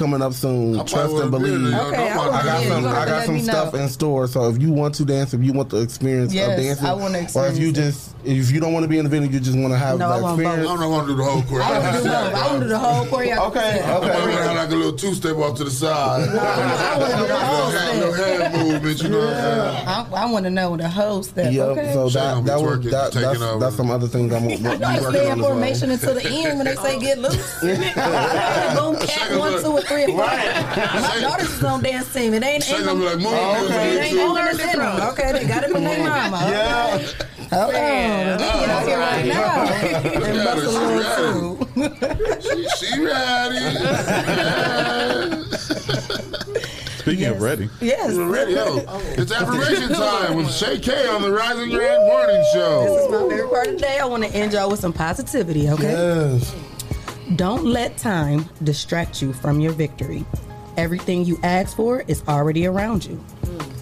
coming up soon. I Trust and believe. Okay, I would've I got some. I got some stuff know. in store. So if you want to dance, if you want the experience Yes, of dancing, I wanna or if you just if you don't want to be in the venue, you just want to have No, I the want experience. I'm not going to do the whole choreography. I want to do both. I want to do the whole choreography. Okay, I'm going to have like a little two step off to the side. I want to do the whole little, hand, little hand movement, you know what I'm saying? I, I want to know the whole step. Yeah, okay. so Shane that gonna that was that, that's, over. that's some other things I'm I working know on I stay in formation until the end when they say get loose. Boom, cat, one, two, or three, or four. My daughter's is on dance team. It ain't, ain't, Shane gonna like, move, okay. move, it ain't move. going to them. Okay, they got it from their mama. Yeah. Okay. Hold on. Let me out here right now and bust a little too. She, she ready. Speaking of ready, Yes. We're ready. Yo, it's affirmation time with Shay K on the Rise and Grind Morning This Show. is my favorite part of the day. I want to end y'all with some positivity, okay? Yes. Don't let time distract you from your victory. Everything you ask for is already around you.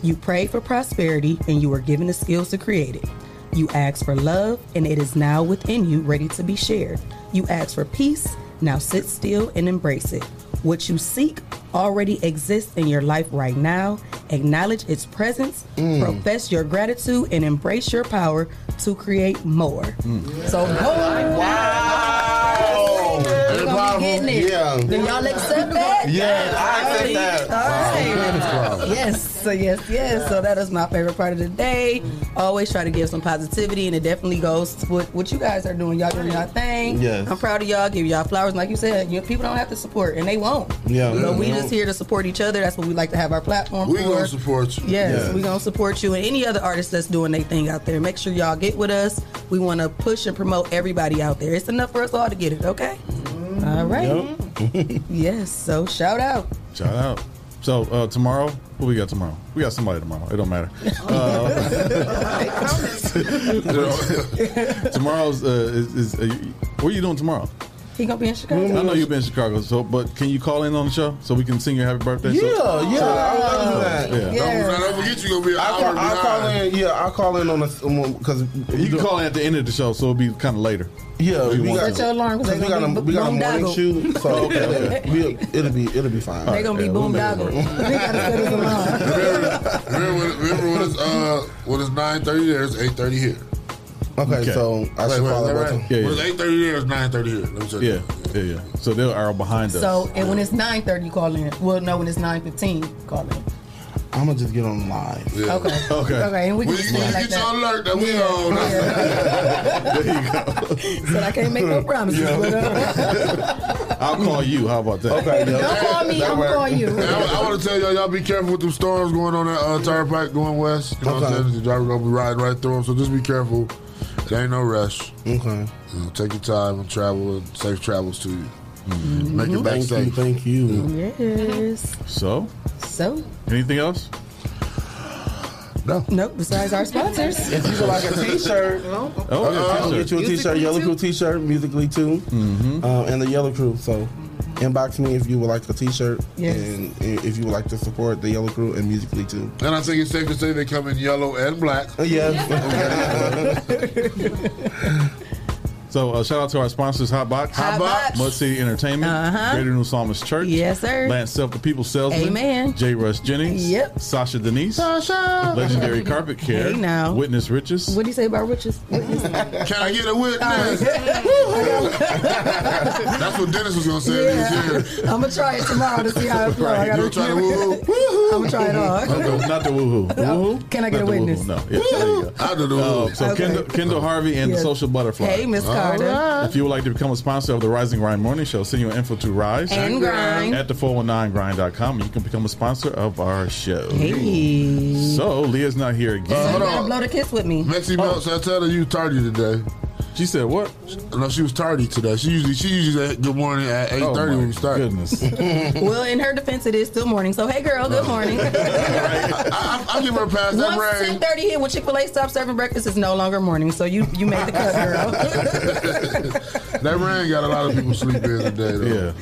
You prayed for prosperity and you are given the skills to create it. You asked for love and it is now within you, ready to be shared. You asked for peace, now sit still and embrace it. What you seek already exists in your life right now. Acknowledge its presence, mm. profess your gratitude, and embrace your power to create more. Mm. So, Wow. We're gonna be getting it. Yeah. Do y'all accept that? Yes, I accept that. All right. Yes, so yes, yes. So that is my favorite part of the day. Always try to give some positivity, and it definitely goes with what you guys are doing. Y'all doing y'all thing. Yes. I'm proud of y'all. Give y'all flowers, like you said. You people don't have to support, and they won't. Yeah. You know, we Yeah. just here to support each other. That's what we like to have our platform We for. gonna support you. Yes, Yes. we're gonna support you and any other artist that's doing their thing out there. Make sure y'all get with us. We want to push and promote everybody out there. It's enough for us all to get it, okay? All right. yes. So shout out. shout out. So uh, tomorrow, what we got tomorrow? We got somebody tomorrow. It don't matter. Uh, tomorrow's uh, is, is uh, what are you doing tomorrow? He gonna be in Chicago. I know you've been in Chicago, so but can you call in on the show so we can sing your happy birthday? Yeah, So- yeah, I would love to do that. Yeah. Don't, don't forget you gonna be an I hour call, I call behind. in. Yeah, I'll call in on a because You can call in at the end of the show, so it'll be kind of later. Yeah, we got, to. Set your alarm, 'cause cause we got a gonna be we got a morning shoot, so Okay. yeah, it'll be it'll be fine. They're gonna be Yeah, boom we'll doggle. make We gotta set his alarm. Remember, when, remember when it's uh when it's nine thirty there, it's eight thirty here. Okay, Okay. so I should wait, follow is that right? Yeah, yeah. it's eight thirty there, it's nine thirty here. Let me check Yeah, that. yeah, yeah. So they are behind us. So and when it's nine thirty, you call in. Well, no, when it's nine fifteen, call in. I'm gonna just get on live. Yeah. Okay. Okay. Okay, and we can We, just we leave get like that. your alert that we on. But I can't make no promises. But, uh, I'll call you. How about that? Okay, don't call me. I'm gonna call you. Hey, I, want to tell y'all, y'all be careful with them storms going on that uh, turnpike going west. You know what I'm saying? The driver gonna be riding right through them, so just be careful. There ain't no rush. Okay. You know, take your time and travel. And safe travels to you. Make it back Thank you. safe. Thank you. Yes. So, So, anything else? No. nope. Besides our sponsors. If you would like a T-shirt, Oh, I'll get you a T-shirt, Yellow Crew T-shirt, musically too, Mm-hmm. uh, and the Yellow Crew. So, inbox me if you would like a T-shirt, Yes. and if you would like to support the Yellow Crew and musically too. And I think it's safe to say they come in yellow and black. Uh, yeah. So, uh, shout out to our sponsors, Hotbox, Hotbox. Mud City Entertainment, Uh-huh. Greater New Psalmist Church, Yes, sir. Lance Self, the People Salesman, Amen. J. Russ Jennings, Yep. Sasha Denise, Sasha. Legendary Carpet Care, Hey, now. Witness Riches, What do you say about riches? Can I get a witness? That's what Dennis was gonna say. Yeah. if he was here. I'm gonna try it tomorrow to see how it flows. I You gotta gonna try to woo hoo. I'm gonna try it not the, not the woohoo. Woohoo? Can I get Not a the witness? woohoo, No. Yeah, there you go. I do the Uh, woo. so Okay. Kendall, Kendall Harvey and the Social Butterfly. Hey, Miss Carter. If you would like to become a sponsor of the Rise and Grind Morning Show, send your info to Rise And Grind. at the419grind.com. You can become a sponsor of our show. Hey. So Leah's not here again. Uh, You hold gotta on. blow the kiss with me. Mexi Melts, I tell her you tardy today. She said what? No, she was tardy today. She usually she usually say good morning at oh eight Oh thirty my when we start. Goodness. Well, in her defense, it is still morning. So, hey, girl, good oh. morning. I, I, I'll give her a pass. That Once rain. 10:30 hit, when Chick Fil A stops serving breakfast, it's no longer morning. So you you made the cut, girl. That rain got a lot of people sleeping today. Though.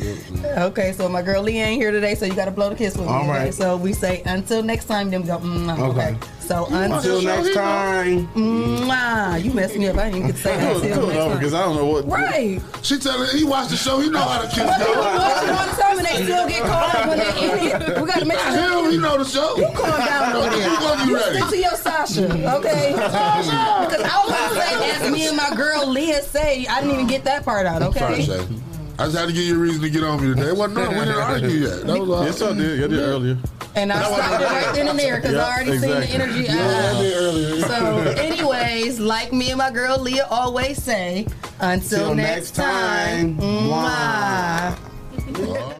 Yeah. okay, so my girl Lee ain't here today, so you got to blow the kiss with me. All okay? right. So we say until next time. Then we go. Mwah, okay. Okay. So until Until next time. Mwah. You messed me up. I didn't even get to say Cool, until next time. because I don't know what. Right. She telling he watched the show. He know how to kiss People girl. watch it one and they still get caught up when they in it. We got to make sure. him. He know the show. You calm down over there. You gonna be You ready. stick to your Sasha, okay? Because I was going to say, as me and my girl Leah say, I didn't even get that part out, Sorry, okay? Shay. I just had to give you a reason to get on me today. It wasn't no, we didn't argue yet. That was all. Yes, I did. I did earlier. And I stopped it right then and there because Yeah, I already exactly. seen the energy. Yeah, I did earlier. So, anyways, like me and my girl Leah always say, until Till next next time. time. Mwah.